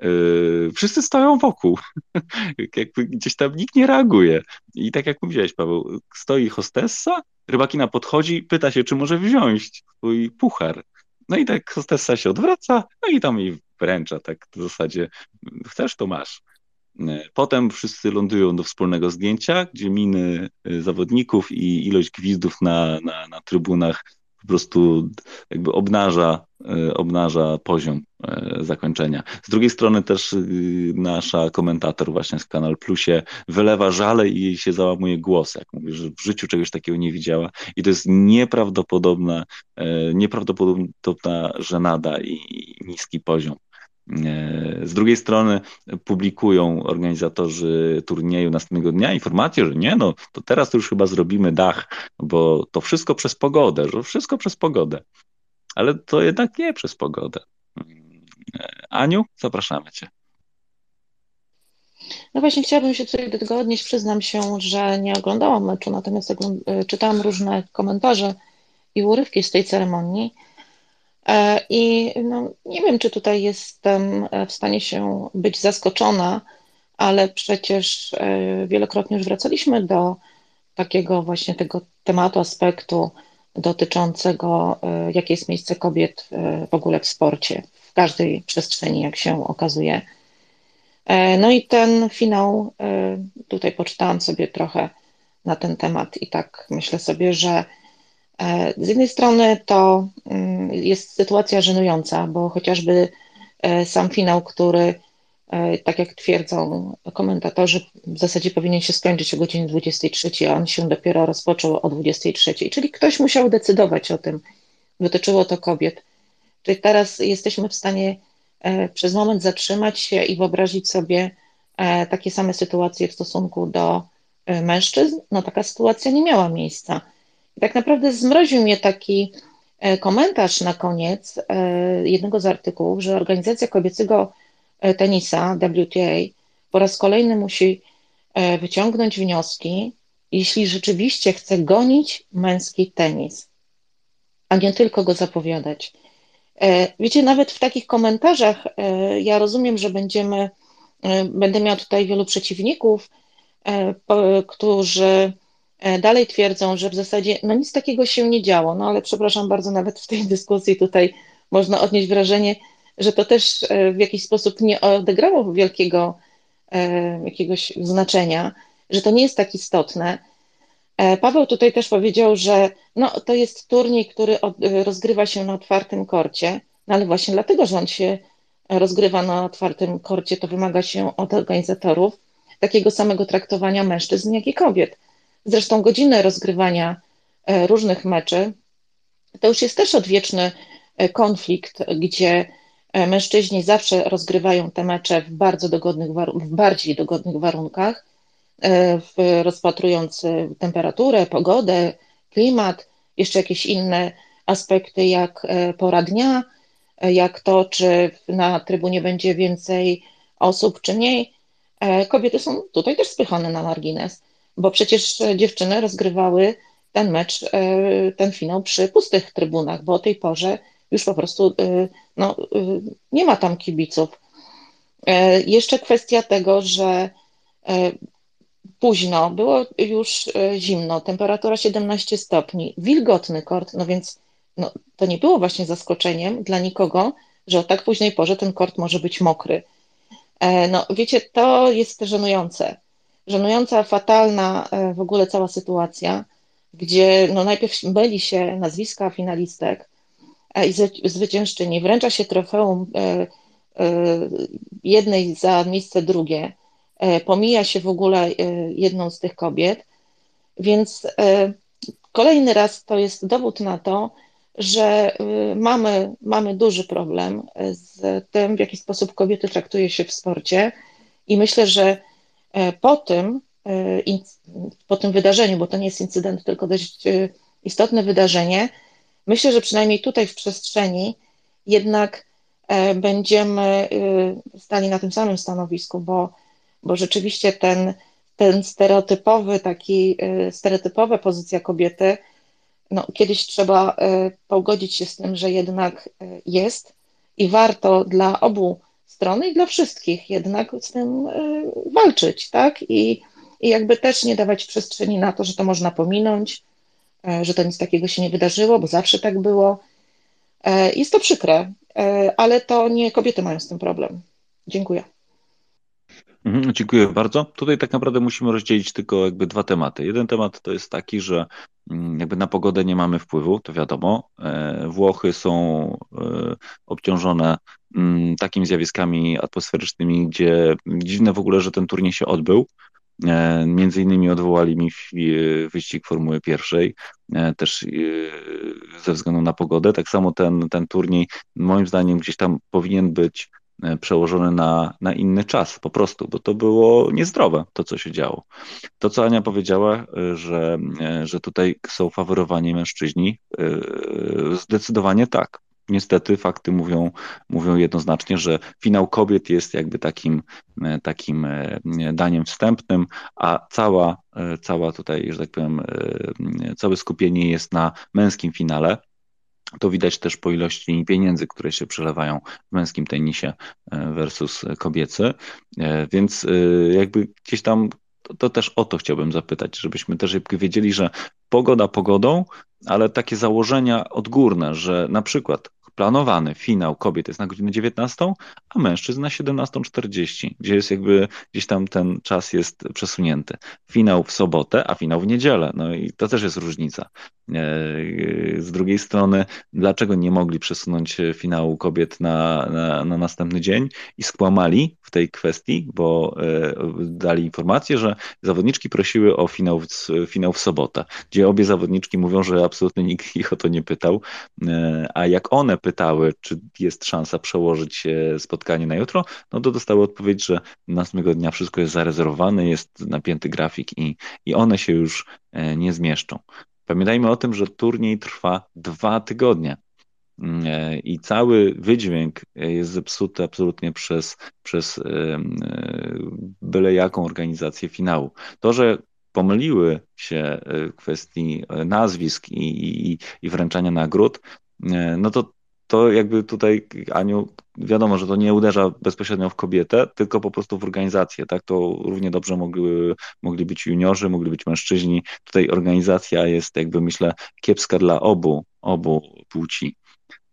[SPEAKER 2] Yy, wszyscy stoją wokół. Jakby gdzieś tam nikt nie reaguje. I tak jak mówiłeś, Paweł, stoi hostessa, rybakina podchodzi, pyta się, czy może wziąć swój puchar. No i tak hostessa się odwraca, no i tam jej wręcza, tak w zasadzie, chcesz, to masz. Potem wszyscy lądują do wspólnego zdjęcia, gdzie miny y, zawodników i ilość gwizdów na, na, na trybunach po prostu jakby obnaża, y, obnaża poziom y, zakończenia. Z drugiej strony też nasza komentator właśnie z Kanal Plusie wylewa żale i jej się załamuje głos, jak mówi, że w życiu czegoś takiego nie widziała i to jest nieprawdopodobna, nieprawdopodobna żenada i niski poziom. Z drugiej strony publikują organizatorzy turnieju następnego dnia informację, że nie, no to teraz już chyba zrobimy dach, bo to wszystko przez pogodę, że wszystko przez pogodę. Ale to jednak nie przez pogodę. Aniu, zapraszamy Cię.
[SPEAKER 12] No właśnie chciałabym się tutaj do tego odnieść. Przyznam się, że nie oglądałam meczu, natomiast czytałam różne komentarze i urywki z tej ceremonii. E, I no, nie wiem, czy tutaj jestem w stanie się być zaskoczona, ale przecież wielokrotnie już wracaliśmy do takiego właśnie tego tematu, aspektu dotyczącego, jakie jest miejsce kobiet w ogóle w sporcie, w każdej przestrzeni, jak się okazuje. E, no i ten finał, e, tutaj poczytałam sobie trochę na ten temat i tak myślę sobie, że e, z jednej strony to mm, jest sytuacja żenująca, bo chociażby sam finał, który, tak jak twierdzą komentatorzy, w zasadzie powinien się skończyć o godzinie 23, a on się dopiero rozpoczął o 23, czyli ktoś musiał decydować o tym. Dotyczyło to kobiet. Czyli teraz jesteśmy w stanie E, przez moment zatrzymać się i wyobrazić sobie e, takie same sytuacje w stosunku do e, mężczyzn, no taka sytuacja nie miała miejsca. Tak naprawdę zmroził mnie taki komentarz na koniec jednego z artykułów, że organizacja kobiecego tenisa WTA po raz kolejny musi wyciągnąć wnioski, jeśli rzeczywiście chce gonić męski tenis, a nie tylko go zapowiadać. E, wiecie, nawet w takich komentarzach e, ja rozumiem, że będziemy, e, będę miała tutaj wielu przeciwników, którzy dalej twierdzą, że w zasadzie no nic takiego się nie działo, no ale przepraszam bardzo, nawet w tej dyskusji tutaj można odnieść wrażenie, że to też w jakiś sposób nie odegrało wielkiego jakiegoś znaczenia, że to nie jest tak istotne. E, Paweł tutaj też powiedział, że no, to jest turniej, który od, e, rozgrywa się na otwartym korcie, no ale właśnie dlatego, że on się rozgrywa na otwartym korcie, to wymaga się od organizatorów takiego samego traktowania mężczyzn, jak i kobiet. Zresztą godziny rozgrywania e, różnych meczy to już jest też odwieczny konflikt, gdzie mężczyźni zawsze rozgrywają te mecze w bardzo dogodnych, w bardziej dogodnych warunkach, E, rozpatrując e, temperaturę, pogodę, klimat, jeszcze jakieś inne aspekty, jak e, pora dnia, jak to, czy na trybunie będzie więcej osób, czy mniej. Kobiety są tutaj też spychane na margines, bo przecież dziewczyny rozgrywały ten mecz, ten finał przy pustych trybunach, bo o tej porze już po prostu no, nie ma tam kibiców. Jeszcze kwestia tego, że późno, było już e, zimno, temperatura 17 stopni, wilgotny kort, no więc no, to nie było właśnie zaskoczeniem dla nikogo, że o tak późnej porze ten kort może być mokry. E, no wiecie, to jest żenujące. Żenująca, fatalna e, w ogóle cała sytuacja, gdzie no najpierw myli się nazwiska finalistek i zwyciężczyni, wręcza się trofeum jednej za miejsce drugie, E, pomija się w ogóle e, jedną z tych kobiet, więc e, kolejny raz to jest dowód na to, że mamy, mamy duży problem z tym, w jaki sposób kobiety traktuje się w sporcie. I myślę, że po tym, po tym wydarzeniu, bo to nie jest incydent, tylko dość istotne wydarzenie, myślę, że przynajmniej tutaj w przestrzeni jednak będziemy stali na tym samym stanowisku, bo bo rzeczywiście ten, ten stereotypowy, taki stereotypowa pozycja kobiety, no, kiedyś trzeba pogodzić się z tym, że jednak jest i warto dla obu stron i dla wszystkich jednak z tym walczyć, tak? I, i jakby też nie dawać przestrzeni na to, że to można pominąć, że to nic takiego się nie wydarzyło, bo zawsze tak było. Jest to przykre, ale to nie kobiety mają z tym problem. Dziękuję.
[SPEAKER 2] Mhm, dziękuję bardzo. Tutaj tak naprawdę musimy rozdzielić tylko jakby dwa tematy. Jeden temat to jest taki, że mm, jakby na pogodę nie mamy wpływu, to wiadomo. E, Włochy są e, obciążone takimi zjawiskami atmosferycznymi, gdzie dziwne w ogóle, że ten turniej się odbył. E, między innymi odwołali mi wyścig Formuły pierwszej, też ze względu na pogodę. Tak samo ten, ten turniej, moim zdaniem, gdzieś tam powinien być E, przełożone na, na inny czas po prostu, bo to było niezdrowe, to co się działo. To, co Ania powiedziała, e, że, e, że tutaj są faworowani mężczyźni, zdecydowanie tak. Niestety fakty mówią, mówią jednoznacznie, że finał kobiet jest jakby takim, e, takim e, daniem wstępnym, a cała, e, cała tutaj, że tak powiem, całe skupienie jest na męskim finale. To widać też po ilości pieniędzy, które się przelewają w męskim tenisie versus kobiecy. Więc jakby gdzieś tam to, to, też o to chciałbym zapytać, żebyśmy też wiedzieli, że pogoda pogodą, ale takie założenia odgórne, że na przykład planowany finał kobiet jest na godzinę 19, a mężczyzn na 17.40, gdzie jest jakby gdzieś tam ten czas jest przesunięty. Finał w sobotę, a finał w niedzielę. No i to też jest różnica. E, z drugiej strony, dlaczego nie mogli przesunąć finału kobiet na, na, na następny dzień i skłamali w tej kwestii, bo e, dali informację, że zawodniczki prosiły o finał w, finał w sobotę, gdzie obie zawodniczki mówią, że absolutnie nikt ich o to nie pytał, e, a jak one pytały, czy jest szansa przełożyć spotkanie na jutro, no to dostały odpowiedź, że następnego dnia wszystko jest zarezerwowane, jest napięty grafik i, i one się już nie zmieszczą. Pamiętajmy o tym, że turniej trwa dwa tygodnie mm, e, i cały wydźwięk jest zepsuty absolutnie przez, przez e, e, byle jaką organizację finału. To, że pomyliły się kwestii nazwisk i, i, i wręczania nagród, no to to jakby tutaj, Aniu, wiadomo, że to nie uderza bezpośrednio w kobietę, tylko po prostu w organizację, tak? To równie dobrze mogli, mogli być juniorzy, mogli być mężczyźni. Tutaj organizacja jest jakby, myślę, kiepska dla obu, obu płci,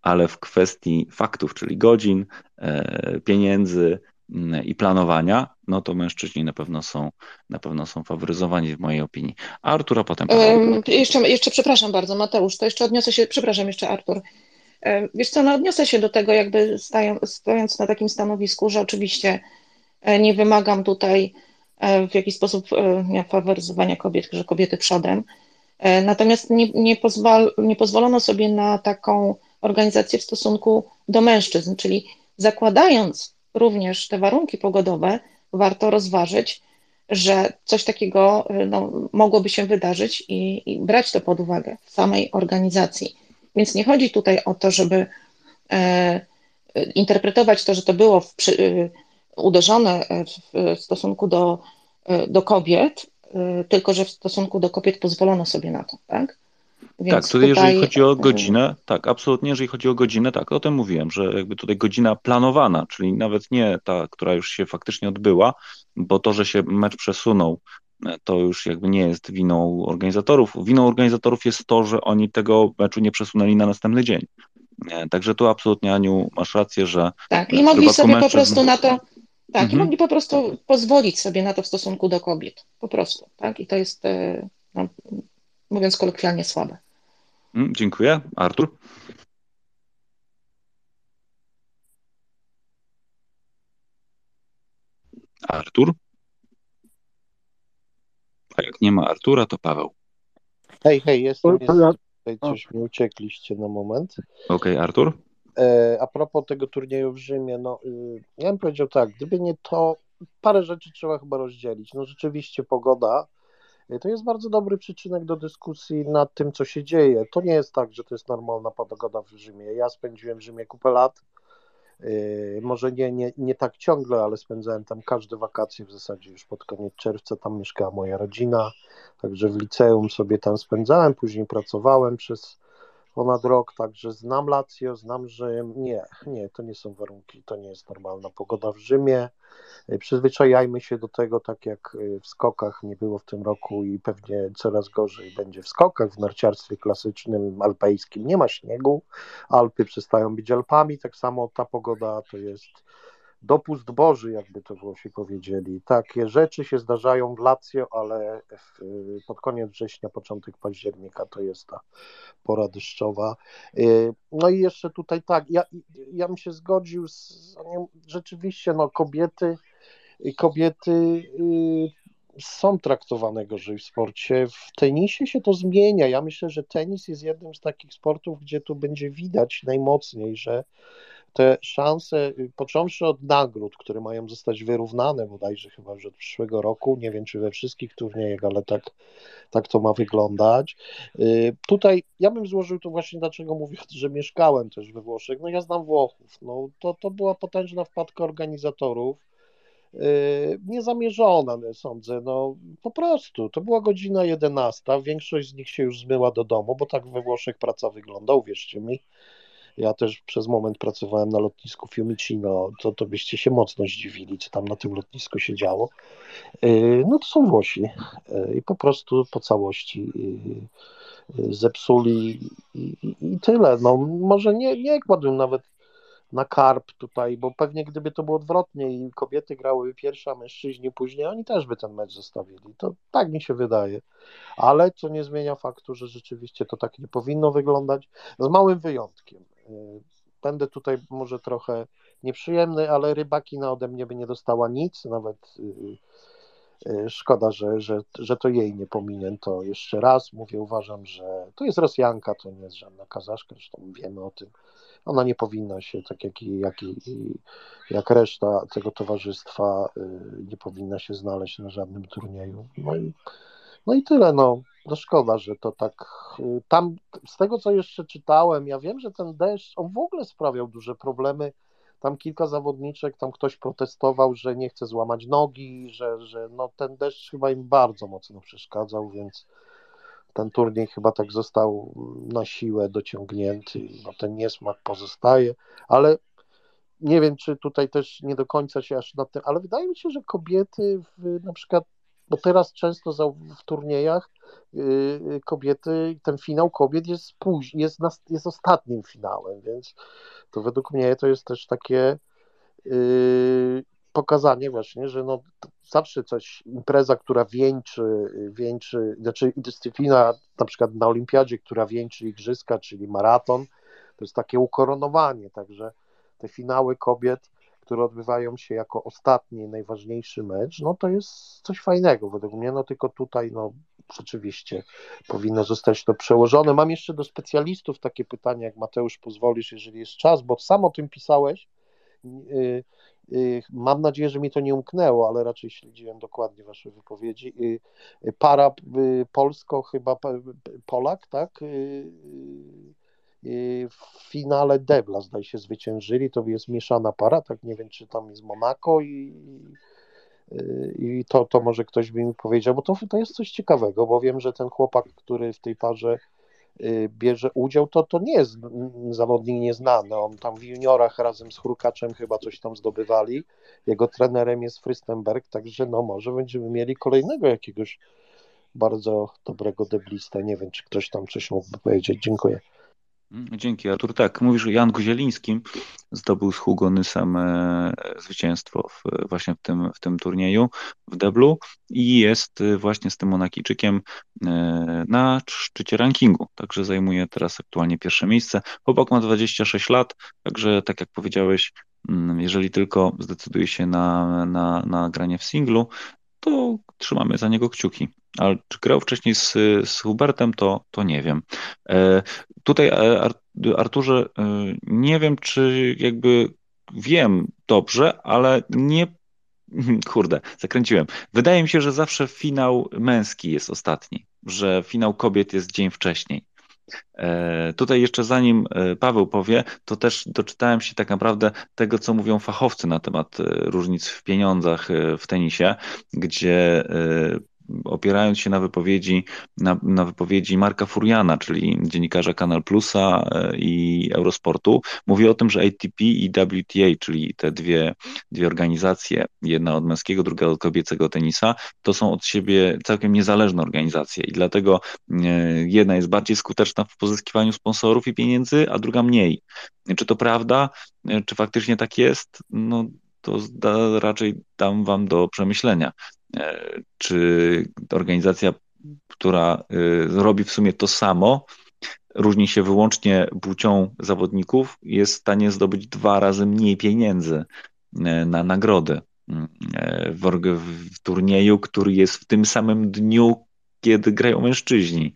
[SPEAKER 2] ale w kwestii faktów, czyli godzin, e, pieniędzy mm, i planowania, no to mężczyźni na pewno są, na pewno są faworyzowani w mojej opinii. A Artura potem...
[SPEAKER 12] Um, jeszcze, jeszcze, przepraszam bardzo, Mateusz, to jeszcze odniosę się, przepraszam jeszcze Artur, wiesz co, no odniosę się do tego, jakby stojąc na takim stanowisku, że oczywiście e, nie wymagam tutaj e, w jakiś sposób nie, faworyzowania kobiet, że kobiety przodem. Natomiast nie, nie, nie pozwolono sobie na taką organizację w stosunku do mężczyzn, czyli zakładając również te warunki pogodowe, warto rozważyć, że coś takiego no, mogłoby się wydarzyć i, i brać to pod uwagę w samej organizacji. Więc nie chodzi tutaj o to, żeby e, interpretować to, że to było przy, e, uderzone w stosunku do, e, do kobiet, tylko że w stosunku do kobiet pozwolono sobie na to, tak?
[SPEAKER 2] Więc tak, tutaj, tutaj jeżeli chodzi o godzinę, tak, absolutnie, jeżeli chodzi o godzinę, tak, o tym mówiłem, że jakby tutaj godzina planowana, czyli nawet nie ta, która już się faktycznie odbyła, bo to, że się mecz przesunął to już jakby nie jest winą organizatorów. Winą organizatorów jest to, że oni tego meczu nie przesunęli na następny dzień. Także tu absolutnie, Aniu, masz rację, że.
[SPEAKER 12] Tak, i mogli sobie mężczyzn... po prostu na to. Tak, mhm. i mogli po prostu pozwolić sobie na to w stosunku do kobiet. Po prostu, tak? I to jest, e, no, mówiąc kolokwialnie, słabe.
[SPEAKER 2] Mm, dziękuję. Artur? Artur? A jak nie ma Artura, to Paweł.
[SPEAKER 8] Hej, hej, jestem. jestem. Tutaj coś mi uciekliście na moment.
[SPEAKER 2] Okej, okay, Artur?
[SPEAKER 8] E, a propos tego turnieju w Rzymie, no y, ja bym powiedział tak, gdyby nie to, parę rzeczy trzeba chyba rozdzielić. No rzeczywiście pogoda y, to jest bardzo dobry przyczynek do dyskusji nad tym, co się dzieje. To nie jest tak, że to jest normalna pogoda w Rzymie. Ja spędziłem w Rzymie kupę lat może nie, nie, nie tak ciągle, ale spędzałem tam każde wakacje w zasadzie już pod koniec czerwca. Tam mieszkała moja rodzina, także w liceum sobie tam spędzałem. Później pracowałem przez ponad rok, także znam Lazio, znam Rzym. Nie, nie, to nie są warunki, to nie jest normalna pogoda w Rzymie. Y, przyzwyczajajmy się do tego, tak jak y, w skokach nie było w tym roku i pewnie coraz gorzej będzie w skokach, w narciarstwie klasycznym alpejskim nie ma śniegu, Alpy przestają być Alpami, tak samo ta pogoda to jest dopust Boży, jakby to Włosi powiedzieli. Takie rzeczy się zdarzają w Lazio, ale w, pod koniec września, początek października to jest ta pora deszczowa. Y, no i jeszcze tutaj tak, ja, ja bym się zgodził z, rzeczywiście, no kobiety, kobiety y, są traktowane gorzej w sporcie. W tenisie się to zmienia. Ja myślę, że tenis jest jednym z takich sportów, gdzie tu będzie widać najmocniej, że te szanse, y, począwszy od nagród, które mają zostać wyrównane bodajże chyba już od przyszłego roku, nie wiem czy we wszystkich turniejach, ale tak, tak to ma wyglądać. Y, tutaj ja bym złożył to właśnie dlaczego mówię, że mieszkałem też we Włoszech. No ja znam Włochów. No, to, to była potężna wpadka organizatorów. Y, niezamierzona, sądzę, no po prostu. To była godzina 11, większość z nich się już zmyła do domu, bo tak we Włoszech praca wygląda, uwierzcie mi. Ja też przez moment pracowałem na lotnisku Fiumicino, to, to byście się mocno zdziwili, co tam na tym lotnisku się działo. Y, no to są Włosi y, i po prostu po całości zepsuli i, i, tyle. No może nie, nie kładłem nawet na karp tutaj, bo pewnie gdyby to było odwrotnie i kobiety grały pierwsze, a mężczyźni później, oni też by ten mecz zostawili. To tak mi się wydaje. Ale co nie zmienia faktu, że rzeczywiście to tak nie powinno wyglądać, z małym wyjątkiem. Y, będę tutaj może trochę nieprzyjemny, ale rybakina ode mnie by nie dostała nic, nawet y, y, szkoda, że, że, że to jej nie powinien. To jeszcze raz mówię, uważam, że to jest Rosjanka, to nie jest żadna kazaszka, zresztą wiemy o tym ona nie powinna się, tak jak, jak, jak reszta tego towarzystwa, y, nie powinna się znaleźć na żadnym turnieju. No i, no i tyle, no. No szkoda, że to tak. Y, tam z tego co jeszcze czytałem, ja wiem, że ten deszcz, on w ogóle sprawiał duże problemy. Tam kilka zawodniczek, tam ktoś protestował, że nie chce złamać nogi, że, że no ten deszcz chyba im bardzo mocno przeszkadzał, więc ten turniej chyba tak został na siłę dociągnięty, no ten niesmak pozostaje, ale nie wiem, czy tutaj też nie do końca się aż na tym, ale wydaje mi się, że kobiety w, na przykład, bo teraz często w turniejach yy, kobiety, ten finał kobiet jest jest, jest ostatnim finałem, więc to według mnie to jest też takie yy, pokazanie właśnie, że no, zawsze coś, impreza, która wieńczy, wieńczy, znaczy dyscyplina na przykład na olimpiadzie, która wieńczy igrzyska, czyli maraton, to jest takie ukoronowanie, także te finały kobiet, które odbywają się jako ostatni, najważniejszy mecz, no to jest coś fajnego według mnie, no tylko tutaj no rzeczywiście powinno zostać to przełożone. Mam jeszcze do specjalistów takie pytanie, jak Mateusz pozwolisz, jeżeli jest czas, bo sam o tym pisałeś, yy, Y, mam nadzieję, że mi to nie umknęło, ale raczej śledziłem dokładnie Wasze wypowiedzi. Y, y, para Polsko, chyba Polak, tak? W finale Debla, zdaje się, zwyciężyli. To jest mieszana para, tak? Nie wiem, czy tam jest Monaco i, i to, to może ktoś by mi powiedział, bo to, to jest coś ciekawego, bo wiem, że ten chłopak, który w tej parze Y, bierze udział, to, to nie jest zawodnik nieznany. On tam w juniorach razem z Hrukaczem chyba coś tam zdobywali. Jego trenerem jest Frystenberg, także no może będziemy mieli kolejnego jakiegoś bardzo dobrego deblista. Nie wiem, czy ktoś tam coś mógłby powiedzieć. Dziękuję.
[SPEAKER 2] Mm, dzięki Artur. Tak, mówisz o Janku Zielińskim. Zdobył z Hugo e, zwycięstwo w, właśnie w tym, w tym turnieju w deblu i jest e, właśnie z tym Monakijczykiem e, na szczycie rankingu, także zajmuje teraz aktualnie pierwsze miejsce. Chłopak ma 26 lat, także tak jak powiedziałeś, mm, jeżeli tylko zdecyduje się na, na, na granie w singlu, to trzymamy za niego kciuki. Ale czy grał wcześniej z, z Hubertem, to, to nie wiem. E, tutaj, e, Arturze, e, nie wiem, czy jakby wiem dobrze, ale nie. Kurde, zakręciłem. Wydaje mi się, że zawsze finał męski jest ostatni, że finał kobiet jest dzień wcześniej. Tutaj jeszcze zanim Paweł powie, to też doczytałem się tak naprawdę tego, co mówią fachowcy na temat różnic w pieniądzach w tenisie, gdzie opierając się na wypowiedzi, na, na wypowiedzi Marka Furiana, czyli dziennikarza Kanal Plusa e, i Eurosportu, mówi o tym, że ATP i WTA, czyli te dwie, dwie organizacje, jedna od męskiego, druga od kobiecego tenisa, to są od siebie całkiem niezależne organizacje i dlatego e, jedna jest bardziej skuteczna w pozyskiwaniu sponsorów i pieniędzy, a druga mniej. Czy to prawda? E, czy faktycznie tak jest? No, to da, raczej dam wam do przemyślenia. E, czy organizacja, która e, robi w sumie to samo, różni się wyłącznie płcią zawodników, jest w stanie zdobyć dwa razy mniej pieniędzy e, na nagrody w, w turnieju, który jest w tym samym dniu, kiedy grają mężczyźni.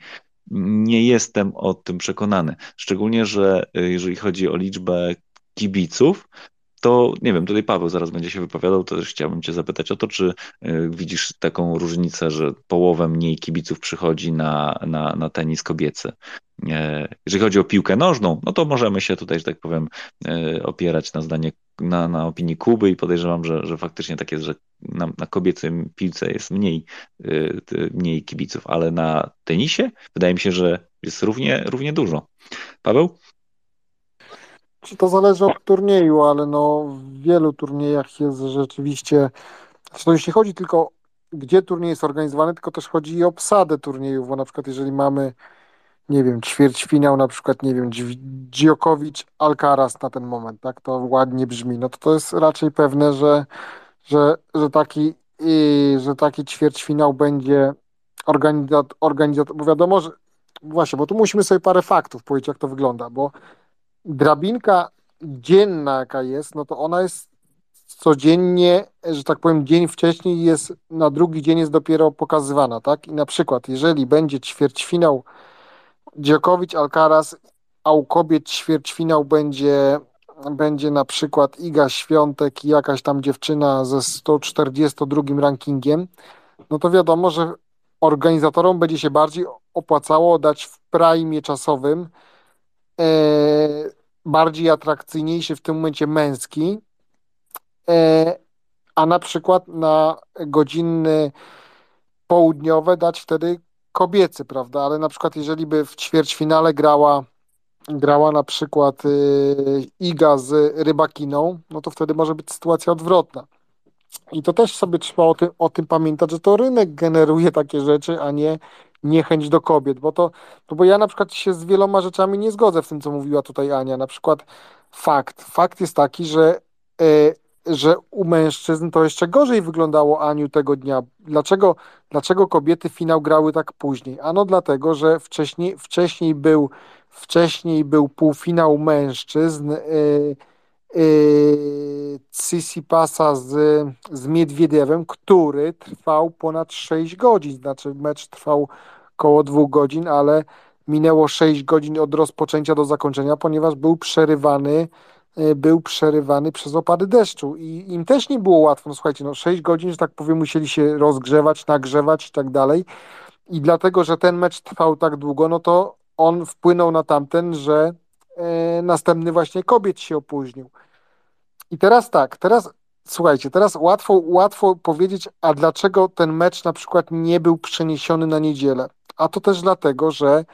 [SPEAKER 2] Nie jestem o tym przekonany. Szczególnie, że jeżeli chodzi o liczbę kibiców, to nie wiem, tutaj Paweł zaraz będzie się wypowiadał, to też chciałbym Cię zapytać o to, czy y, widzisz taką różnicę, że połowę mniej kibiców przychodzi na, na, na tenis kobiecy. E, jeżeli chodzi o piłkę nożną, no to możemy się tutaj, że tak powiem, e, opierać na zdanie, na, na opinii Kuby i podejrzewam, że, że faktycznie tak jest, że na, na kobiecym piłce jest mniej, y, mniej kibiców, ale na tenisie wydaje mi się, że jest równie, równie dużo. Paweł?
[SPEAKER 6] Czy to zależy od turnieju, ale no w wielu turniejach jest rzeczywiście, znaczy to już nie chodzi tylko gdzie turniej jest organizowany, tylko też chodzi i o obsadę turniejów, bo na przykład jeżeli mamy, nie wiem, ćwierćfinał, na przykład, nie wiem, Dziokowicz, Alcaraz na ten moment, tak, to ładnie brzmi, no to to jest raczej pewne, że, że, że taki, i, że taki ćwierćfinał będzie organizator, organizator, bo wiadomo, że właśnie, bo tu musimy sobie parę faktów powiedzieć, jak to wygląda, bo drabinka dzienna, jaka jest, no to ona jest codziennie, że tak powiem, dzień wcześniej jest, na drugi dzień jest dopiero pokazywana, tak? I na przykład, jeżeli będzie ćwierćfinał Dziokowicz, Alcaraz, a u kobiet ćwierćfinał będzie, będzie na przykład Iga Świątek i jakaś tam dziewczyna ze 142 rankingiem, no to wiadomo, że organizatorom będzie się bardziej opłacało dać w prime czasowym bardziej atrakcyjniejszy w tym momencie męski, e, a na przykład na godziny południowe dać wtedy kobiecy, prawda? Ale na przykład jeżeli by w ćwierćfinale grała grała na przykład y, Iga z Rybakiną, no to wtedy może być sytuacja odwrotna. I to też sobie trzeba o tym, o tym pamiętać, że to rynek generuje takie rzeczy, a nie niechęć do kobiet, bo to, no bo ja na przykład się z wieloma rzeczami nie zgodzę w tym, co mówiła tutaj Ania. Na przykład fakt, fakt jest taki, że, e, że u mężczyzn to jeszcze gorzej wyglądało Aniu tego dnia. Dlaczego, dlaczego kobiety finał grały tak później? Ano dlatego, że wcześniej, wcześniej był wcześniej był półfinał mężczyzn. E, Tsitsipasa z, z Miedwiediewem, który trwał ponad 6 godzin, znaczy mecz trwał około 2 godzin, ale minęło 6 godzin od rozpoczęcia do zakończenia, ponieważ był przerywany y, był przerywany przez opady deszczu i im też nie było łatwo. No słuchajcie, no 6 godzin, że tak powiem, musieli się rozgrzewać, nagrzewać i tak dalej. I dlatego, że ten mecz trwał tak długo, no to on wpłynął na tamten, że następny właśnie kobiet się opóźnił. I teraz tak, teraz słuchajcie, teraz łatwo, łatwo powiedzieć, a dlaczego ten mecz na przykład nie był przeniesiony na niedzielę? A to też dlatego, że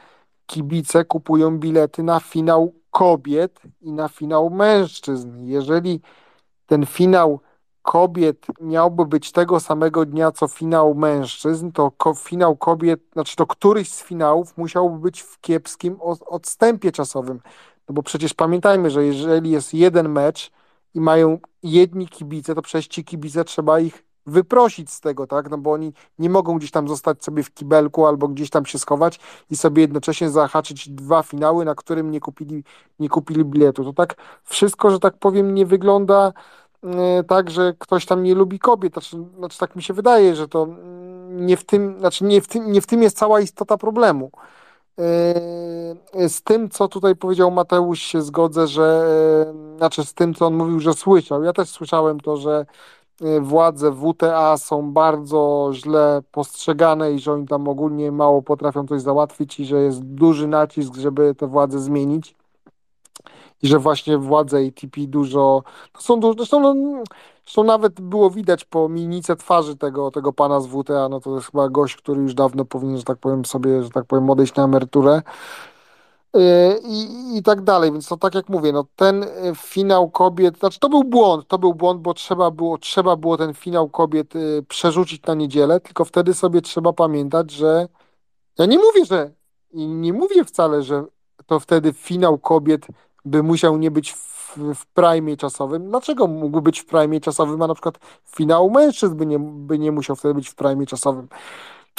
[SPEAKER 6] kibice kupują bilety na finał kobiet i na finał mężczyzn. Jeżeli ten finał kobiet miałby być tego samego dnia, co finał mężczyzn, to ko finał kobiet, znaczy to któryś z finałów musiałby być w kiepskim odstępie czasowym. No bo przecież pamiętajmy, że jeżeli jest jeden mecz, i mają jedni kibice, to przecież ci kibice trzeba ich wyprosić z tego, tak? No bo oni nie mogą gdzieś tam zostać sobie w kibelku albo gdzieś tam się schować i sobie jednocześnie zahaczyć dwa finały, na którym nie kupili, nie kupili biletu. To tak wszystko, że tak powiem, nie wygląda tak, że ktoś tam nie lubi kobiet. Znaczy, znaczy tak mi się wydaje, że to mm, nie w tym, znaczy nie w tym, nie w tym jest cała istota problemu. Yy, z tym, co tutaj powiedział Mateusz, się zgodzę, że yy, znaczy z tym, co on mówił, że słyszał. Ja też słyszałem to, że władze WTA są bardzo źle postrzegane i że oni tam ogólnie mało potrafią coś załatwić i że jest duży nacisk, żeby te władze zmienić i że właśnie władze ATP dużo, no są dużo, zresztą, no, zresztą nawet było widać po mimice twarzy tego, tego pana z WTA, no to jest chyba gość, który już dawno powinien, że tak powiem sobie, że tak powiem odejść na emeryturę yy, i, i tak dalej, więc to tak jak mówię, no ten yy, finał kobiet, znaczy to był błąd, to był błąd, bo trzeba było, trzeba było ten finał kobiet yy, przerzucić na niedzielę, tylko wtedy sobie trzeba pamiętać, że ja nie mówię, że i nie mówię wcale, że to wtedy finał kobiet by musiał nie być w, w prime czasowym. Dlaczego mógłby być w prime czasowym, a na przykład finał mężczyzn by nie, by nie musiał wtedy być w prime czasowym?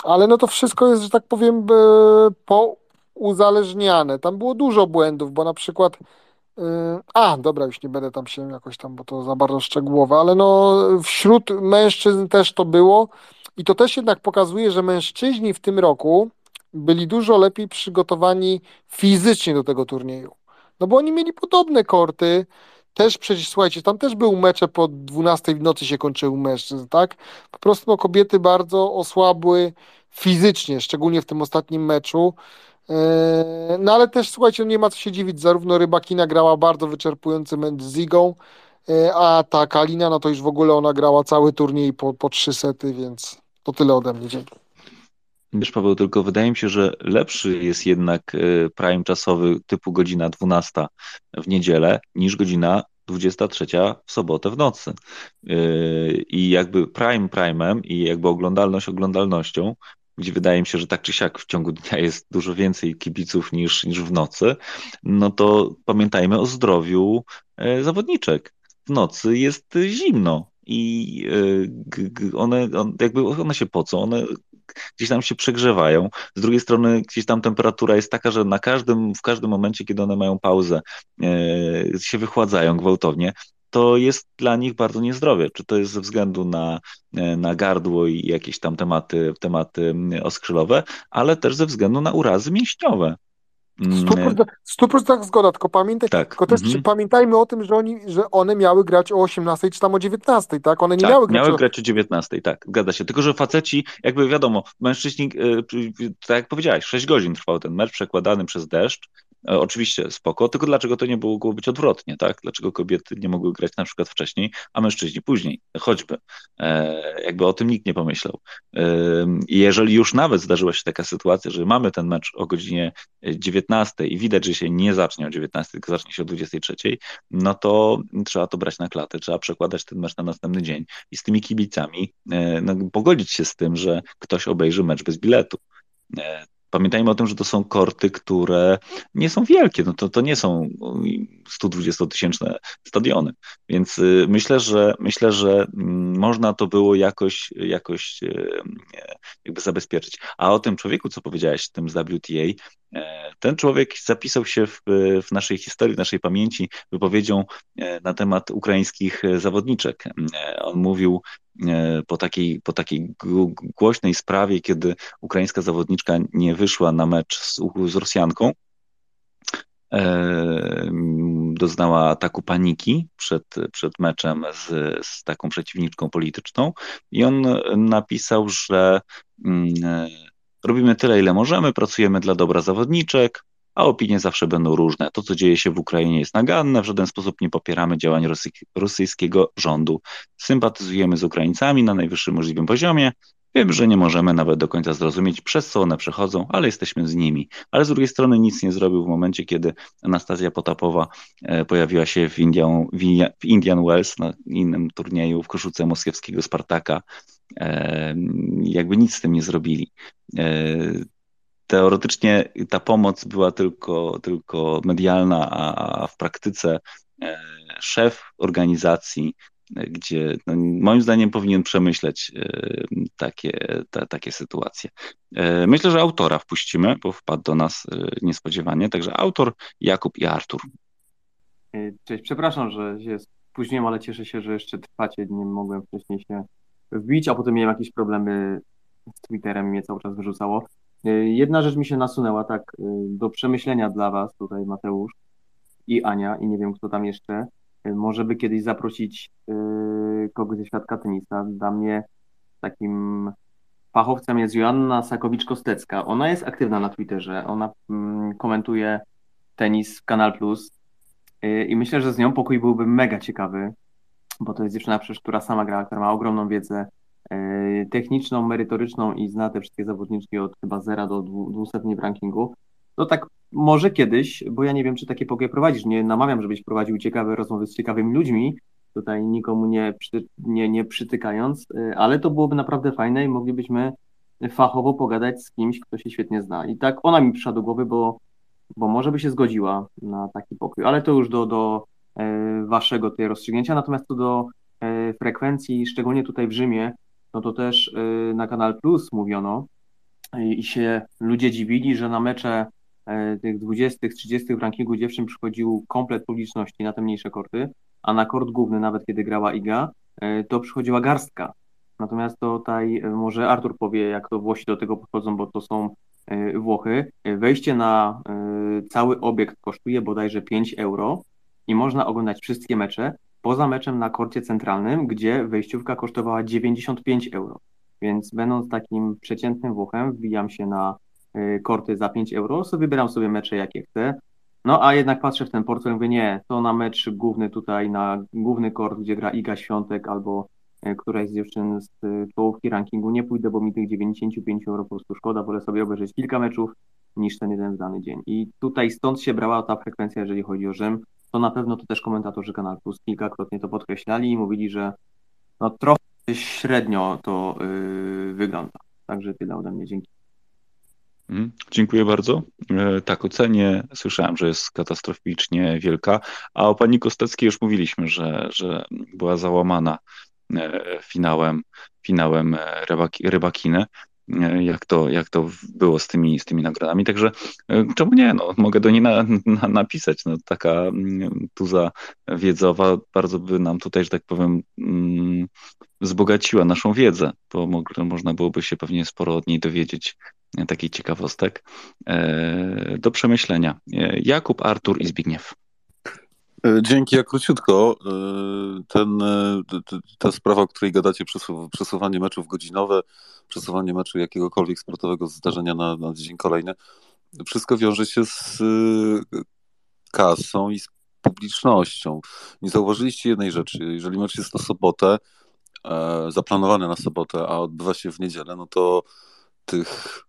[SPEAKER 6] Ale no to wszystko jest, że tak powiem, po uzależniane. Tam było dużo błędów, bo na przykład y, a, dobra, już nie będę tam się jakoś tam, bo to za bardzo szczegółowe, ale no wśród mężczyzn też to było i to też jednak pokazuje, że mężczyźni w tym roku byli dużo lepiej przygotowani fizycznie do tego turnieju. No bo oni mieli podobne korty, też przecież, słuchajcie, tam też był mecze po 12 w nocy się kończyły mężczyzn, tak? Po prostu no, kobiety bardzo osłabły fizycznie, szczególnie w tym ostatnim meczu. E, no ale też, słuchajcie, no, nie ma co się dziwić, zarówno Rybakina grała bardzo wyczerpujący mecz z Zigą, e, a ta Kalina, no to już w ogóle ona grała cały turniej po, po trzy sety, więc to tyle ode mnie, dzięki.
[SPEAKER 2] Wiesz, Paweł, tylko wydaje mi się, że lepszy jest jednak e, prime czasowy typu godzina 12 w niedzielę niż godzina 23 w sobotę w nocy. E, I jakby prime primem i jakby oglądalność oglądalnością, gdzie wydaje mi się, że tak czy siak w ciągu dnia jest dużo więcej kibiców niż, niż w nocy, no to pamiętajmy o zdrowiu e, zawodniczek. W nocy jest zimno i one, jakby one się pocą, one gdzieś tam się przegrzewają. Z drugiej strony gdzieś tam temperatura jest taka, że na każdym, w każdym momencie, kiedy one mają pauzę, e, się wychładzają gwałtownie, to jest dla nich bardzo niezdrowie. Czy to jest ze względu na, e, na gardło i jakieś tam tematy, tematy oskrzelowe, ale też ze względu na urazy mięśniowe.
[SPEAKER 6] 100%, 100% zgoda, tylko, pamiętaj,
[SPEAKER 2] Tak.
[SPEAKER 6] tylko też
[SPEAKER 2] Mhm.
[SPEAKER 6] pamiętajmy o tym, że, oni, że one miały grać o 18 czy tam o 19, tak? One nie
[SPEAKER 2] Tak,
[SPEAKER 6] miały grać
[SPEAKER 2] miały
[SPEAKER 6] o...
[SPEAKER 2] grać o 19, tak, zgadza się. Tylko, że faceci, jakby wiadomo, mężczyźni, e, tak jak powiedziałeś, 6 godzin trwał ten mecz przekładany przez deszcz. E, Oczywiście spoko, tylko dlaczego to nie mogło być odwrotnie, tak? Dlaczego kobiety nie mogły grać na przykład wcześniej, a mężczyźni później, choćby. E, jakby o tym nikt nie pomyślał. E, jeżeli już nawet zdarzyła się taka sytuacja, że mamy ten mecz o godzinie 19 i widać, że się nie zacznie o 19, tylko zacznie się o 23, no to trzeba to brać na klatę, trzeba przekładać ten mecz na następny dzień i z tymi kibicami e, no, pogodzić się z tym, że ktoś obejrzy mecz bez biletu. Pamiętajmy o tym, że to są korty, które nie są wielkie, no to, to nie są 120-tysięczne stadiony, więc y, myślę, że myślę, że mm, można to było jakoś, jakoś y, jakby zabezpieczyć. A o tym człowieku, co powiedziałeś, tym z WTA, e, ten człowiek zapisał się w, w naszej historii, w naszej pamięci wypowiedzią e, na temat ukraińskich zawodniczek. E, On mówił po takiej, po takiej głośnej sprawie, kiedy ukraińska zawodniczka nie wyszła na mecz z, z Rosjanką, doznała ataku paniki przed, przed meczem z, z taką przeciwniczką polityczną i on napisał, że mm, robimy tyle, ile możemy, pracujemy dla dobra zawodniczek, a opinie zawsze będą różne. To, co dzieje się w Ukrainie jest naganne, w żaden sposób nie popieramy działań rosy rosyjskiego rządu. Sympatyzujemy z Ukraińcami na najwyższym możliwym poziomie. Wiem, że nie możemy nawet do końca zrozumieć, przez co one przechodzą, ale jesteśmy z nimi. Ale z drugiej strony nic nie zrobił w momencie, kiedy Anastazja Potapowa e, pojawiła się w Indian, w Indian Wells na innym turnieju w koszulce moskiewskiego Spartaka. E, jakby nic z tym nie zrobili e, teoretycznie ta pomoc była tylko, tylko medialna, a w praktyce szef organizacji, gdzie no, moim zdaniem powinien przemyśleć takie, te, takie sytuacje. Myślę, że autora wpuścimy, bo wpadł do nas niespodziewanie. Także autor Jakub i Artur.
[SPEAKER 13] Cześć, przepraszam, że się spóźniłem, ale cieszę się, że jeszcze trwacie. Nie mogłem wcześniej się wbić, a potem miałem jakieś problemy z Twitterem mnie cały czas wyrzucało. Jedna rzecz mi się nasunęła tak do przemyślenia dla Was, tutaj Mateusz i Ania, i nie wiem kto tam jeszcze. Może by kiedyś zaprosić kogoś ze świadka tenisa. Dla mnie takim fachowcem jest Joanna Sakowicz-Kostecka. Ona jest aktywna na Twitterze, ona komentuje tenis w Kanal Plus i myślę, że z nią pokój byłby mega ciekawy, bo to jest dziewczyna przecież, która sama gra, która ma ogromną wiedzę techniczną, merytoryczną i zna te wszystkie zawodniczki od chyba 0 do 200 w rankingu, to tak może kiedyś, bo ja nie wiem, czy takie pokoje prowadzisz, nie namawiam, żebyś prowadził ciekawe rozmowy z ciekawymi ludźmi, tutaj nikomu nie, przy, nie, nie przytykając, ale to byłoby naprawdę fajne i moglibyśmy fachowo pogadać z kimś, kto się świetnie zna. I tak ona mi przyszła do głowy, bo, bo może by się zgodziła na taki pokój, ale to już do, do waszego tutaj rozstrzygnięcia, natomiast co do frekwencji, szczególnie tutaj w Rzymie, no to też na Kanal Plus mówiono i się ludzie dziwili, że na mecze tych 20, 30 w rankingu dziewczyn przychodził komplet publiczności na te mniejsze korty, a na kort główny, nawet kiedy grała Iga, to przychodziła garstka. Natomiast tutaj może Artur powie, jak to Włosi do tego podchodzą, bo to są Włochy. Wejście na cały obiekt kosztuje bodajże 5 euro i można oglądać wszystkie mecze, poza meczem na korcie centralnym, gdzie wejściówka kosztowała 95 euro. Więc będąc takim przeciętnym Włochem, wbijam się na y, korty za 5 euro, sobie wybieram sobie mecze jakie chcę. No a jednak patrzę w ten portfel mówię, nie, to na mecz główny tutaj, na główny kort, gdzie gra Iga Świątek albo y, któraś z dziewczyn z y, czołówki rankingu, nie pójdę, bo mi tych 95 euro po prostu szkoda, wolę sobie obejrzeć kilka meczów niż ten jeden w dany dzień. I tutaj stąd się brała ta frekwencja, jeżeli chodzi o Rzym. To na pewno to też komentatorzy Kanal Plus kilkakrotnie to podkreślali i mówili, że no trochę średnio to yy, wygląda. Także tyle ode mnie, dzięki.
[SPEAKER 2] Mhm, Dziękuję bardzo. E, Tak, ocenię. Słyszałem, że jest katastroficznie wielka, a o pani Kosteckiej już mówiliśmy, że, że była załamana e, finałem, finałem e, rybaki, rybakiny. E, Jak to, jak to było z tymi, z tymi nagrodami. Także e, czemu nie? No, mogę do niej na, na, napisać. No, taka mm, tuza wiedzowa bardzo by nam tutaj, że tak powiem, mm, wzbogaciła naszą wiedzę, bo mo- można byłoby się pewnie sporo od niej dowiedzieć e, takich ciekawostek. Do przemyślenia. Jakub, Artur i Zbigniew.
[SPEAKER 3] E, Dzięki, ja króciutko. E, Ten, e, ta sprawa, o której gadacie, przesu- przesuwanie meczów godzinowe, przesuwanie meczu jakiegokolwiek sportowego zdarzenia na, na dzień kolejny, wszystko wiąże się z kasą i z publicznością. Nie zauważyliście jednej rzeczy. Jeżeli mecz jest na sobotę, zaplanowany na sobotę, a odbywa się w niedzielę, no to tych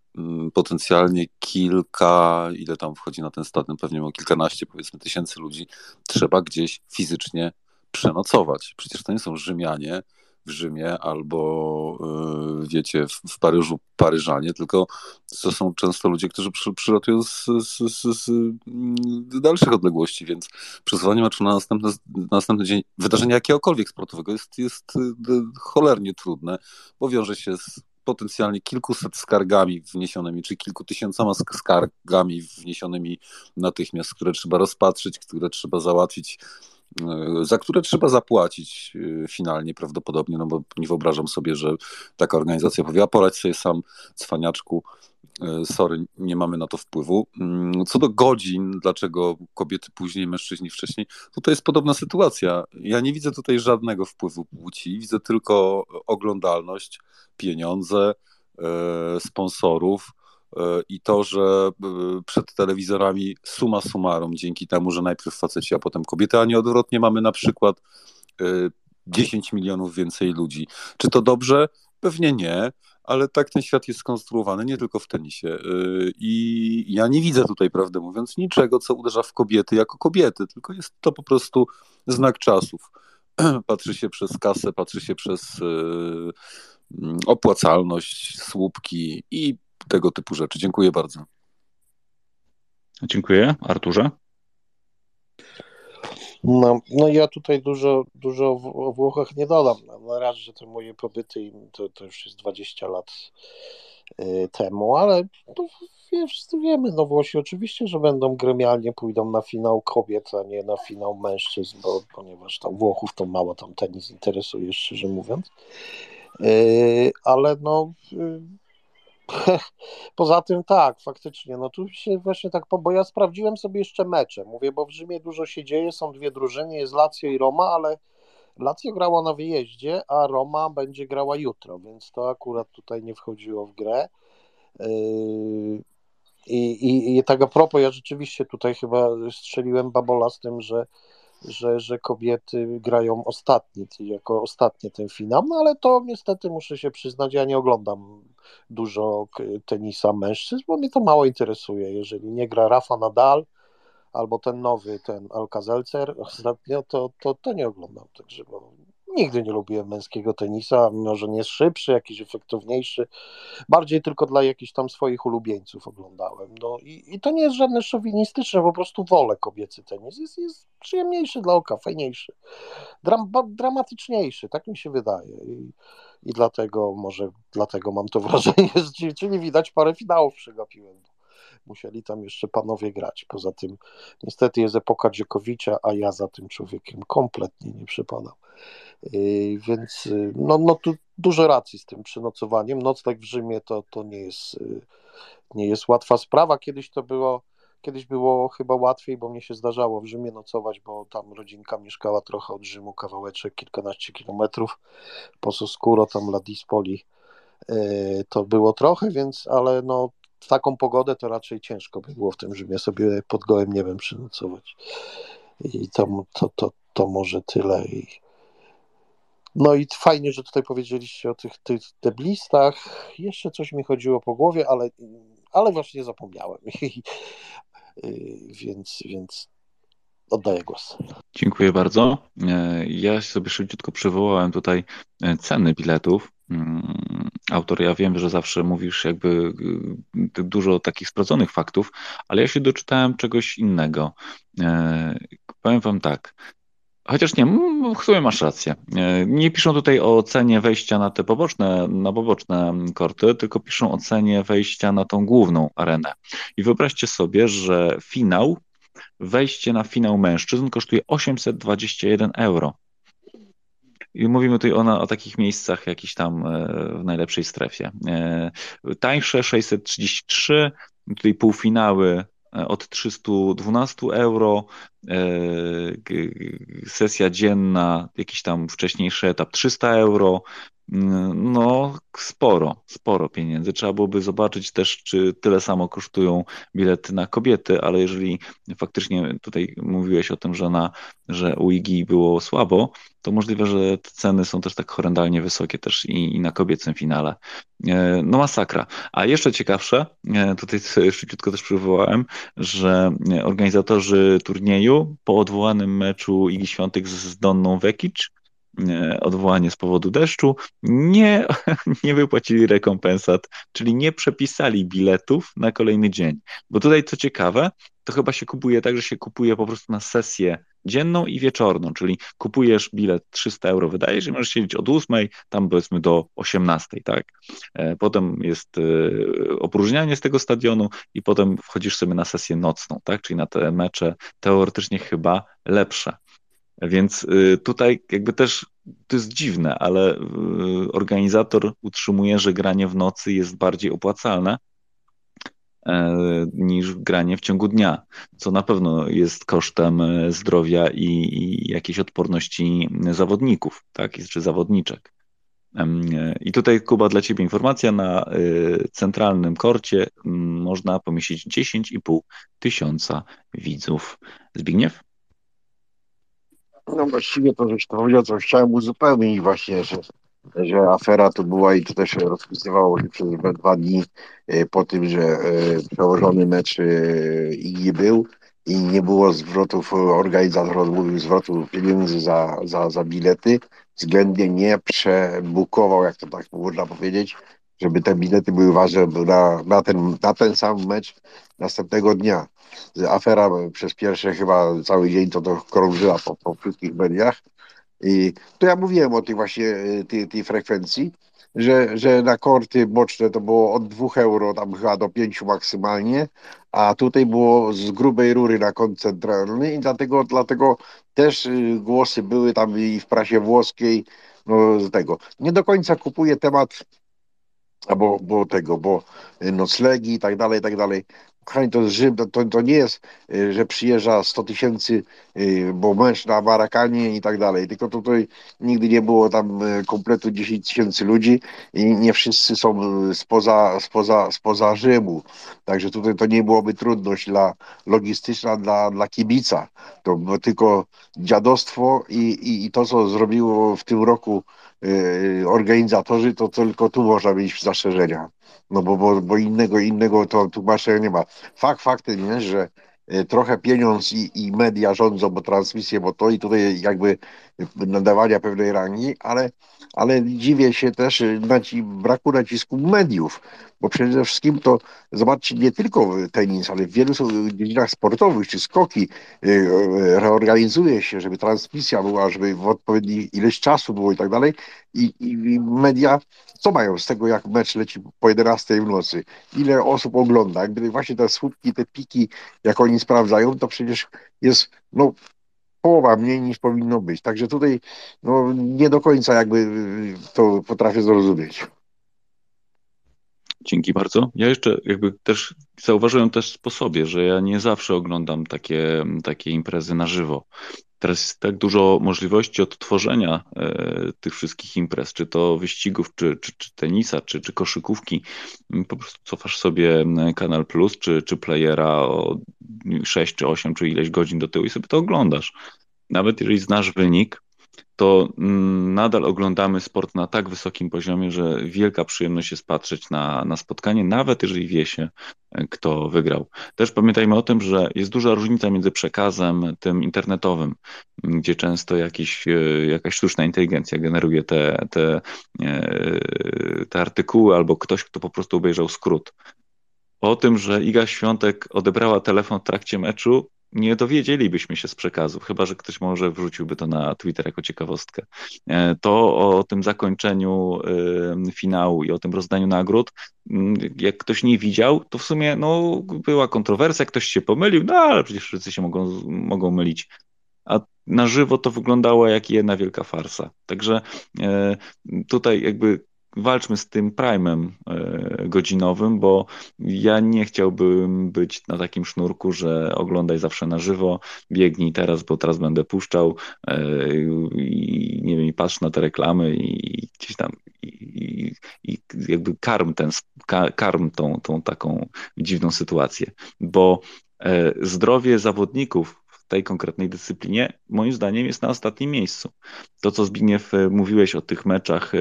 [SPEAKER 3] potencjalnie kilka, ile tam wchodzi na ten stadion, pewnie o kilkanaście, powiedzmy, tysięcy ludzi, trzeba gdzieś fizycznie przenocować. Przecież to nie są Rzymianie w Rzymie albo, y, wiecie, w, Paryżu Paryżanie, tylko to są często ludzie, którzy przy, przylatują z, z, z, z mm, dalszych odległości, więc przesuwanie meczu na następny, na następny dzień wydarzenia jakiegokolwiek sportowego jest, jest y, cholernie trudne, bo wiąże się z potencjalnie kilkuset skargami wniesionymi, czy kilku tysiącoma sk- skargami wniesionymi natychmiast, które trzeba rozpatrzyć, które trzeba załatwić, za które trzeba zapłacić e, finalnie prawdopodobnie, no bo nie wyobrażam sobie, że taka organizacja powie, a poradź sobie sam, cwaniaczku, e, sorry, nie mamy na to wpływu. Mm, Co do godzin, dlaczego kobiety później, mężczyźni wcześniej, tutaj jest podobna sytuacja. Ja nie widzę tutaj żadnego wpływu płci, widzę tylko oglądalność, pieniądze, e, sponsorów e, i to, że e, przed telewizorami suma summarum, dzięki temu, że najpierw faceci, a potem kobiety, a nie odwrotnie, mamy na przykład e, 10 milionów więcej ludzi. Czy to dobrze? Pewnie nie, ale tak ten świat jest skonstruowany, nie tylko w tenisie. E, I ja nie widzę tutaj, prawdę mówiąc, niczego, co uderza w kobiety jako kobiety, tylko jest to po prostu znak czasów. Patrzy się przez kasę, patrzy się przez e, mm, opłacalność, słupki i tego typu rzeczy. Dziękuję bardzo.
[SPEAKER 2] Dziękuję. Arturze?
[SPEAKER 8] No, no ja tutaj dużo, dużo o Włochach nie dodam. No, na raz, że te moje pobyty to, to już jest 20 lat y, temu, ale no, wie, wszyscy wiemy, no Włosi oczywiście, że będą gremialnie pójdą na finał kobiet, a nie na finał mężczyzn, bo, ponieważ tam Włochów to mało tam tenis interesuje, szczerze mówiąc. Y, ale no y, Poza tym tak, faktycznie, no tu się właśnie tak, bo ja sprawdziłem sobie jeszcze mecze, mówię, bo w Rzymie dużo się dzieje, są dwie drużyny, jest Lazio i Roma, ale Lazio grała na wyjeździe, a Roma będzie grała jutro, więc to akurat tutaj nie wchodziło w grę. Yy, I, i, I tak a propos, ja rzeczywiście tutaj chyba strzeliłem babola z tym, że, że, że kobiety grają ostatni, jako ostatnie ten finał, no ale to niestety muszę się przyznać, ja nie oglądam dużo tenisa mężczyzn, bo mnie to mało interesuje. Jeżeli nie gra Rafa Nadal albo ten nowy, ten Alcazelcer ostatnio, to, to, to nie oglądam. Także bo nigdy nie lubiłem męskiego tenisa, mimo że nie jest szybszy, jakiś efektowniejszy. Bardziej tylko dla jakichś tam swoich ulubieńców oglądałem. No i, i to nie jest żadne szowinistyczne, po prostu wolę kobiecy tenis. Jest, jest przyjemniejszy dla oka, fajniejszy, dram, dramatyczniejszy, tak mi się wydaje. I, I dlatego może dlatego mam to wrażenie, że- czyli widać parę finałów przegapiłem. Musieli tam jeszcze panowie grać. Poza tym niestety jest epoka Dziekowicza, a ja za tym człowiekiem kompletnie nie przypadam. Yy, Więc yy, no, no tu dużo racji z tym przenocowaniem. Nocleg w Rzymie to, to nie, jest, yy, nie jest łatwa sprawa. Kiedyś to było, Kiedyś było chyba łatwiej, bo mnie się zdarzało w Rzymie nocować, bo tam rodzinka mieszkała trochę od Rzymu, kawałeczek, kilkanaście kilometrów, po Soskuro, tam La Dispoli. Yy, to było trochę, więc, ale no w taką pogodę to raczej ciężko by było w tym Rzymie sobie pod gołym niebem przynocować. I to, to, to, to może tyle. I... No i fajnie, że tutaj powiedzieliście o tych, tych deblistach. Jeszcze coś mi chodziło po głowie, ale, ale właśnie zapomniałem. więc, więc oddaję głos.
[SPEAKER 2] Dziękuję bardzo. E, ja sobie szybciutko przywołałem tutaj e, ceny biletów. Autor, ja wiem, że zawsze mówisz jakby dużo takich sprawdzonych faktów, ale ja się doczytałem czegoś innego. Powiem wam tak. Chociaż nie, w sumie masz rację. Nie piszą tutaj o cenie wejścia na te poboczne, na poboczne korty, tylko piszą o cenie wejścia na tą główną arenę. I wyobraźcie sobie, że finał wejście na finał mężczyzn kosztuje 821 euro. I mówimy tutaj o, o takich miejscach jakiś tam e, w najlepszej strefie. E, tańsze 633, tutaj półfinały e, od 312 euro, sesja dzienna, jakiś tam wcześniejszy etap 300 euro, no, sporo, sporo pieniędzy. Trzeba byłoby zobaczyć też, czy tyle samo kosztują bilety na kobiety, ale jeżeli faktycznie tutaj mówiłeś o tym, że, na, że u Igi było słabo, to możliwe, że te ceny są też tak horrendalnie wysokie też i, i na kobiecym finale. E, no masakra. A jeszcze ciekawsze, e, tutaj szybciutko też przywołałem, że organizatorzy turnieju po odwołanym meczu Igi Świątek z Donną Vekic odwołanie z powodu deszczu, nie, nie wypłacili rekompensat, czyli nie przepisali biletów na kolejny dzień. Bo tutaj co ciekawe, to chyba się kupuje tak, że się kupuje po prostu na sesję dzienną i wieczorną, czyli kupujesz bilet 300 euro, wydajesz i możesz siedzieć od 8, tam powiedzmy do 18, tak? E, potem jest e, opróżnianie z tego stadionu i potem wchodzisz sobie na sesję nocną, tak? Czyli na te mecze teoretycznie chyba lepsze. Więc y, tutaj jakby też to jest dziwne, ale y, organizator utrzymuje, że granie w nocy jest bardziej opłacalne e, niż granie w ciągu dnia, co na pewno jest kosztem e, zdrowia i, i jakiejś odporności zawodników, tak, czy zawodniczek. E, I tutaj, Kuba, dla Ciebie informacja. Na centralnym korcie można pomieścić 10,5 tysiąca widzów. Zbigniew?
[SPEAKER 4] No właściwie to żeś to powiedział, co chciałem uzupełnić właśnie, że, że afera to była i to też rozpisywało się przez dwa dni e, po tym, że e, przełożony mecz e, Igi był i nie było zwrotów, organizator odmówił zwrotu pieniędzy za, za, za bilety, względnie nie przebukował, jak to tak można powiedzieć, żeby te bilety były ważne na, na, ten, na ten sam mecz następnego dnia. Afera przez pierwsze chyba cały dzień to, to krążyła po, po wszystkich mediach. I to ja mówiłem o tej właśnie y, tej, tej frekwencji, że, że na korty boczne to było od 2 euro tam chyba do 5 maksymalnie, a tutaj było z grubej rury na kont centralny i dlatego, dlatego też y, głosy były tam i w prasie włoskiej, no z tego. Nie do końca kupuję temat albo bo tego, bo noclegi i tak dalej, i tak dalej. Kochani, to jest Rzym, to, to nie jest, y, że przyjeżdża 100 tysięcy, y, bo męż na Marakanie i tak dalej, tylko tutaj nigdy nie było tam y, kompletu 10 tysięcy ludzi i nie wszyscy są spoza, spoza, spoza Rzymu. Także tutaj to nie byłoby trudność dla, logistyczna dla, dla kibica. To tylko dziadostwo i, i, i to, co zrobiło w tym roku organizatorzy, to tylko tu można mieć zastrzeżenia. No bo, bo, bo innego, innego to tłumaczenia nie ma. Fakt faktem jest, że e, trochę pieniądz i, i media rządzą, bo transmisje, bo to i tutaj jakby nadawania pewnej rangi, ale, ale dziwię się też naci, braku nacisku mediów, bo przede wszystkim to zobaczcie nie tylko tenis, ale w wielu dziedzinach sportowych czy skoki e, e, reorganizuje się, żeby transmisja była, żeby w odpowiedniej ilość czasu było i tak dalej i, i media co mają z tego, jak mecz leci po 11 w nocy? Ile osób ogląda? Gdy właśnie te słupki, te piki, jak oni sprawdzają, to przecież jest no, połowa mniej niż powinno być. Także tutaj no, nie do końca jakby to potrafię zrozumieć.
[SPEAKER 2] Dzięki bardzo. Ja jeszcze jakby też zauważyłem też po sobie, że ja nie zawsze oglądam takie, takie imprezy na żywo. Teraz jest tak dużo możliwości odtworzenia e, tych wszystkich imprez, czy to wyścigów, czy, czy, czy tenisa, czy, czy koszykówki. Po prostu cofasz sobie Kanal Plus, czy, czy playera o 6 czy 8 czy ileś godzin do tyłu i sobie to oglądasz. Nawet jeżeli znasz wynik, to mm, nadal oglądamy sport na tak wysokim poziomie, że wielka przyjemność jest patrzeć na, na spotkanie, nawet jeżeli wie się, e, kto wygrał. Też pamiętajmy o tym, że jest duża różnica między przekazem tym internetowym, gdzie często jakiś, e, jakaś sztuczna inteligencja generuje te, te, e, te artykuły, albo ktoś, kto po prostu obejrzał skrót. O tym, że Iga Świątek odebrała telefon w trakcie meczu, nie dowiedzielibyśmy się z przekazów, chyba że ktoś może wrzuciłby to na Twitter jako ciekawostkę. E, to o tym zakończeniu e, finału i o tym rozdaniu nagród, mm, jak ktoś nie widział, to w sumie no, była kontrowersja, ktoś się pomylił, no ale przecież wszyscy się mogą, mogą mylić. A na żywo to wyglądało jak jedna wielka farsa. Także e, tutaj jakby walczmy z tym prime'em e, godzinowym, bo ja nie chciałbym być na takim sznurku, że oglądaj zawsze na żywo, biegnij teraz, bo teraz będę puszczał e, i nie wiem, patrz na te reklamy i gdzieś tam i, i jakby karm ten, karm tą, tą taką dziwną sytuację, bo e, zdrowie zawodników tej konkretnej dyscyplinie, moim zdaniem jest na ostatnim miejscu. To, co Zbigniew e, mówiłeś o tych meczach e,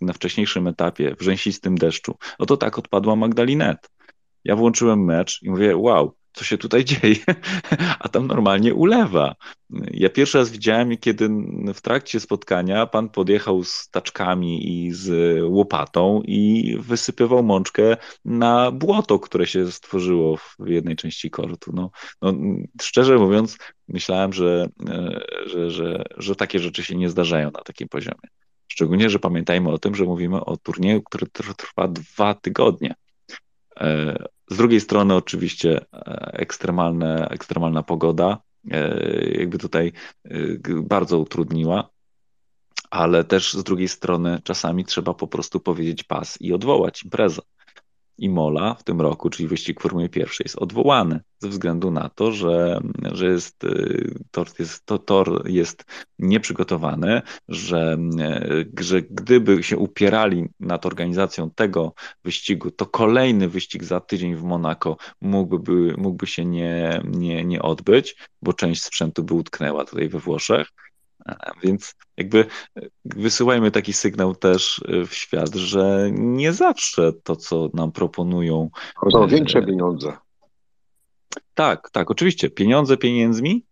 [SPEAKER 2] na wcześniejszym etapie, w rzęsistym deszczu, oto tak odpadła Magdalinet. Ja włączyłem mecz i mówię, wow, co się tutaj dzieje, a tam normalnie ulewa. Ja pierwszy raz widziałem, kiedy w trakcie spotkania pan podjechał z taczkami i z łopatą i wysypywał mączkę na błoto, które się stworzyło w jednej części kortu. No, no szczerze mówiąc, myślałem, że, że, że, że takie rzeczy się nie zdarzają na takim poziomie. Szczególnie, że pamiętajmy o tym, że mówimy o turnieju, który trwa dwa tygodnie. E, z drugiej strony oczywiście e, ekstremalne, ekstremalna pogoda e, jakby tutaj bardzo utrudniła, ale też z drugiej strony czasami trzeba po prostu powiedzieć pas i odwołać imprezę. Imola w tym roku, czyli wyścig Formuły Pierwszej, jest odwołany ze względu na to, że, że jest, y, tor, jest, to, tor jest nieprzygotowany, że, y, że gdyby się upierali nad organizacją tego wyścigu, to kolejny wyścig za tydzień w Monako mógłby, mógłby się nie, nie, nie odbyć, bo część sprzętu by utknęła tutaj we Włoszech. Więc jakby e, wysyłajmy taki sygnał też e, w świat, że nie zawsze to, co nam proponują.
[SPEAKER 4] To e, większe pieniądze.
[SPEAKER 2] Tak, tak, oczywiście. Pieniądze pieniędzmi,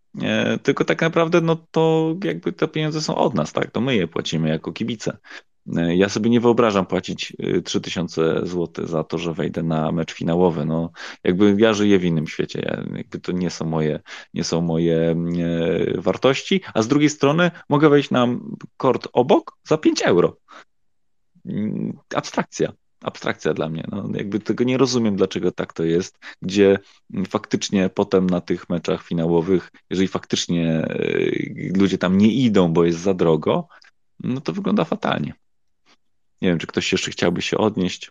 [SPEAKER 2] tylko tak naprawdę no to jakby te pieniądze są od nas, tak? To my je płacimy jako kibice. E, ja sobie nie wyobrażam płacić 3000 e, zł za to, że wejdę na mecz finałowy. No, jakby ja żyję w innym świecie. Ja, jakby to nie są moje, nie są moje e, wartości, a z drugiej strony mogę wejść na kort obok za 5 euro. Mm, abstrakcja. Abstrakcja dla mnie. No, jakby tego nie rozumiem, dlaczego tak to jest, gdzie faktycznie potem na tych meczach finałowych, jeżeli faktycznie ludzie tam nie idą, bo jest za drogo, no to wygląda fatalnie. Nie wiem, czy ktoś jeszcze chciałby się odnieść.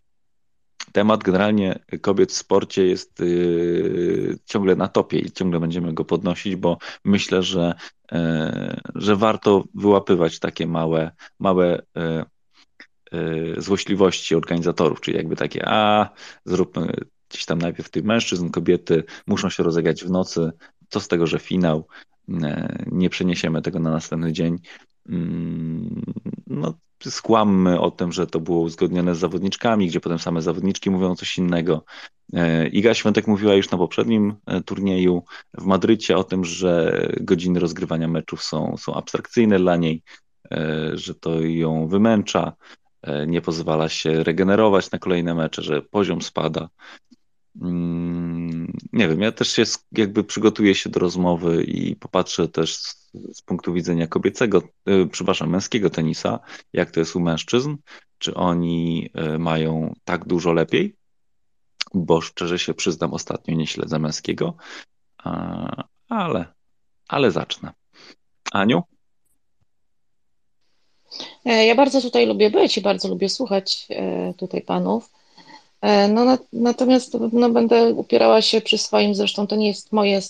[SPEAKER 2] Temat generalnie kobiet w sporcie jest yy, ciągle na topie i ciągle będziemy go podnosić, bo myślę, że, yy, że warto wyłapywać takie małe, małe yy, yy, złośliwości organizatorów, czyli jakby takie, a zróbmy gdzieś tam najpierw tych mężczyzn, kobiety muszą się rozegrać w nocy, co z tego, że finał, nie przeniesiemy tego na następny dzień. Mm, no, skłammy o tym, że to było uzgodnione z zawodniczkami, gdzie potem same zawodniczki mówią coś innego. E, Iga Świątek mówiła już na poprzednim e, turnieju w Madrycie o tym, że godziny rozgrywania meczów są, są abstrakcyjne dla niej, e, że to ją wymęcza, nie pozwala się regenerować na kolejne mecze, że poziom spada. Mm, nie wiem, ja też się jakby przygotuję się do rozmowy i popatrzę też z, z punktu widzenia kobiecego, yy, przepraszam, męskiego tenisa, jak to jest u mężczyzn, czy oni yy, mają tak dużo lepiej, bo szczerze się przyznam, ostatnio nie śledzę męskiego, ale, ale zacznę. Aniu?
[SPEAKER 12] E, ja bardzo tutaj lubię być i bardzo lubię słuchać e, tutaj panów. E, no, na, natomiast no, będę upierała się przy swoim, zresztą to nie jest moje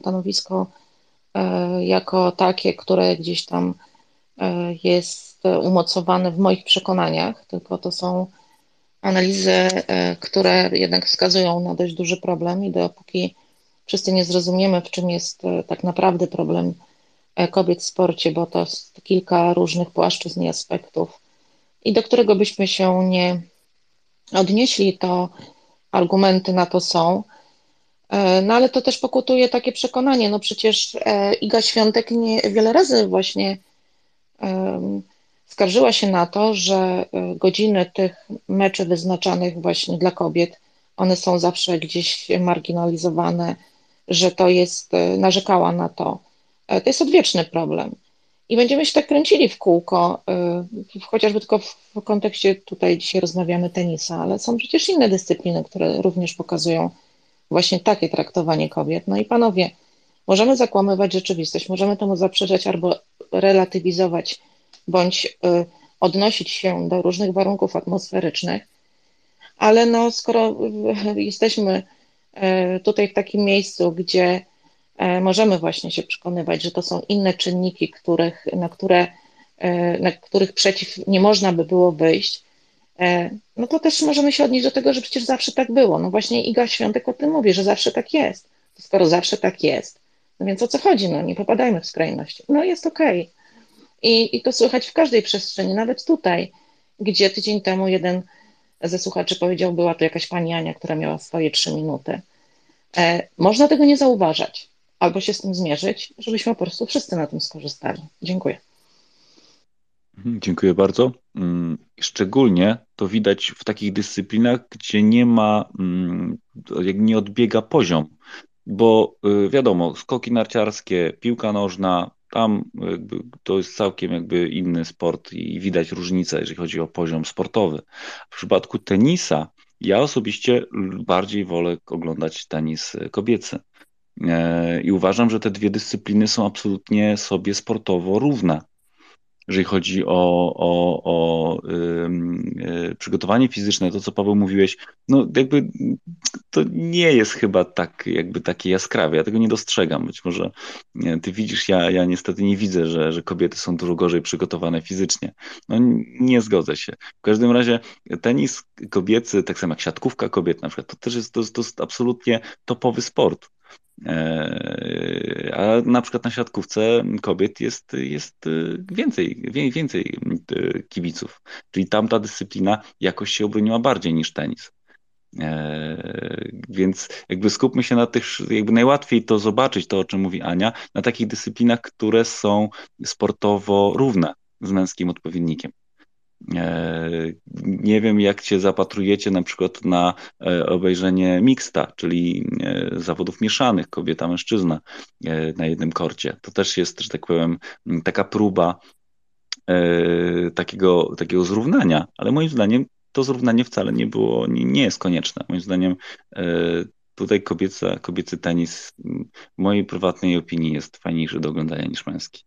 [SPEAKER 12] stanowisko e, jako takie, które gdzieś tam e, jest umocowane w moich przekonaniach, tylko to są analizy, e, które jednak wskazują na dość duży problem i dopóki wszyscy nie zrozumiemy, w czym jest e, tak naprawdę problem e, kobiet w sporcie, bo to jest kilka różnych płaszczyzn i aspektów i do którego byśmy się nie odnieśli, to argumenty na to są. No ale to też pokutuje takie przekonanie, no przecież Iga Świątek nie, wiele razy właśnie skarżyła się na to, że y, godziny tych meczy wyznaczanych właśnie dla kobiet, one są zawsze gdzieś marginalizowane, że to jest, narzekała na to. E, to jest odwieczny problem. I będziemy się tak kręcili w kółko, y, chociażby tylko w kontekście tutaj dzisiaj rozmawiamy tenisa, ale są przecież inne dyscypliny, które również pokazują właśnie takie traktowanie kobiet. No i panowie, możemy zakłamywać rzeczywistość, możemy temu zaprzeczać albo relatywizować bądź y, odnosić się do różnych warunków atmosferycznych, ale no, skoro y, jesteśmy tutaj w takim miejscu, gdzie możemy właśnie się przekonywać, że to są inne czynniki, których, na, które, na których przeciw nie można by było wyjść, no to też możemy się odnieść do tego, że przecież zawsze tak było. No właśnie Iga Świątek o tym mówi, że zawsze tak jest. To skoro zawsze tak jest, no więc o co chodzi? No nie popadajmy w skrajność. No jest okej. Okay. I, I to słychać w każdej przestrzeni, nawet tutaj, gdzie tydzień temu jeden ze słuchaczy powiedział, była to jakaś pani Ania, która miała swoje trzy minuty. E, można tego nie zauważać, albo się z tym zmierzyć, żebyśmy po prostu wszyscy na tym skorzystali. Dziękuję.
[SPEAKER 2] Mhm, dziękuję bardzo. Mm, szczególnie to widać w takich dyscyplinach, gdzie nie ma, mm, nie odbiega poziom, bo y, wiadomo, skoki narciarskie, piłka nożna, tam jakby to jest całkiem jakby inny sport i widać różnicę, jeżeli chodzi o poziom sportowy. W przypadku tenisa ja osobiście bardziej wolę oglądać tenis kobiecy. E, I uważam, że te dwie dyscypliny są absolutnie sobie sportowo równe jeżeli chodzi o, o, o y, przygotowanie fizyczne, to co Paweł mówiłeś, no jakby to nie jest chyba tak jakby takie jaskrawe, ja tego nie dostrzegam, być może nie, ty widzisz, ja, ja niestety nie widzę, że, że kobiety są dużo gorzej przygotowane fizycznie, no nie zgodzę się. W każdym razie tenis kobiecy, tak samo jak siatkówka kobiet na przykład, to też jest, to, to jest absolutnie topowy sport. E, a na przykład na siatkówce kobiet jest, jest e, więcej, więcej e, kibiców. Czyli tam ta dyscyplina jakoś się obroniła bardziej niż tenis. Więc jakby skupmy się na tych, jakby najłatwiej to zobaczyć, to o czym mówi Ania, na takich dyscyplinach, które są sportowo równe z męskim odpowiednikiem. E, nie wiem, jak się zapatrujecie na przykład na e, obejrzenie mixta, czyli e, zawodów mieszanych, kobieta, mężczyzna na jednym korcie. To też jest, że tak powiem, taka próba takiego, takiego zrównania, ale moim zdaniem to zrównanie wcale nie było, nie, nie jest konieczne. Moim zdaniem tutaj kobieca, kobiecy tenis w mojej prywatnej opinii jest fajniejszy do oglądania niż męski.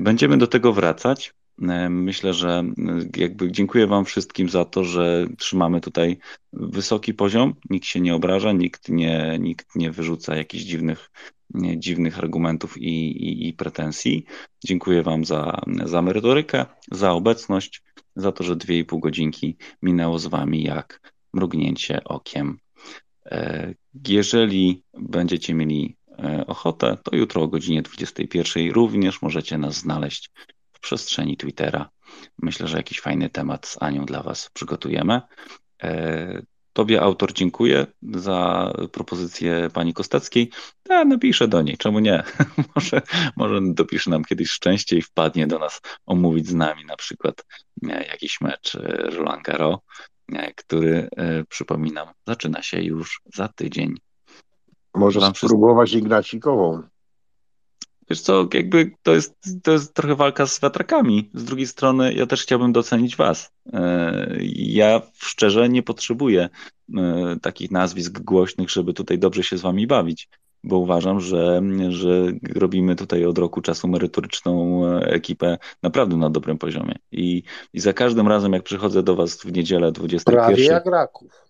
[SPEAKER 2] Będziemy do tego wracać. E, myślę, że e, jakby dziękuję Wam wszystkim za to, że trzymamy tutaj wysoki poziom. Nikt się nie obraża, nikt nie, nikt nie wyrzuca jakichś dziwnych, dziwnych argumentów i, i, i, pretensji. Dziękuję Wam za, za merytorykę, za obecność, za to, że dwie i pół godzinki minęło z Wami jak mrugnięcie okiem. E, jeżeli będziecie mieli ochotę, to jutro o godzinie 21 również możecie nas znaleźć przestrzeni Twittera. Myślę, że jakiś fajny temat z Anią dla Was przygotujemy. E, tobie autor dziękuję za propozycję pani Kosteckiej. Ja napiszę do niej, czemu nie? może, może dopisze nam kiedyś szczęście i wpadnie do nas omówić z nami na przykład e, jakiś mecz e, Roland Garros, który przypominam, zaczyna się już za tydzień.
[SPEAKER 4] Może spróbować Ignacikową.
[SPEAKER 2] Wiesz co, jakby to jest, to jest trochę walka z wiatrakami. Z drugiej strony ja też chciałbym docenić was. E, ja szczerze nie potrzebuję e, takich nazwisk głośnych, żeby tutaj dobrze się z wami bawić. bo uważam, że, że robimy tutaj od roku czasu merytoryczną e, ekipę naprawdę na dobrym poziomie. I, i za każdym razem, jak przychodzę do Was w niedzielę 21.
[SPEAKER 8] Prawie jak Raków.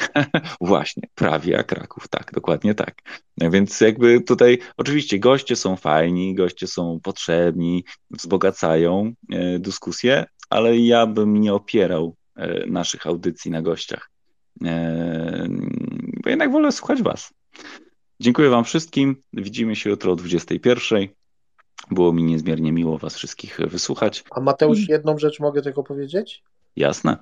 [SPEAKER 2] Właśnie, prawie jak Kraków, tak, dokładnie tak. Więc jakby tutaj oczywiście goście są fajni, goście są potrzebni, wzbogacają e, dyskusję, ale ja bym nie opierał e, naszych audycji na gościach, e, bo jednak wolę słuchać Was. Dziękuję Wam wszystkim. Widzimy się jutro o 21. Było mi niezmiernie miło Was wszystkich wysłuchać.
[SPEAKER 8] A Mateusz, jedną rzecz mogę tylko powiedzieć?
[SPEAKER 2] Jasne.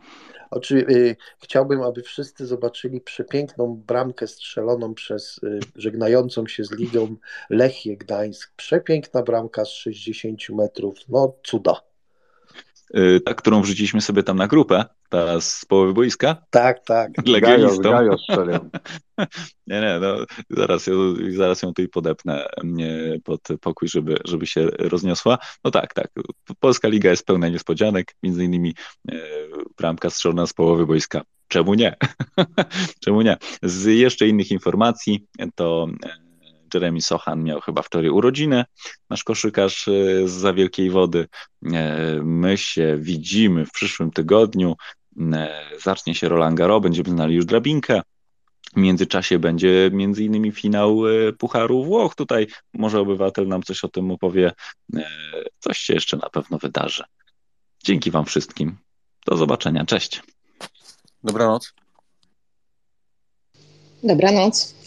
[SPEAKER 8] Oczywiście y, chciałbym, aby wszyscy zobaczyli przepiękną bramkę strzeloną przez y, żegnającą się z ligą Lechię Gdańsk. Przepiękna bramka z 60 metrów. No cuda.
[SPEAKER 2] Y, ta, którą wrzuciliśmy sobie tam na grupę, ta z połowy boiska.
[SPEAKER 8] Tak, tak.
[SPEAKER 2] Legionistom.
[SPEAKER 4] Gajo strzelił.
[SPEAKER 2] nie, nie, no, zaraz, ją, zaraz ją tu i podepnę mnie pod pokój, żeby, żeby się rozniosła. No tak, tak. Polska Liga jest pełna niespodzianek, między innymi e, bramka strzelona z połowy boiska. Czemu nie? Czemu nie? Z jeszcze innych informacji to e, Jeremy Sochan miał chyba wczoraj urodziny, nasz koszykarz e, z za wielkiej wody. E, my się widzimy w przyszłym tygodniu. E, zacznie się Roland Garros, będziemy znali już drabinkę. W międzyczasie będzie między innymi finał Pucharu Włoch. Tutaj może obywatel nam coś o tym opowie. Coś się jeszcze na pewno wydarzy. Dzięki Wam wszystkim. Do zobaczenia. Cześć.
[SPEAKER 3] Dobranoc.
[SPEAKER 12] Dobranoc.